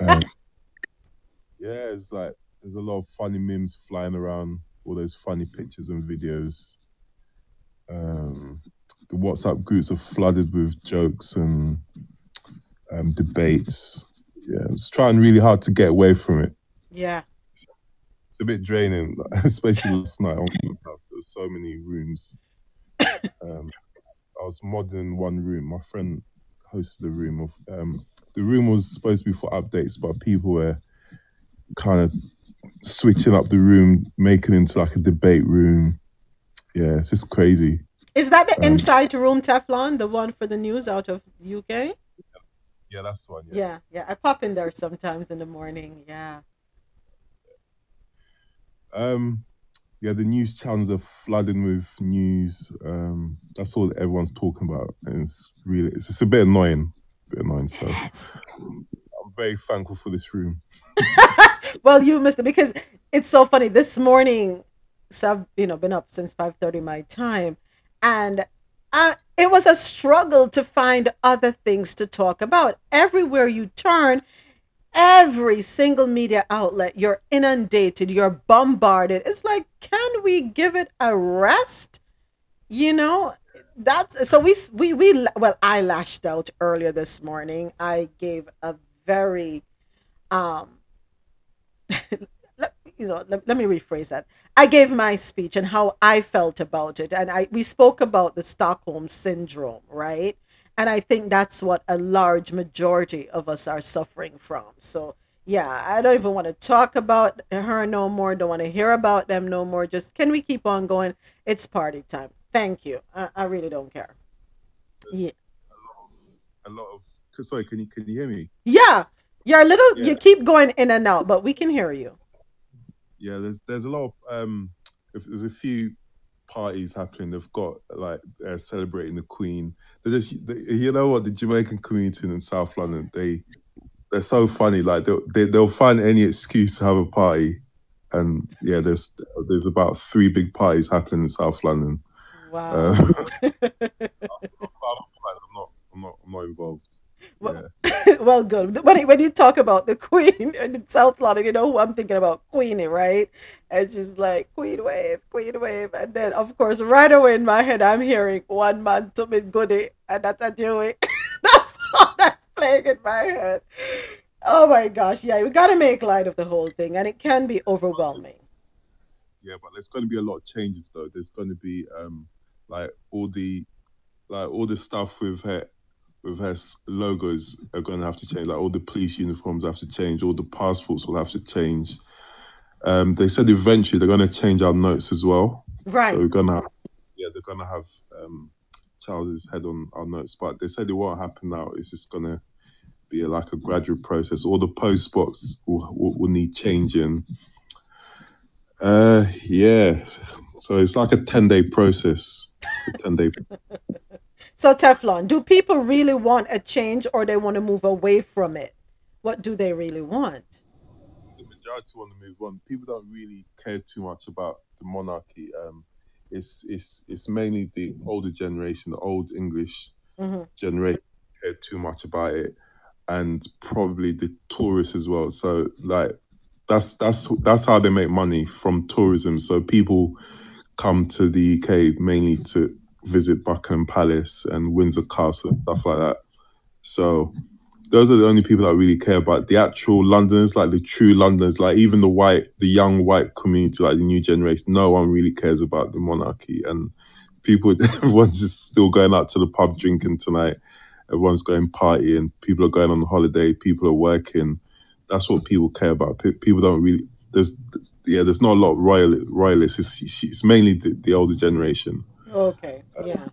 Um, yeah, it's like there's a lot of funny memes flying around. All those funny pictures and videos. Um, the WhatsApp groups are flooded with jokes and um, debates. Yeah, it's trying really hard to get away from it. Yeah. It's a bit draining, especially last night on Clubhouse. There were so many rooms. Um, I was modding one room. My friend hosted the room of. Um, the room was supposed to be for updates, but people were kind of switching up the room, making it into like a debate room. Yeah, it's just crazy. Is that the Um, inside room Teflon, the one for the news out of UK? Yeah, that's one. Yeah. Yeah, yeah. I pop in there sometimes in the morning. Yeah. Um, yeah, the news channels are flooding with news. Um, that's all that everyone's talking about, and it's really it's, it's a bit annoying, a bit annoying. So I'm very thankful for this room. well, you missed it because it's so funny. This morning, so I've you know been up since five thirty my time, and I, it was a struggle to find other things to talk about. Everywhere you turn, every single media outlet, you're inundated, you're bombarded. It's like, can we give it a rest? You know, that's so we we we well, I lashed out earlier this morning. I gave a very um you know let, let me rephrase that. I gave my speech and how i felt about it. And i we spoke about the stockholm syndrome right? And i think that's what a large majority of us are suffering from. So yeah i don't even want to talk about her no more. Don't want to hear about them no more. Just can we keep on going? It's party time. Thank you. I, I really don't care. Yeah. A lot of a lot of sorry, can you can you hear me? yeah. You're a little you keep going in and out but we can hear you Yeah, there's there's a lot of um, if there's a few parties happening. They've got like uh, celebrating the Queen. They're just they, you know what the Jamaican community in South London they they're so funny. Like they'll they, they'll find any excuse to have a party, and yeah, there's there's about three big parties happening in South London. Wow. Uh, I'm not I'm not I'm not involved. Well, well, good. When when you talk about the Queen in South London, you know who I'm thinking about, Queenie, right? And she's like, Queen wave, Queen wave, and then of course, right away in my head, I'm hearing one man to me goody, and that's a Dewey. that's all that's playing in my head. Oh my gosh, yeah, we got to make light of the whole thing, and it can be overwhelming. Yeah, but there's going to be a lot of changes though. There's going to be um like all the like all the stuff with her s- logos are going to have to change. Like all the police uniforms have to change. All the passports will have to change. Um, they said eventually they're going to change our notes as well. Right. So we're gonna have, yeah, they're gonna have um Charles's head on our notes, but they said it won't happen now. It's just gonna be like a gradual process. All the post spots will, will, will need changing. Uh, yeah. So it's like a ten day process. It's a ten day. So Teflon, do people really want a change, or they want to move away from it? What do they really want? the majority want to move on. People don't really care too much about the monarchy. Um, it's it's it's mainly the older generation, the old English Mhm. generation care too much about it, and probably the tourists as well. So like that's that's that's how they make money from tourism. So people come to the UK mainly to visit Buckingham Palace and Windsor Castle and stuff like that. So those are the only people that really care about the actual Londoners, like the true Londoners, like even the white, the young white community, like the new generation. No one really cares about the monarchy, and people, everyone's just still going out to the pub drinking tonight. Everyone's going partying. People are going on holiday. People are working. That's what people care about. People don't really. There's yeah. There's not a lot of royal royalists. It's, it's mainly the, the older generation. Okay, yeah.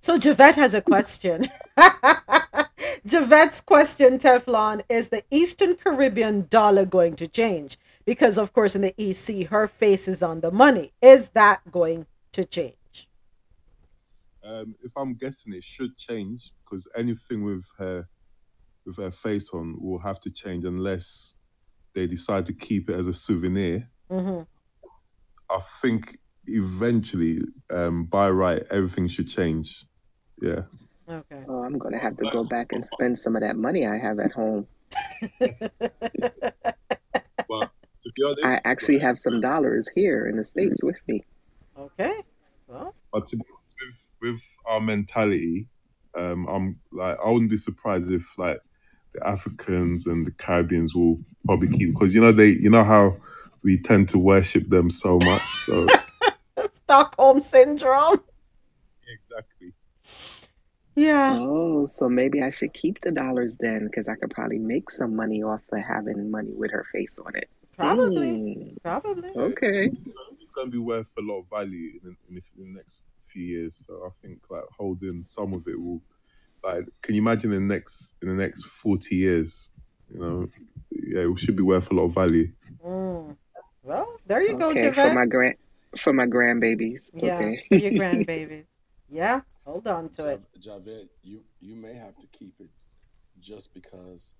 So Javette has a question. Javette's question, Teflon, is the Eastern Caribbean dollar going to change? Because of course in the EC her face is on the money. Is that going to change? Um, if I'm guessing, it should change because anything with her with her face on will have to change unless they decide to keep it as a souvenir. Mm-hmm. I think eventually, um, by right, everything should change. Yeah. Okay. Oh, I'm gonna have to go back and spend some of that money I have at home. I actually have some dollars here in the states with me. Okay. Well, But to be honest, with, with our mentality, um, I'm like I wouldn't be surprised if like the Africans and the Caribbeans will probably keep because you know they you know how we tend to worship them so much. So Stockholm syndrome. exactly. Yeah. Oh, so maybe I should keep the dollars then, because I could probably make some money off of having money with her face on it. Probably. Hmm. Probably. Okay. it's going to be worth a lot of value in, in, the, in the next few years. So I think like holding some of it will like can you imagine in the next in the next forty years? You know, yeah, it should be worth a lot of value. Mm. Well, there you go, Okay, for my grand for my grandbabies. Yeah, Okay. for your grandbabies. Yeah, hold on to it. Javette, you you may have to keep it just because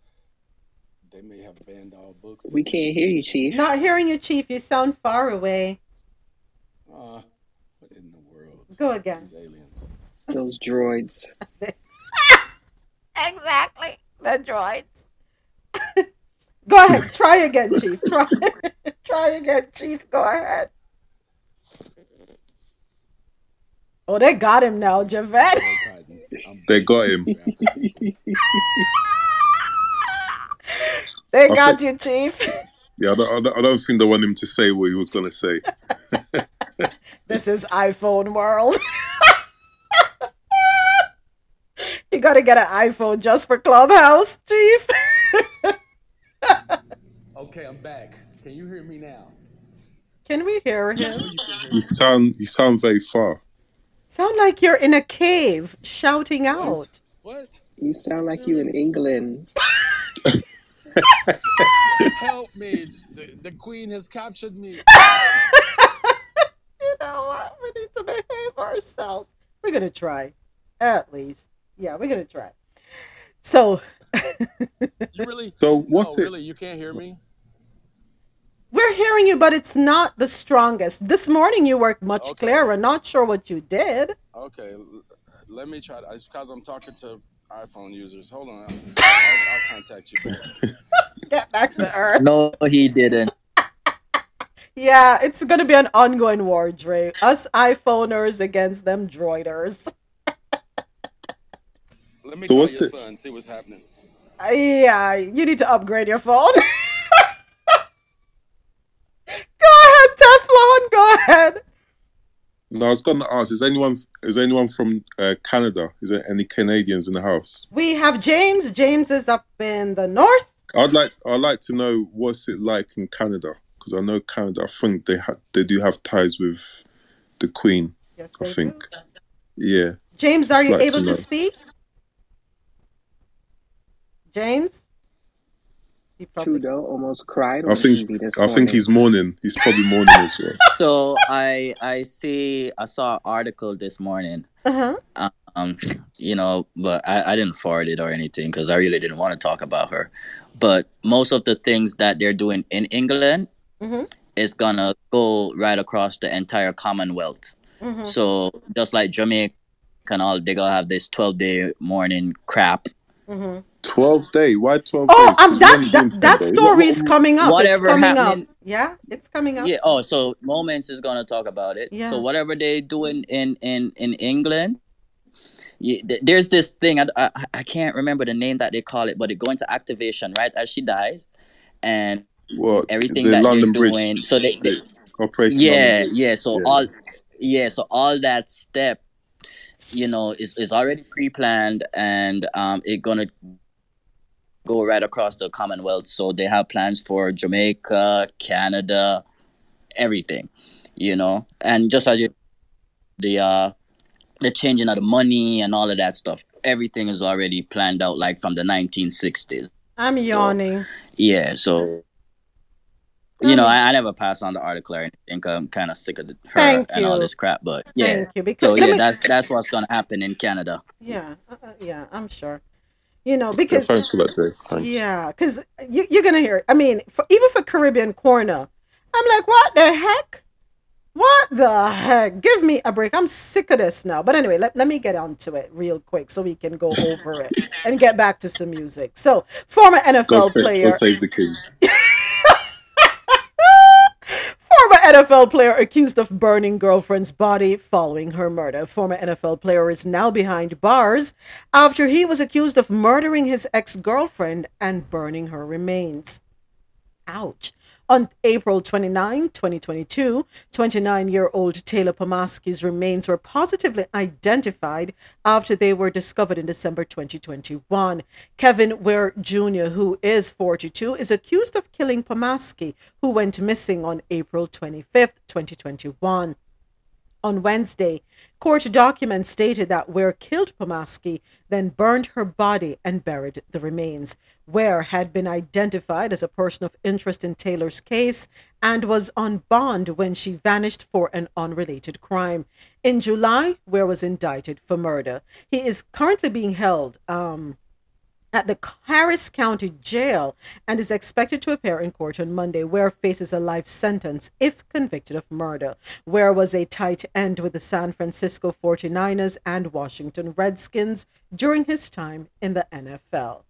they may have banned all books. We can't hear you, Chief. Not hearing you, Chief. You sound far away. Uh, what in the world? Go again. These aliens. Those droids. Exactly. The droids. Go ahead. Try again, Chief. Try. Try again, Chief. Go ahead. Oh, they got him now, Javette. They got him. They got you, Chief. Yeah, I don't, I don't- I don't think they want him to say what he was going to say. This is iPhone world. you gotta get an iPhone just for Clubhouse, Chief. Okay, I'm back. Can you hear me now? Can we hear him? You sound you sound very far. Sound like you're in a cave shouting out. What? You sound like you in England. Help me! The, the queen has captured me. You know what? We need to behave ourselves. We're gonna try, at least. Yeah, we're gonna try. So You really? So what's no, it? really? You can't hear me? We're hearing you, but it's not the strongest. This morning you worked much clearer. Not sure what you did. Okay, l- let me try. To, it's because I'm talking to iPhone users. Hold on, I'll, I'll, I'll contact you back. Get back to earth. No, he didn't. Yeah, it's gonna be an ongoing war, Dre. Us iPhoners against them droiders. Let me So call your it- son. See what's happening. Uh, yeah, you need to upgrade your phone. go ahead, Teflon. Go ahead. No, I was going to ask: Is anyone is anyone from uh, Canada? Is there any Canadians in the house? We have James. James is up in the north. I'd like I'd like to know what's it like in Canada because I know Canada. I think they ha- they do have ties with the Queen. Yes, I think. Yeah. James, are Just you like able to to speak? James? He probably Trudeau almost cried I think this I morning. think he's mourning. He's probably mourning as well. So I I see I saw an article this morning. Uh-huh. Um, you know, but I, I didn't forward it or anything because I really didn't want to talk about her. But most of the things that they're doing in England Mm-hmm. is gonna go right across the entire Commonwealth. Mhm. So just like Jamaica and all, they gonna have this twelve day morning crap. Mm-hmm. 12 day. Why 12 Oh, days? um, 'Cause that that, that story is coming up. Whatever it's coming happening- up. Yeah, it's coming up. Yeah. Oh, so Moments is gonna talk about it. Yeah. So whatever they doing in in in England, you, there's this thing I, I I can't remember the name that they call it, but it go into activation right as she dies, and What? everything the that London they're Bridge. doing. So they, they Operation yeah London yeah. So Yeah. all yeah. So all that step, you know, is is already pre planned, and um, it gonna go right across the Commonwealth. So they have plans for Jamaica, Canada, everything, you know. And just as you, the uh, the changing of the money and all of that stuff, everything is already planned out, like from the 1960s. I'm So- yawning. Yeah, so. You know, I, I never pass on the article or anything. 'cause I'm kind of sick of the, her Thank and all this crap. But yeah, Thank you, because- so yeah, me- that's that's what's gonna happen in Canada. Yeah, uh, uh, yeah, I'm sure. You know, because thanks for that, Dave. Thanks. Yeah, because you, you're gonna hear. It. I mean, for, even for Caribbean corner, I'm like, what the heck? What the heck? Give me a break. I'm sick of this now. But anyway, let, let me get on to it real quick so we can go over it and get back to some music. So, former NFL save- player, God save the king. Former NFL player accused of burning girlfriend's body following her murder. Former NFL player is now behind bars after he was accused of murdering his ex girlfriend and burning her remains. Ouch. On April 29, 2022, 29 year old Taylor Pomaski's remains were positively identified after they were discovered in December 2021. Kevin Ware Jr., who is 42, is accused of killing Pomaski, who went missing on April 25, 2021. On Wednesday, court documents stated that Ware killed Pomaski, then burned her body and buried the remains. Ware had been identified as a person of interest in Taylor's case and was on bond when she vanished for an unrelated crime. In July, Ware was indicted for murder. He is currently being held um, at the Harris County Jail and is expected to appear in court on Monday, where faces a life sentence if convicted of murder. Ware was a tight end with the San Francisco 49ers and Washington Redskins during his time in the NFL.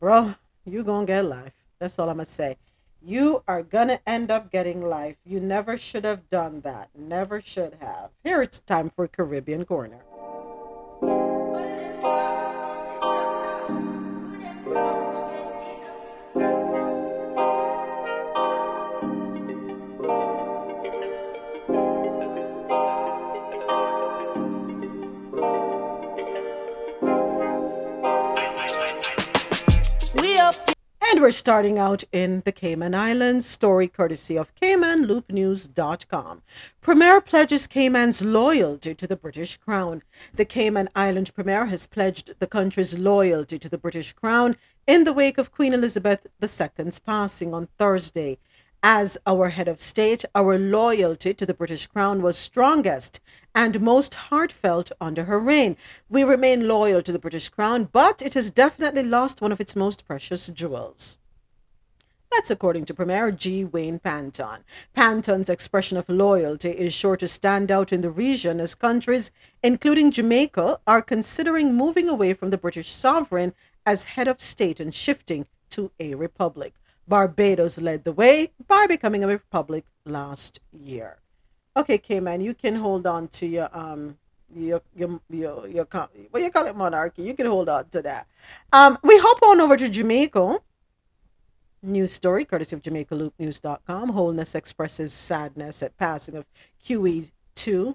Bro, you gonna get life. That's all I'm gonna say. You are gonna end up getting life. You never should have done that. Never should have. Here it's time for Caribbean Corner. And we're starting out in the Cayman Islands, story courtesy of CaymanLoopNews.com. Premier pledges Cayman's loyalty to the British Crown. The Cayman Island Premier has pledged the country's loyalty to the British Crown in the wake of Queen Elizabeth II's passing on Thursday. As our head of state, our loyalty to the British Crown was strongest and most heartfelt under her reign. We remain loyal to the British Crown, but it has definitely lost one of its most precious jewels. That's according to Premier G. Wayne Panton. Panton's expression of loyalty is sure to stand out in the region as countries, including Jamaica, are considering moving away from the British sovereign as head of state and shifting to a republic. Barbados led the way by becoming a republic last year. Okay, Cayman, you can hold on to your um your your your, your what you call it monarchy. You can hold on to that. Um, we hop on over to Jamaica. News story courtesy of JamaicaLoopNews.com. Holness expresses sadness at passing of QE2.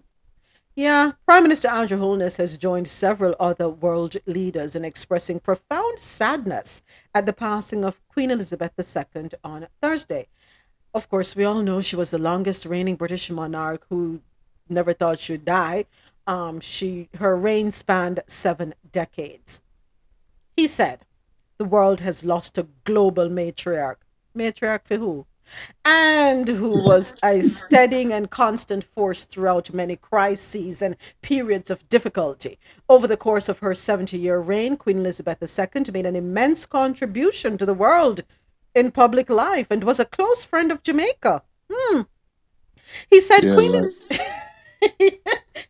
Yeah, Prime Minister Andrew Holness has joined several other world leaders in expressing profound sadness at the passing of Queen Elizabeth II on Thursday. Of course, we all know she was the longest reigning British monarch who never thought she'd die. Um, she her reign spanned seven decades. He said, "The world has lost a global matriarch. Matriarch for who? And who was a steadying and constant force throughout many crises and periods of difficulty. Over the course of her 70 year reign, Queen Elizabeth II made an immense contribution to the world in public life and was a close friend of Jamaica. Hmm. He said Yeah, Queen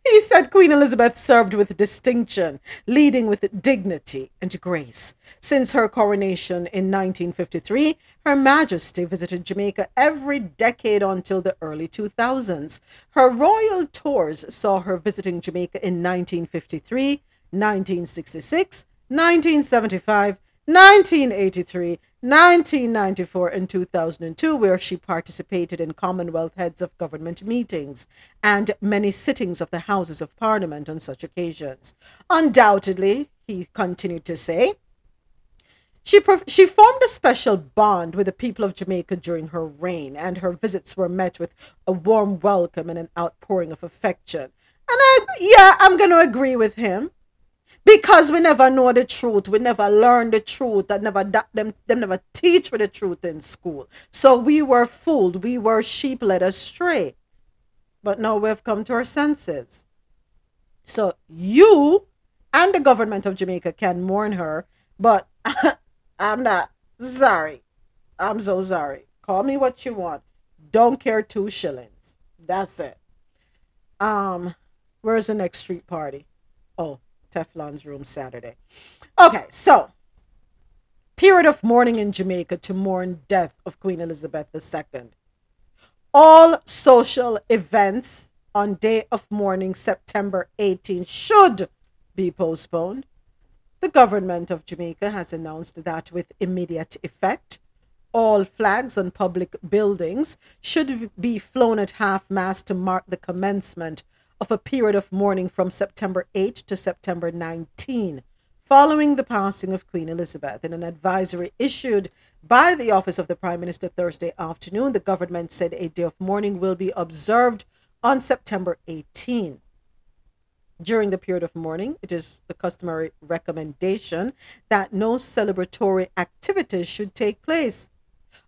He said Queen Elizabeth served with distinction, leading with dignity and grace. Since her coronation in 1953, Her Majesty visited Jamaica every decade until the early 2000s. Her royal tours saw her visiting Jamaica in 1953, 1966, 1975, 1983, 1994, and 2002, where she participated in Commonwealth Heads of Government meetings and many sittings of the Houses of Parliament on such occasions. Undoubtedly, he continued to say, she, she formed a special bond with the people of Jamaica during her reign, and her visits were met with a warm welcome and an outpouring of affection. And I, yeah, I'm going to agree with him because we never know the truth. We never learn the truth that never that them them never teach with the truth in school. So we were fooled. We were sheep led astray. But now we've come to our senses. So you and the government of jamaica can mourn her but i'm not sorry. I'm so sorry. Call me what you want. Don't care two shillings. That's it. Um where's the next street party? Oh Teflon's room Saturday. Okay, so period of mourning in Jamaica to mourn death of Queen Elizabeth II. All social events on day of mourning September 18 should be postponed. The government of Jamaica has announced that with immediate effect, all flags on public buildings should be flown at half mast to mark the commencement of a period of mourning from September 8 to September 19, following the passing of Queen Elizabeth. In an advisory issued by the Office of the Prime Minister Thursday afternoon, the government said a day of mourning will be observed on September 18. During the period of mourning, it is the customary recommendation that no celebratory activities should take place.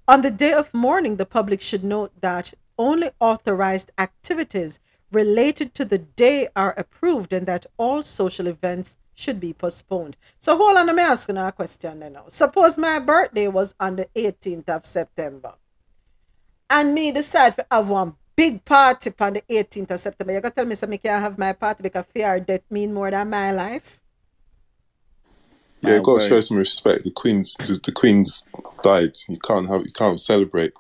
On the day of mourning, the public should note that only authorized activities related to the day are approved and that all social events should be postponed. So hold on, I'm asking a question now. Suppose my birthday was on the 18th of September. And me decide to have one big party on the 18th of September. You gotta tell me something can't have my party because fear death mean more than my life. Yeah, you got to show some respect. The queen's because the queen's died. You can't have you can't celebrate.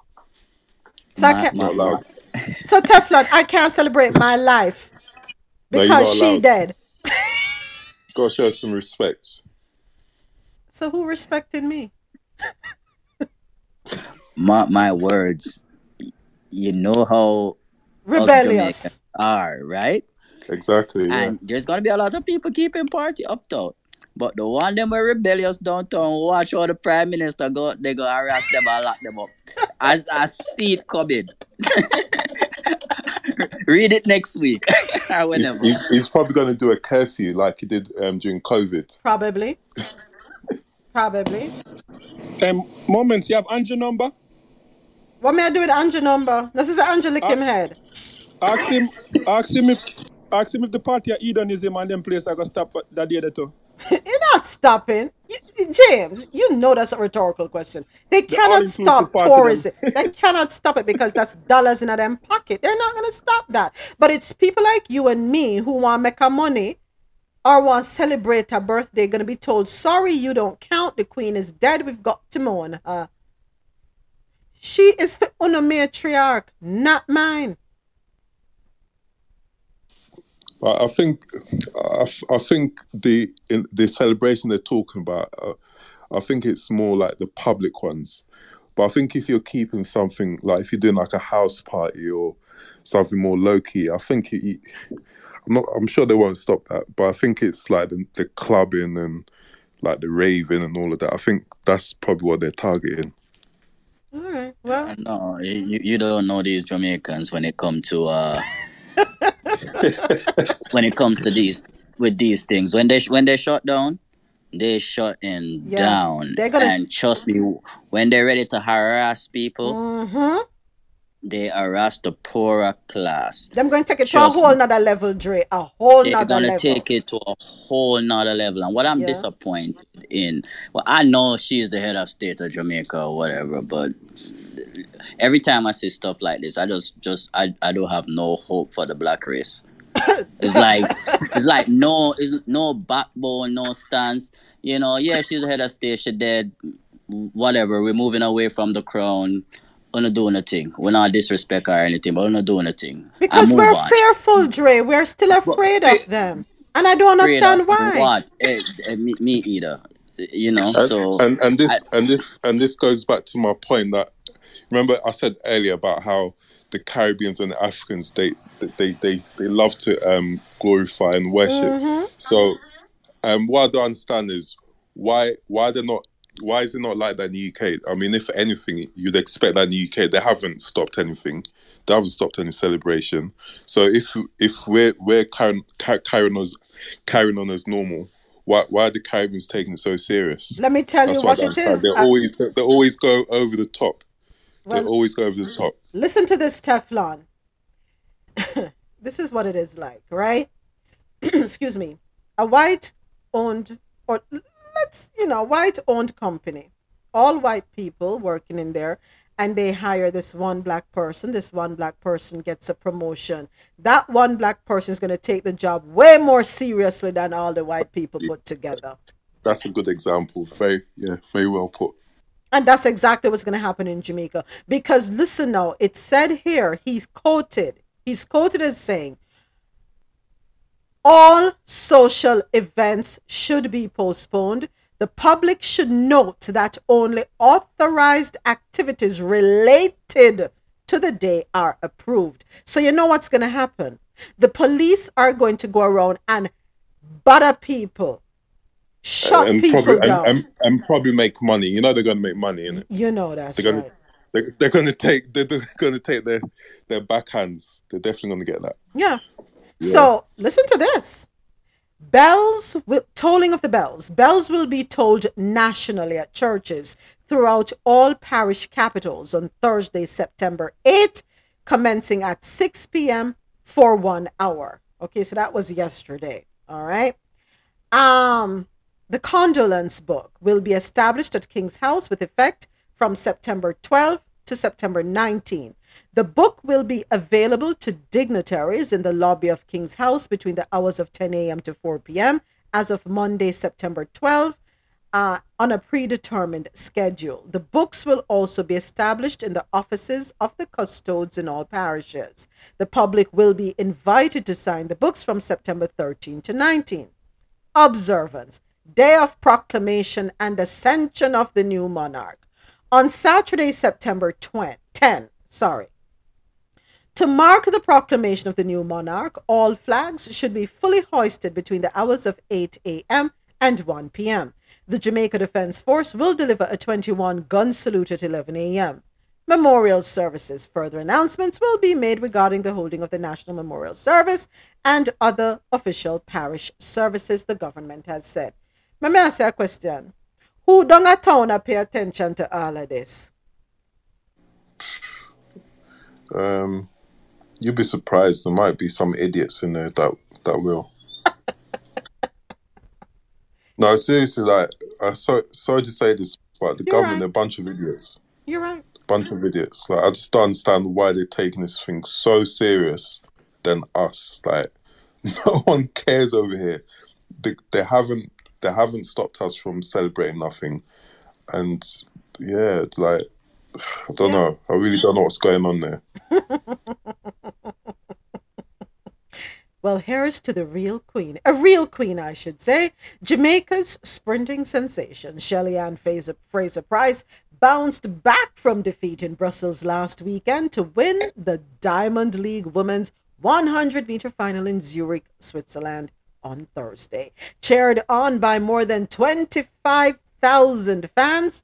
So I My- can't my- Not allowed. So Teflon, I can't celebrate my life because not she allowed. dead. Got to show some respect. So who respected me? my my words. You know how Rebellious. Are, right? Exactly. Yeah. And there's gonna be a lot of people keeping party uptown. But the one them were rebellious downtown, watch how the prime minister go they go harass them and lock them up. I, I see it coming. Read it next week or He's, whenever. he's, he's probably going to do a curfew like he did um, during COVID. Probably. Probably. Um, moments, you have Andrew number? What may I do with Andrew number? This is Andrew lick him Ah. head. Ask him, ask him if, ask him if the party at Eden is him and them place I go stop for that day there too. You're not stopping. You- James, you know that's a rhetorical question. They The cannot stop tourism. they cannot stop it because that's dollars in them pocket. They're not going to stop that. But it's people like you and me who want to make a money or want to celebrate a birthday going to be told, sorry, you don't count. The queen is dead. We've got to mourn her. She is for una matriarch, not mine. But I think, I, I think the in the celebration they're talking about, uh, I think it's more like the public ones. But I think if you're keeping something like if you're doing like a house party or something more low key, I think it, I'm not. I'm sure they won't stop that. But I think it's like the, the clubbing and like the raving and all of that. I think that's probably what they're targeting. All right. Well, No, you, you don't know these Jamaicans when it comes to uh when it comes to these with these things. When they when they shut down, they shutting Yeah, down. they're gonna- And trust me, when they're ready to harass people, mm-hmm. they harass the poorer class. them going to take it to a Trust whole me. nother level, Dre. A whole They're nother gonna level. take it to a whole nother level. And what I'm Yeah. disappointed in, well, I know she's the head of state of Jamaica or whatever, but every time I see stuff like this, I just, just, I, I don't have no hope for the black race. It's like it's like no, it's no backbone, no stance. You know, yeah, she's a head of state, she dead. Whatever, we're moving away from the crown. We're not doing a thing. We're not disrespect her or anything, but we're not doing a thing. Because we're on. fearful, Dre. We're still afraid of them. And I don't understand of why. What? Eh, eh, me, me either. You know, and, so and and this and this and this goes back to my point that remember I said earlier about how the Caribbeans and the Africans they they they they love to um glorify and worship. Mhm. So um what I don't understand is why why they're not why is it not like that in the UK? I mean, if anything, you'd expect that in the UK. They haven't stopped anything. They haven't stopped any celebration. So if if we're we're carrying carrying on as carrying on as normal, why why are the Caribbeans taking it so serious? Let me tell That's you what don't it is. They always they always go over the top. They always go over the top. Listen to this Teflon. this is what it is like, right? Excuse me. A white owned, or let's, you know, white owned company, all white people working in there, and they hire this one black person. This one black person gets a promotion. That one black person is going to take the job way more seriously than all the white people put together. That's a good example. Very yeah, very well put. And that's exactly what's going to happen in Jamaica. Because listen now, it said here, he's quoted, he's quoted as saying, all social events should be postponed. The public should note that only authorized activities related to the day are approved. So, you know what's going to happen? The police are going to go around and butter people, shut and people probably down. and, and, and probably make money. You know they're gonna make money in it. you know that's They're gonna right. they're, they're gonna take they're, they're gonna take their their backhands. They're definitely gonna get that. Yeah. Yeah. So listen to this. Bells will tolling of the bells. Bells will be tolled nationally at churches throughout all parish capitals on Thursday, September 8th, commencing at 6 p.m. for one hour. Okay, so that was yesterday. All right. Um, the condolence book will be established at King's House with effect from September 12 to September 19. The book will be available to dignitaries in the lobby of King's House between the hours of 10 a.m. to 4 p.m. as of Monday, September 12, uh, on a predetermined schedule. The books will also be established in the offices of the custodes in all parishes. The public will be invited to sign the books from September 13 to 19 observance, day of proclamation and ascension of the new monarch. On Saturday, September 20, 10, sorry. To mark the proclamation of the new monarch, all flags should be fully hoisted between the hours of 8 a.m. and 1 p.m. The Jamaica Defense Force will deliver a 21 gun salute at 11 a.m. Memorial services. Further announcements will be made regarding the holding of the National Memorial Service and other official parish services, the government has said. Let me ask you a question. Who down a town a pay attention to all of this? Um, you'd be surprised. There might be some idiots in there that that will. no, seriously, like I so sorry to say this, but the You're government, right. they're a bunch of idiots. You're right. bunch of idiots. Like I just don't understand why they're taking this thing so serious than us. Like no one cares over here. They, they haven't they haven't stopped us from celebrating nothing, and yeah, it's like I don't know. I really don't know what's going on there. Well, here's to the real queen. A real queen, I should say. Jamaica's sprinting sensation, Shelly Ann Fraser, Fraser-Pryce, bounced back from defeat in Brussels last weekend to win the Diamond League Women's 100 meter final in Zurich, Switzerland on Thursday. Cheered on by more than 25,000 fans,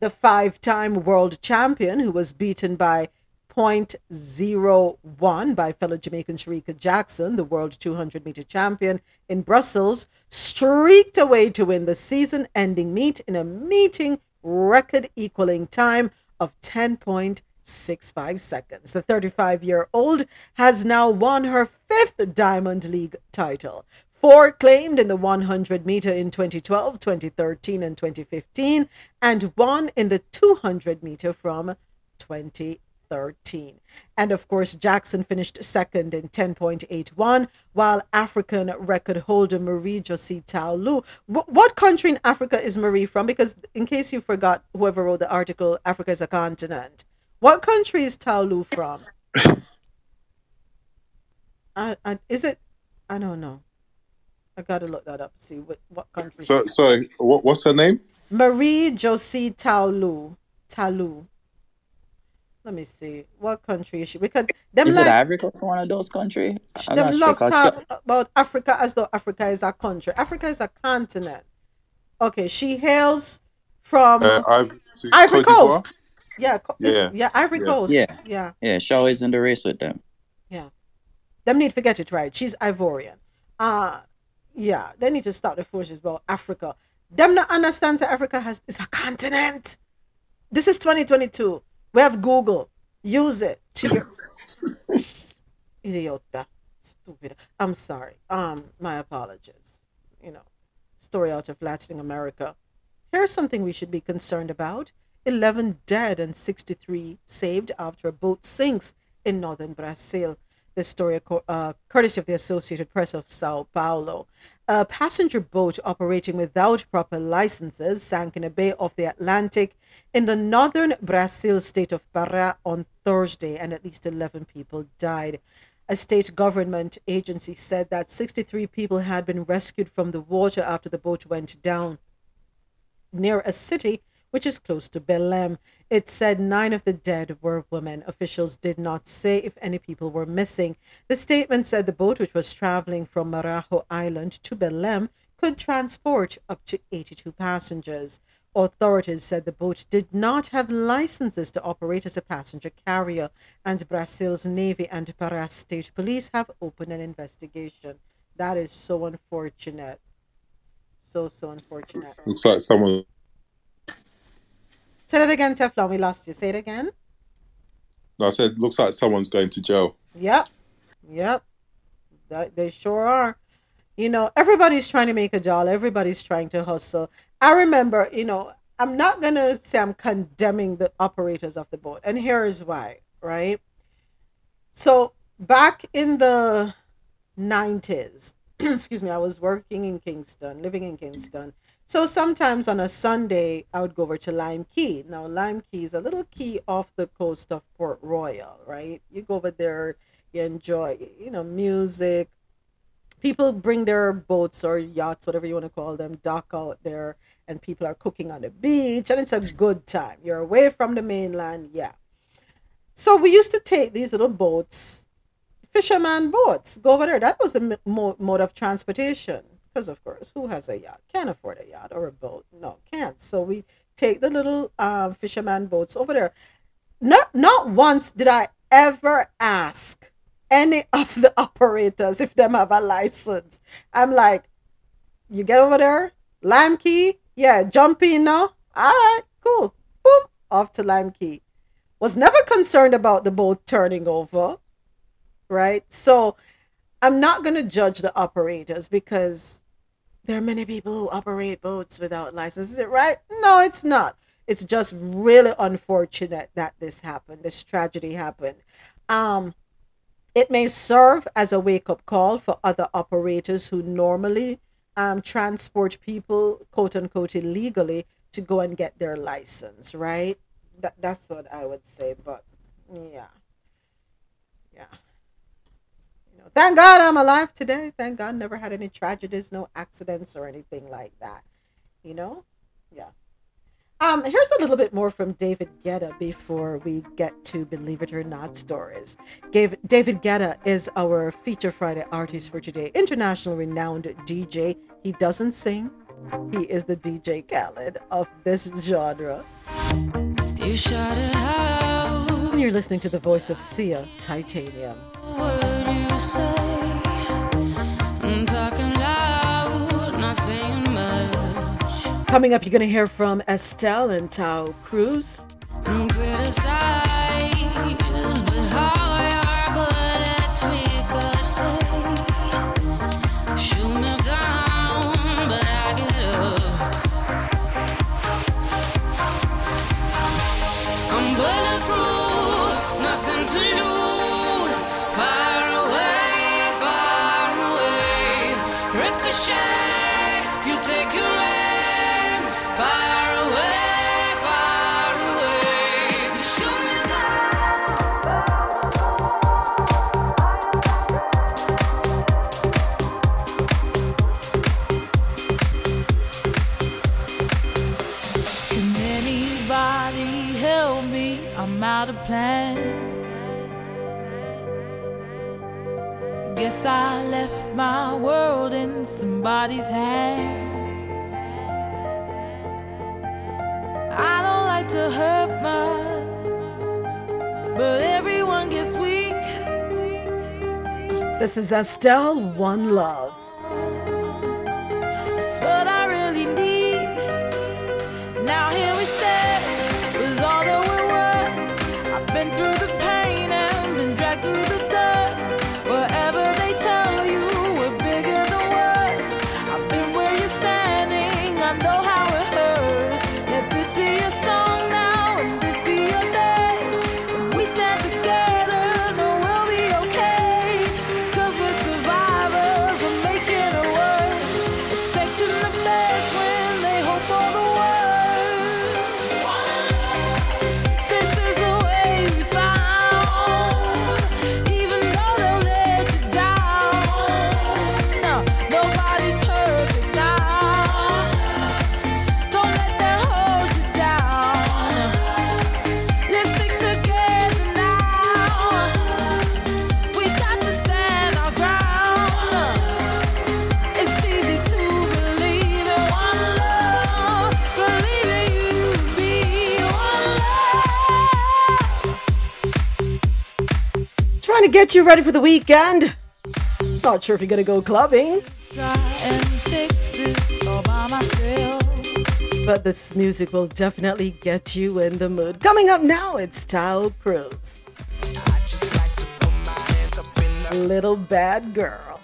the five time world champion, who was beaten by 0.01 by fellow Jamaican Shericka Jackson, the world 200 meter champion in Brussels, streaked away to win the season ending meet in a meeting record equaling time of 10.65 seconds. The 35 year old has now won her fifth Diamond League title. Four claimed in the 100 meter in 2012, 2013, and 2015, and one in the 200 meter from 2013. And of course, Jackson finished second in 10.81, while African record holder Marie Josie Ta Lou. Wh- what country in Africa is Marie from? Because in case you forgot, whoever wrote the article, Africa is a continent. What country is Ta Lou from? I, I, uh, uh, is it? I don't know. I gotta look that up. To see what what country. So, sorry, what, what's her name? Marie Josie Ta Lou. Talu. Let me see. What country is she? Because them Is like it Ivory Coast one of those countries? I'm them not sure. love 'cause talk about Africa as though Africa is a country. Africa is a continent. Okay, she hails from Uh, Ivory, Ivory Coast. Yeah, Yeah. yeah, Ivory Yeah. Coast. Yeah. yeah, Yeah, she always in the race with them. yeah. Them need to get it right. She's Ivorian. Uh yeah, they need to stop the forces about Africa. Them not understand that Africa has is a continent. This is 2022. We have Google. Use it to your idiota. Stupid. I'm sorry. Um, my apologies. You know, story out of Latin America. Here's something we should be concerned about 11 dead and 63 saved after a boat sinks in northern Brazil. This story, uh, courtesy of the Associated Press of Sao Paulo. A passenger boat operating without proper licenses sank in a bay off the Atlantic in the northern Brazil state of Pará on Thursday, and at least 11 people died. A state government agency said that 63 people had been rescued from the water after the boat went down near a city which is close to Belém. It said nine of the dead were women. Officials did not say if any people were missing. The statement said the boat, which was traveling from Marajo Island to Belém, could transport up to 82 passengers. Authorities said the boat did not have licenses to operate as a passenger carrier, and Brazil's Navy and Pará State Police have opened an investigation. That is so unfortunate. So, so unfortunate. Looks like someone. Say that again, Teflon. We lost you. Say it again. I said, looks like someone's going to jail. Yep. Yep. They sure are. You know, everybody's trying to make a dollar. Everybody's trying to hustle. I remember, you know, I'm not going to say I'm condemning the operators of the boat. And here is why, right? So, back in the 90s, excuse me, I was working in Kingston, living in Kingston. So sometimes on a Sunday, I would go over to Lime Cay. Now, Lime Cay is a little key off the coast of Port Royal, right? You go over there, you enjoy, you know, music. People bring their boats or yachts, whatever you want to call them, dock out there, and people are cooking on the beach, and it's a good time. You're away from the mainland, yeah. So we used to take these little boats, fisherman boats, go over there. That was the mo- mode of transportation. Because of course, who has a yacht? Can't afford a yacht or a boat. No, can't. So we take the little um, fisherman boats over there. Not not once did I ever ask any of the operators if them have a license. I'm like, you get over there, Lime Cay, yeah, jump in now. All right, cool. Boom, off to Lime Cay. Was never concerned about the boat turning over, right? So I'm not gonna judge the operators because there are many people who operate boats without license. Is it right? No, it's not. It's just really unfortunate that this happened. This tragedy happened. Um, it may serve as a wake up call for other operators who normally um, transport people, quote unquote, illegally to go and get their license, right? That, that's what I would say. But yeah. Yeah. Thank God I'm alive today. Thank God never had any tragedies, no accidents or anything like that. You know? Yeah. Um, here's a little bit more from David Guetta before we get to Believe It or Not stories. Gave, David Guetta is our Feature Friday artist for today, international renowned DJ. He doesn't sing, he is the DJ Khaled of this genre. You shut it out. And you're listening to the voice of Sia Titanium. Coming up, you're going to hear from Estelle and Taio Cruz. This is Estelle One Love. get you ready for the weekend. Not sure if you're gonna go clubbing. But this music will definitely get you in the mood. Coming up now, it's Taio Cruz. Little bad girl.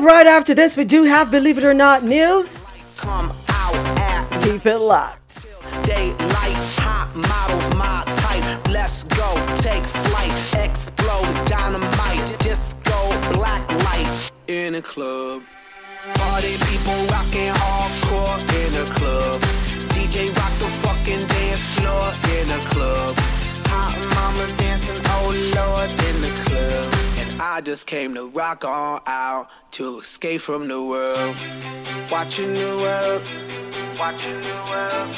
Up right after this, we do have Believe It or Not news. Come out at Keep it locked. daylight. Hot models, my type. Let's go, take flight. Explode, dynamite. Disco, black light. In a club. Party people rocking hardcore in a club. DJ rock the fucking dance floor in a club. Hot mama dancing, oh lord, in the club. And I just came to rock on out to escape from the world. Watching the world, watching the world,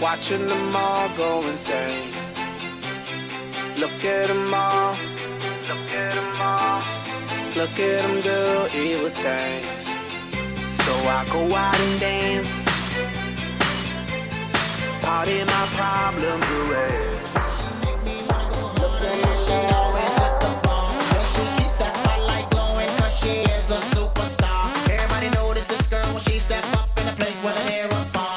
watching them all go insane. Look at them all, look at them all, look at them do evil things. So I go out and dance, party my problems away. Always left the bomb. Step up in a place where they hear a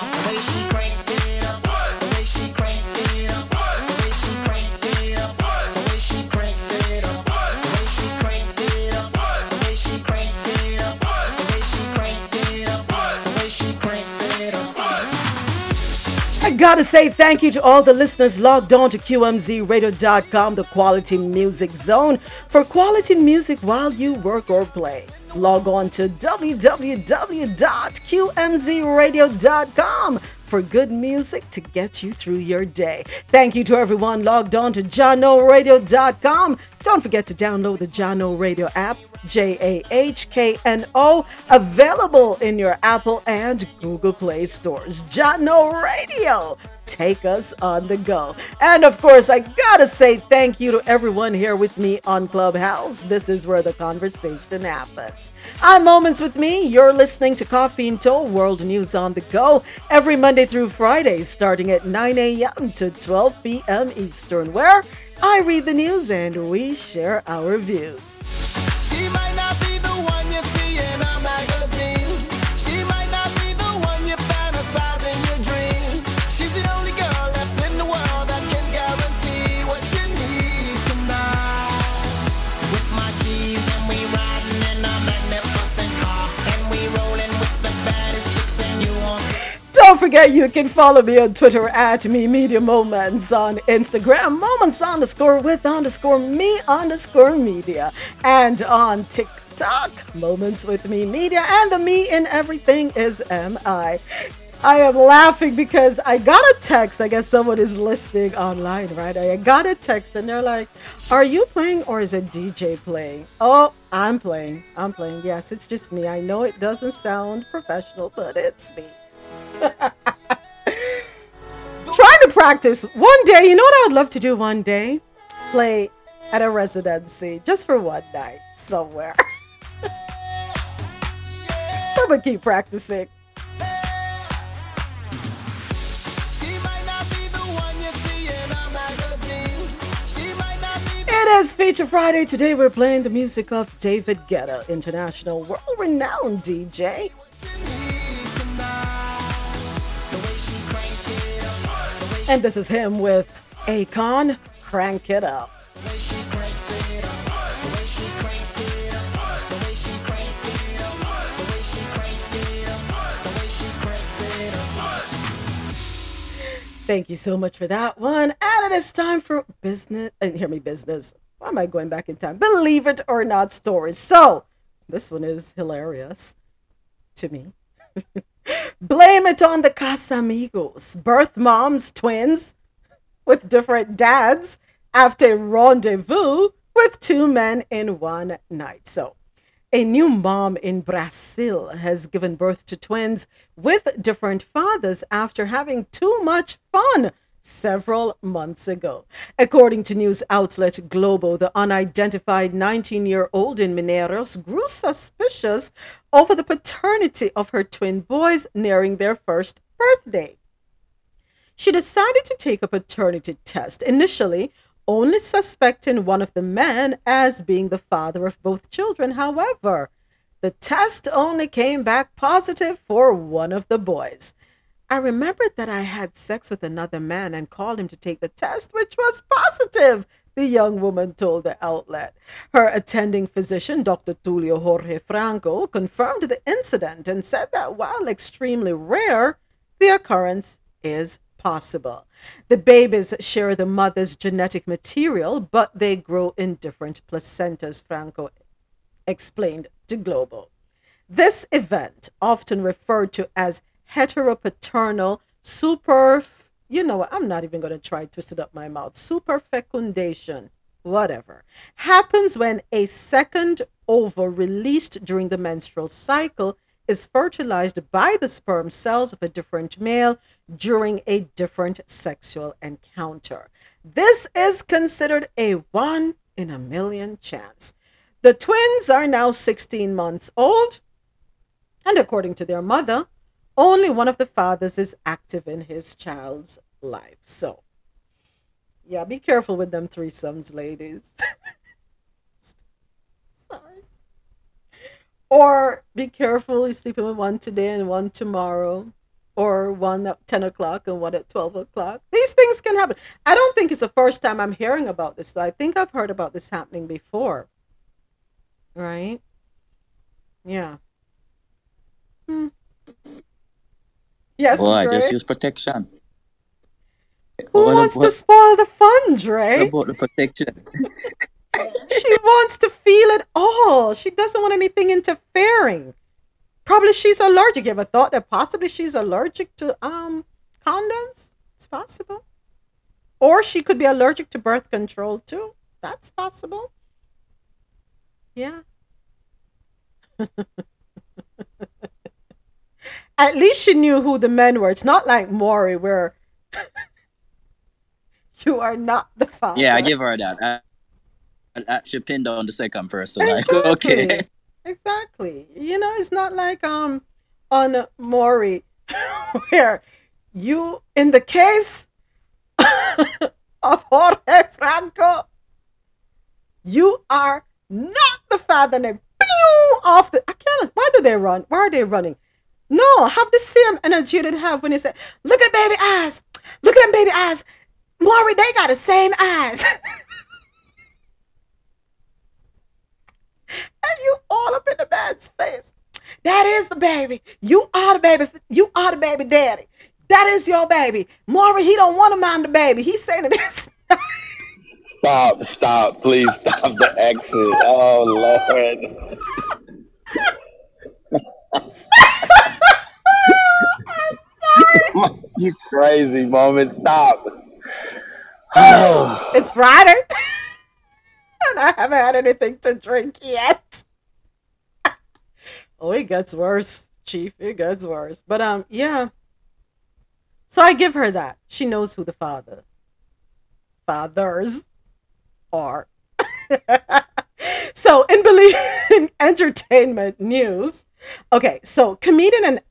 I gotta say thank you to all the listeners logged on to QMZRadio.com, the quality music zone, for quality music while you work or play. Log on to www.qmzradio.com for good music to get you through your day. Thank you to everyone logged on to JahknoRadio.com. Don't forget to download the Jahkno Radio app, J A H K N O, available in your Apple and Google Play stores. Jahkno Radio. Take us on the go. And of course, I gotta say thank you to everyone here with me on Clubhouse. This is where the conversation happens. I'm Moments with Mi. You're listening to Coffee in Toe World News on the Go every Monday through Friday, starting at 9 a.m. to 12 p.m. Eastern, where I read the news and we share our views. She might not be Don't forget you can follow me on Twitter at Mi Media Moments on Instagram moments underscore with underscore mi underscore media and on TikTok Moments with Mi Media and the me in everything is mi. I am laughing because I got a text. I guess someone is listening online, right? I got a text and they're like, Are you playing or is it DJ playing? Oh, I'm playing. I'm playing. Yes, it's just me. I know it doesn't sound professional, but it's me. Trying to practice one day. You know what I would love to do one day? Play at a residency just for one night somewhere. so I'm gonna keep practicing. It is Feature Friday. Today we're playing the music of David Guetta, international world renowned DJ. And this is him with Akon, Crank It Up. Thank you so much for that one. And it is time for business. And hear me, business. Why am I going back in time? Believe it or not, stories. So, this one is hilarious to me. Blame it on the Casamigos, birth moms, twins with different dads after rendezvous with two men in one night. So, a new mom in Brazil has given birth to twins with different fathers after having too much fun several months ago. According to news outlet Globo, the unidentified 19 year old in Mineiros grew suspicious over the paternity of her twin boys nearing their first birthday. She decided to take a paternity test, initially only suspecting one of the men as being the father of both children. However, the test only came back positive for one of the boys. I remembered that I had sex with another man and called him to take the test, which was positive. the young woman told the outlet. Her attending physician, Dr. Tulio Jorge Franco, confirmed the incident and said that while extremely rare, the occurrence is possible. The babies share the mother's genetic material, but they grow in different placentas, Franco explained to Globo. This event, often referred to as heteropaternal super, you know what, I'm not even going to try to twist it up my mouth, super fecundation, whatever, happens when a second ova released during the menstrual cycle is fertilized by the sperm cells of a different male during a different sexual encounter. This is considered a one in a million chance. The twins are now 16 months old, and according to their mother, only one of the fathers is active in his child's life. So, yeah, be careful with them threesomes, ladies. Sorry. Or be careful, you're sleeping with one today and one tomorrow, or one at 10 o'clock and one at 12 o'clock. These things can happen. I don't think it's the first time I'm hearing about this. So I think I've heard about this happening before. Right? Yeah. Hmm. Yes, Boy, Dre. just use protection. Who What wants to spoil the fun, What Dre? about the protection? she wants to feel it all. She doesn't want anything interfering. Probably she's allergic. You ever thought that possibly she's allergic to um condoms? It's possible. Or she could be allergic to birth control too. That's possible. Yeah. At least she knew who the men were. It's not like Maury where you are not the father. Yeah, I give her that. I, I, I, she pinned on the second person. Like, okay. Exactly. Exactly. You know, it's not like um on Maury where you in the case of Jorge Franco, you are not the father and they pew off the I can't why do they run? Why are they running? No, have the same energy you did have when they said, Look at the baby eyes, look at them baby eyes. Maury, they got the same eyes. and you all up in the man's face. That is the baby. You are the baby. You are the baby daddy. That is your baby. Maury, he don't want to mind the baby. He's saying this. Stop, stop, please stop the exit. Oh Lord. you crazy moment. Stop. It's Friday. and I haven't had anything to drink yet. oh, it gets worse, Chief. It gets worse. But um, yeah. So I give her that. She knows who the father fathers are. so in believe in entertainment news. Okay, so comedian and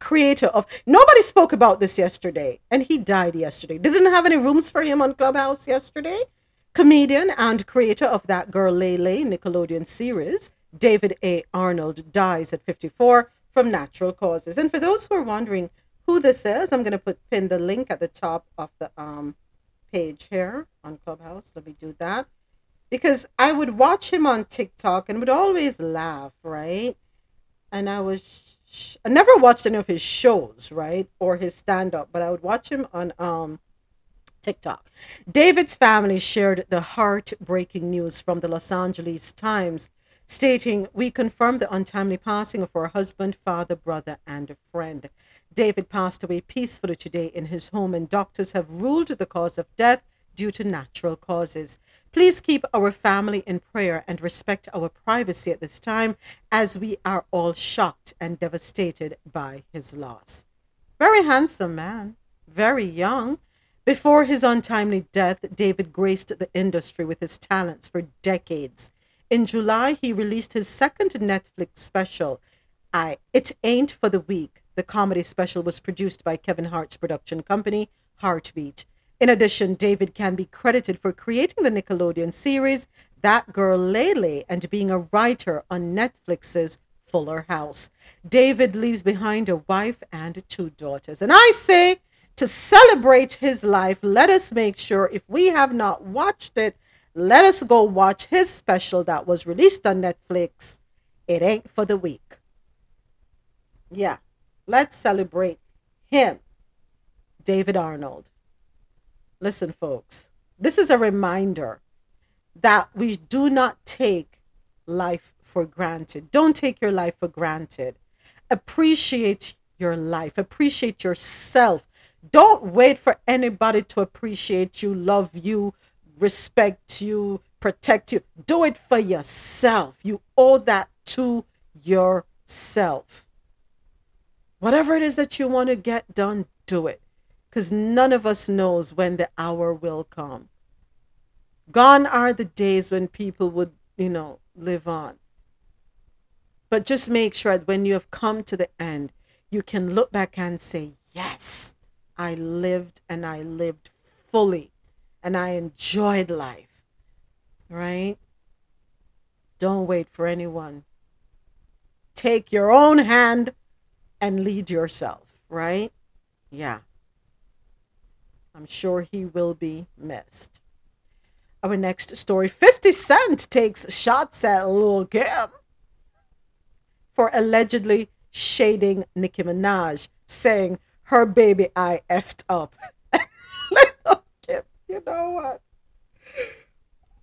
creator of nobody spoke about this yesterday, and he died yesterday. Didn't have any rooms for him on Clubhouse yesterday. Comedian and creator of that Girl Lay Lay Nickelodeon series, David A. Arnold dies at 54 from natural causes. And for those who are wondering who this is, I'm going to put pin the link at the top of the um page here on Clubhouse. Let me do that because I would watch him on TikTok and would always laugh, right? And I was sh- I never watched any of his shows, right, or his stand up, but I would watch him on um TikTok. David's family shared the heartbreaking news from the Los Angeles Times, stating, We confirm the untimely passing of our husband, father, brother, and a friend. David passed away peacefully today in his home, and doctors have ruled the cause of death due to natural causes. Please keep our family in prayer and respect our privacy at this time as we are all shocked and devastated by his loss. Very handsome man, very young. Before his untimely death, David graced the industry with his talents for decades. In July, he released his second Netflix special, I It Ain't for the Weak. The comedy special was produced by Kevin Hart's production company, HartBeat. In addition, David can be credited for creating the Nickelodeon series That Girl Lay Lay and being a writer on Netflix's Fuller House. David leaves behind a wife and two daughters. And I say, to celebrate his life, let us make sure if we have not watched it, let us go watch his special that was released on Netflix. It ain't for the weak. Yeah, let's celebrate him, David Arnold. Listen, folks, this is a reminder that we do not take life for granted. Don't take your life for granted. Appreciate your life, appreciate yourself. Don't wait for anybody to appreciate you, love you, respect you, protect you. Do it for yourself. You owe that to yourself. Whatever it is that you want to get done, do it. Because none of us knows when the hour will come. Gone are the days when people would, you know, live on. But just make sure that when you have come to the end, you can look back and say, Yes, I lived and I lived fully and I enjoyed life. Right? Don't wait for anyone. Take your own hand and lead yourself, right? Yeah. I'm sure he will be missed. Our next story 50 Cent takes shots at Lil' Kim for allegedly shading Nicki Minaj, saying her baby eye effed up. Lil' Kim, you know what?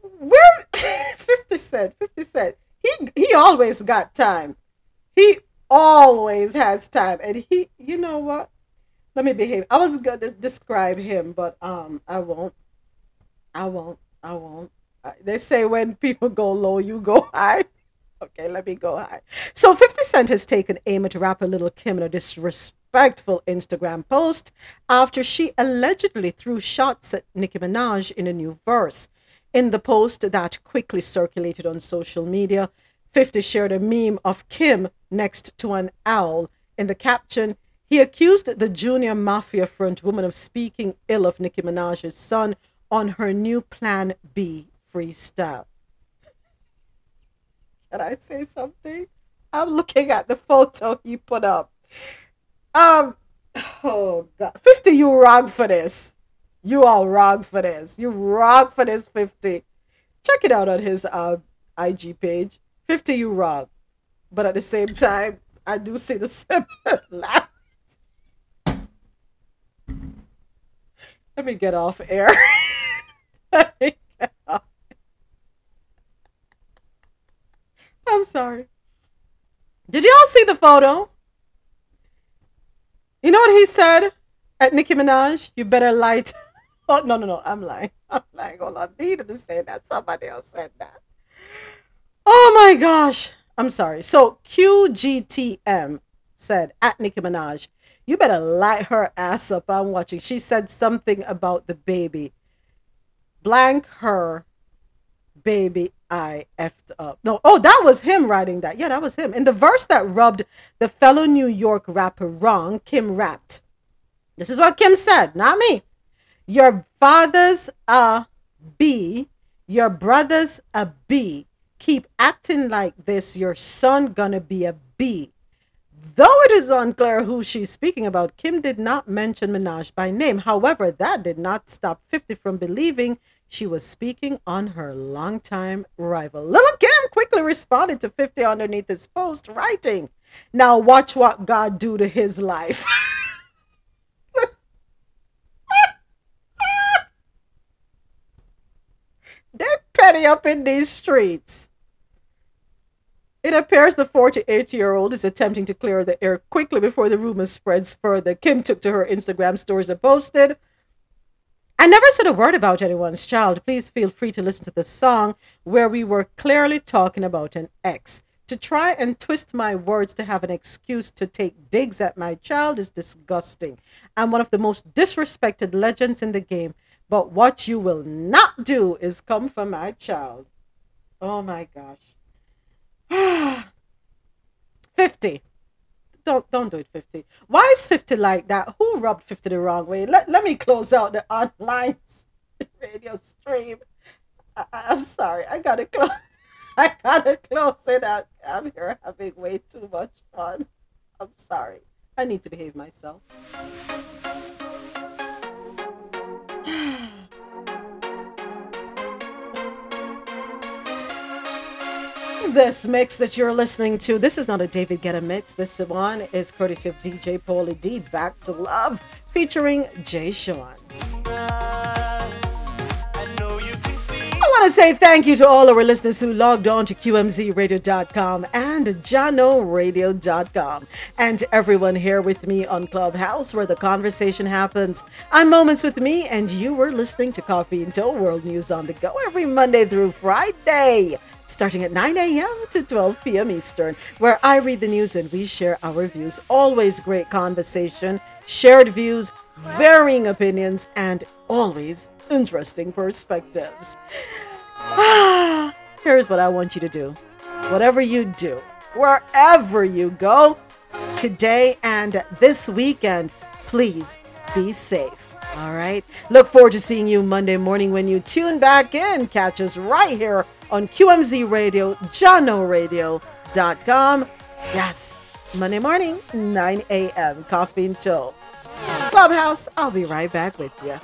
Where 50 Cent, 50 Cent. He he always got time. He always has time. And he you know what? Let me behave. I was gonna describe him, but um I won't. I won't. I won't. They say when people go low, you go high. Okay, let me go high. So 50 Cent has taken aim at rapper Little Kim in a disrespectful Instagram post after she allegedly threw shots at Nicki Minaj in a new verse. In the post that quickly circulated on social media, 50 shared a meme of Kim next to an owl. In the caption, he accused the junior mafia front woman of speaking ill of Nicki Minaj's son on her new Plan B freestyle. Can I say something? I'm looking at the photo he put up. Um, oh God, fifty, you wrong for this. You are wrong for this. You wrong for this, fifty. Check it out on his uh, IG page. Fifty, you wrong, but at the same time, I do see the similarity. Let me get off air. Get off. I'm sorry. Did y'all see the photo? You know what he said at Nicki Minaj? You better light. Oh no no no! I'm lying. I'm lying. Hold on. He didn't say that. Somebody else said that. Oh my gosh. I'm sorry. So QGTM said at Nicki Minaj, you better light her ass up. I'm watching. She said something about the baby. Blank her baby I effed up. No, oh, that was him writing that. Yeah, that was him. In the verse that rubbed the fellow New York rapper wrong, Kim rapped. This is what Kim said, not me. Your father's a B, your brother's a B. Keep acting like this, your son gonna be a B. Though it is unclear who she's speaking about, Kim did not mention Minaj by name. However, that did not stop 50 from believing she was speaking on her longtime rival. Little Kim quickly responded to 50 underneath his post, writing, Now watch what God do to his life. they petty up in these streets. It appears the 48 year old is attempting to clear the air quickly before the rumor spreads further. Kim took to her Instagram stories and posted, I never said a word about anyone's child. Please feel free to listen to the song where we were clearly talking about an ex. To try and twist my words to have an excuse to take digs at my child is disgusting. I'm one of the most disrespected legends in the game, but what you will not do is come for my child. Oh my gosh. 50. Don't don't do it 50. Why is 50 like that? Who rubbed 50 the wrong way? Let, let me close out the online radio stream. I, I'm sorry. I gotta close. I gotta close it out. I'm here having way too much fun. I'm sorry. I need to behave myself. This mix that you're listening to, this is not a David Guetta mix. This one is courtesy of DJ Pauly D, Back to Love, featuring Jay Sean. I want to say thank you to all of our listeners who logged on to QMZRadio.com and JahknoRadio.com, and to everyone here with me on Clubhouse where the conversation happens. I'm Moments with Mi, and you were listening to Coffee in Toe World News on the Go every Monday through Friday starting at 9 a.m. to 12 p.m. Eastern, where I read the news and we share our views. Always great conversation, shared views, varying opinions, and always interesting perspectives. Ah, here's what I want you to do. Whatever you do, wherever you go, today and this weekend, please be safe. All right. Look forward to seeing you Monday morning when you tune back in. Catch us right here on QMZ Radio, JahknoRadio.com. Yes, Monday morning, 9 a.m. Coffee in Toe Clubhouse. I'll be right back with you.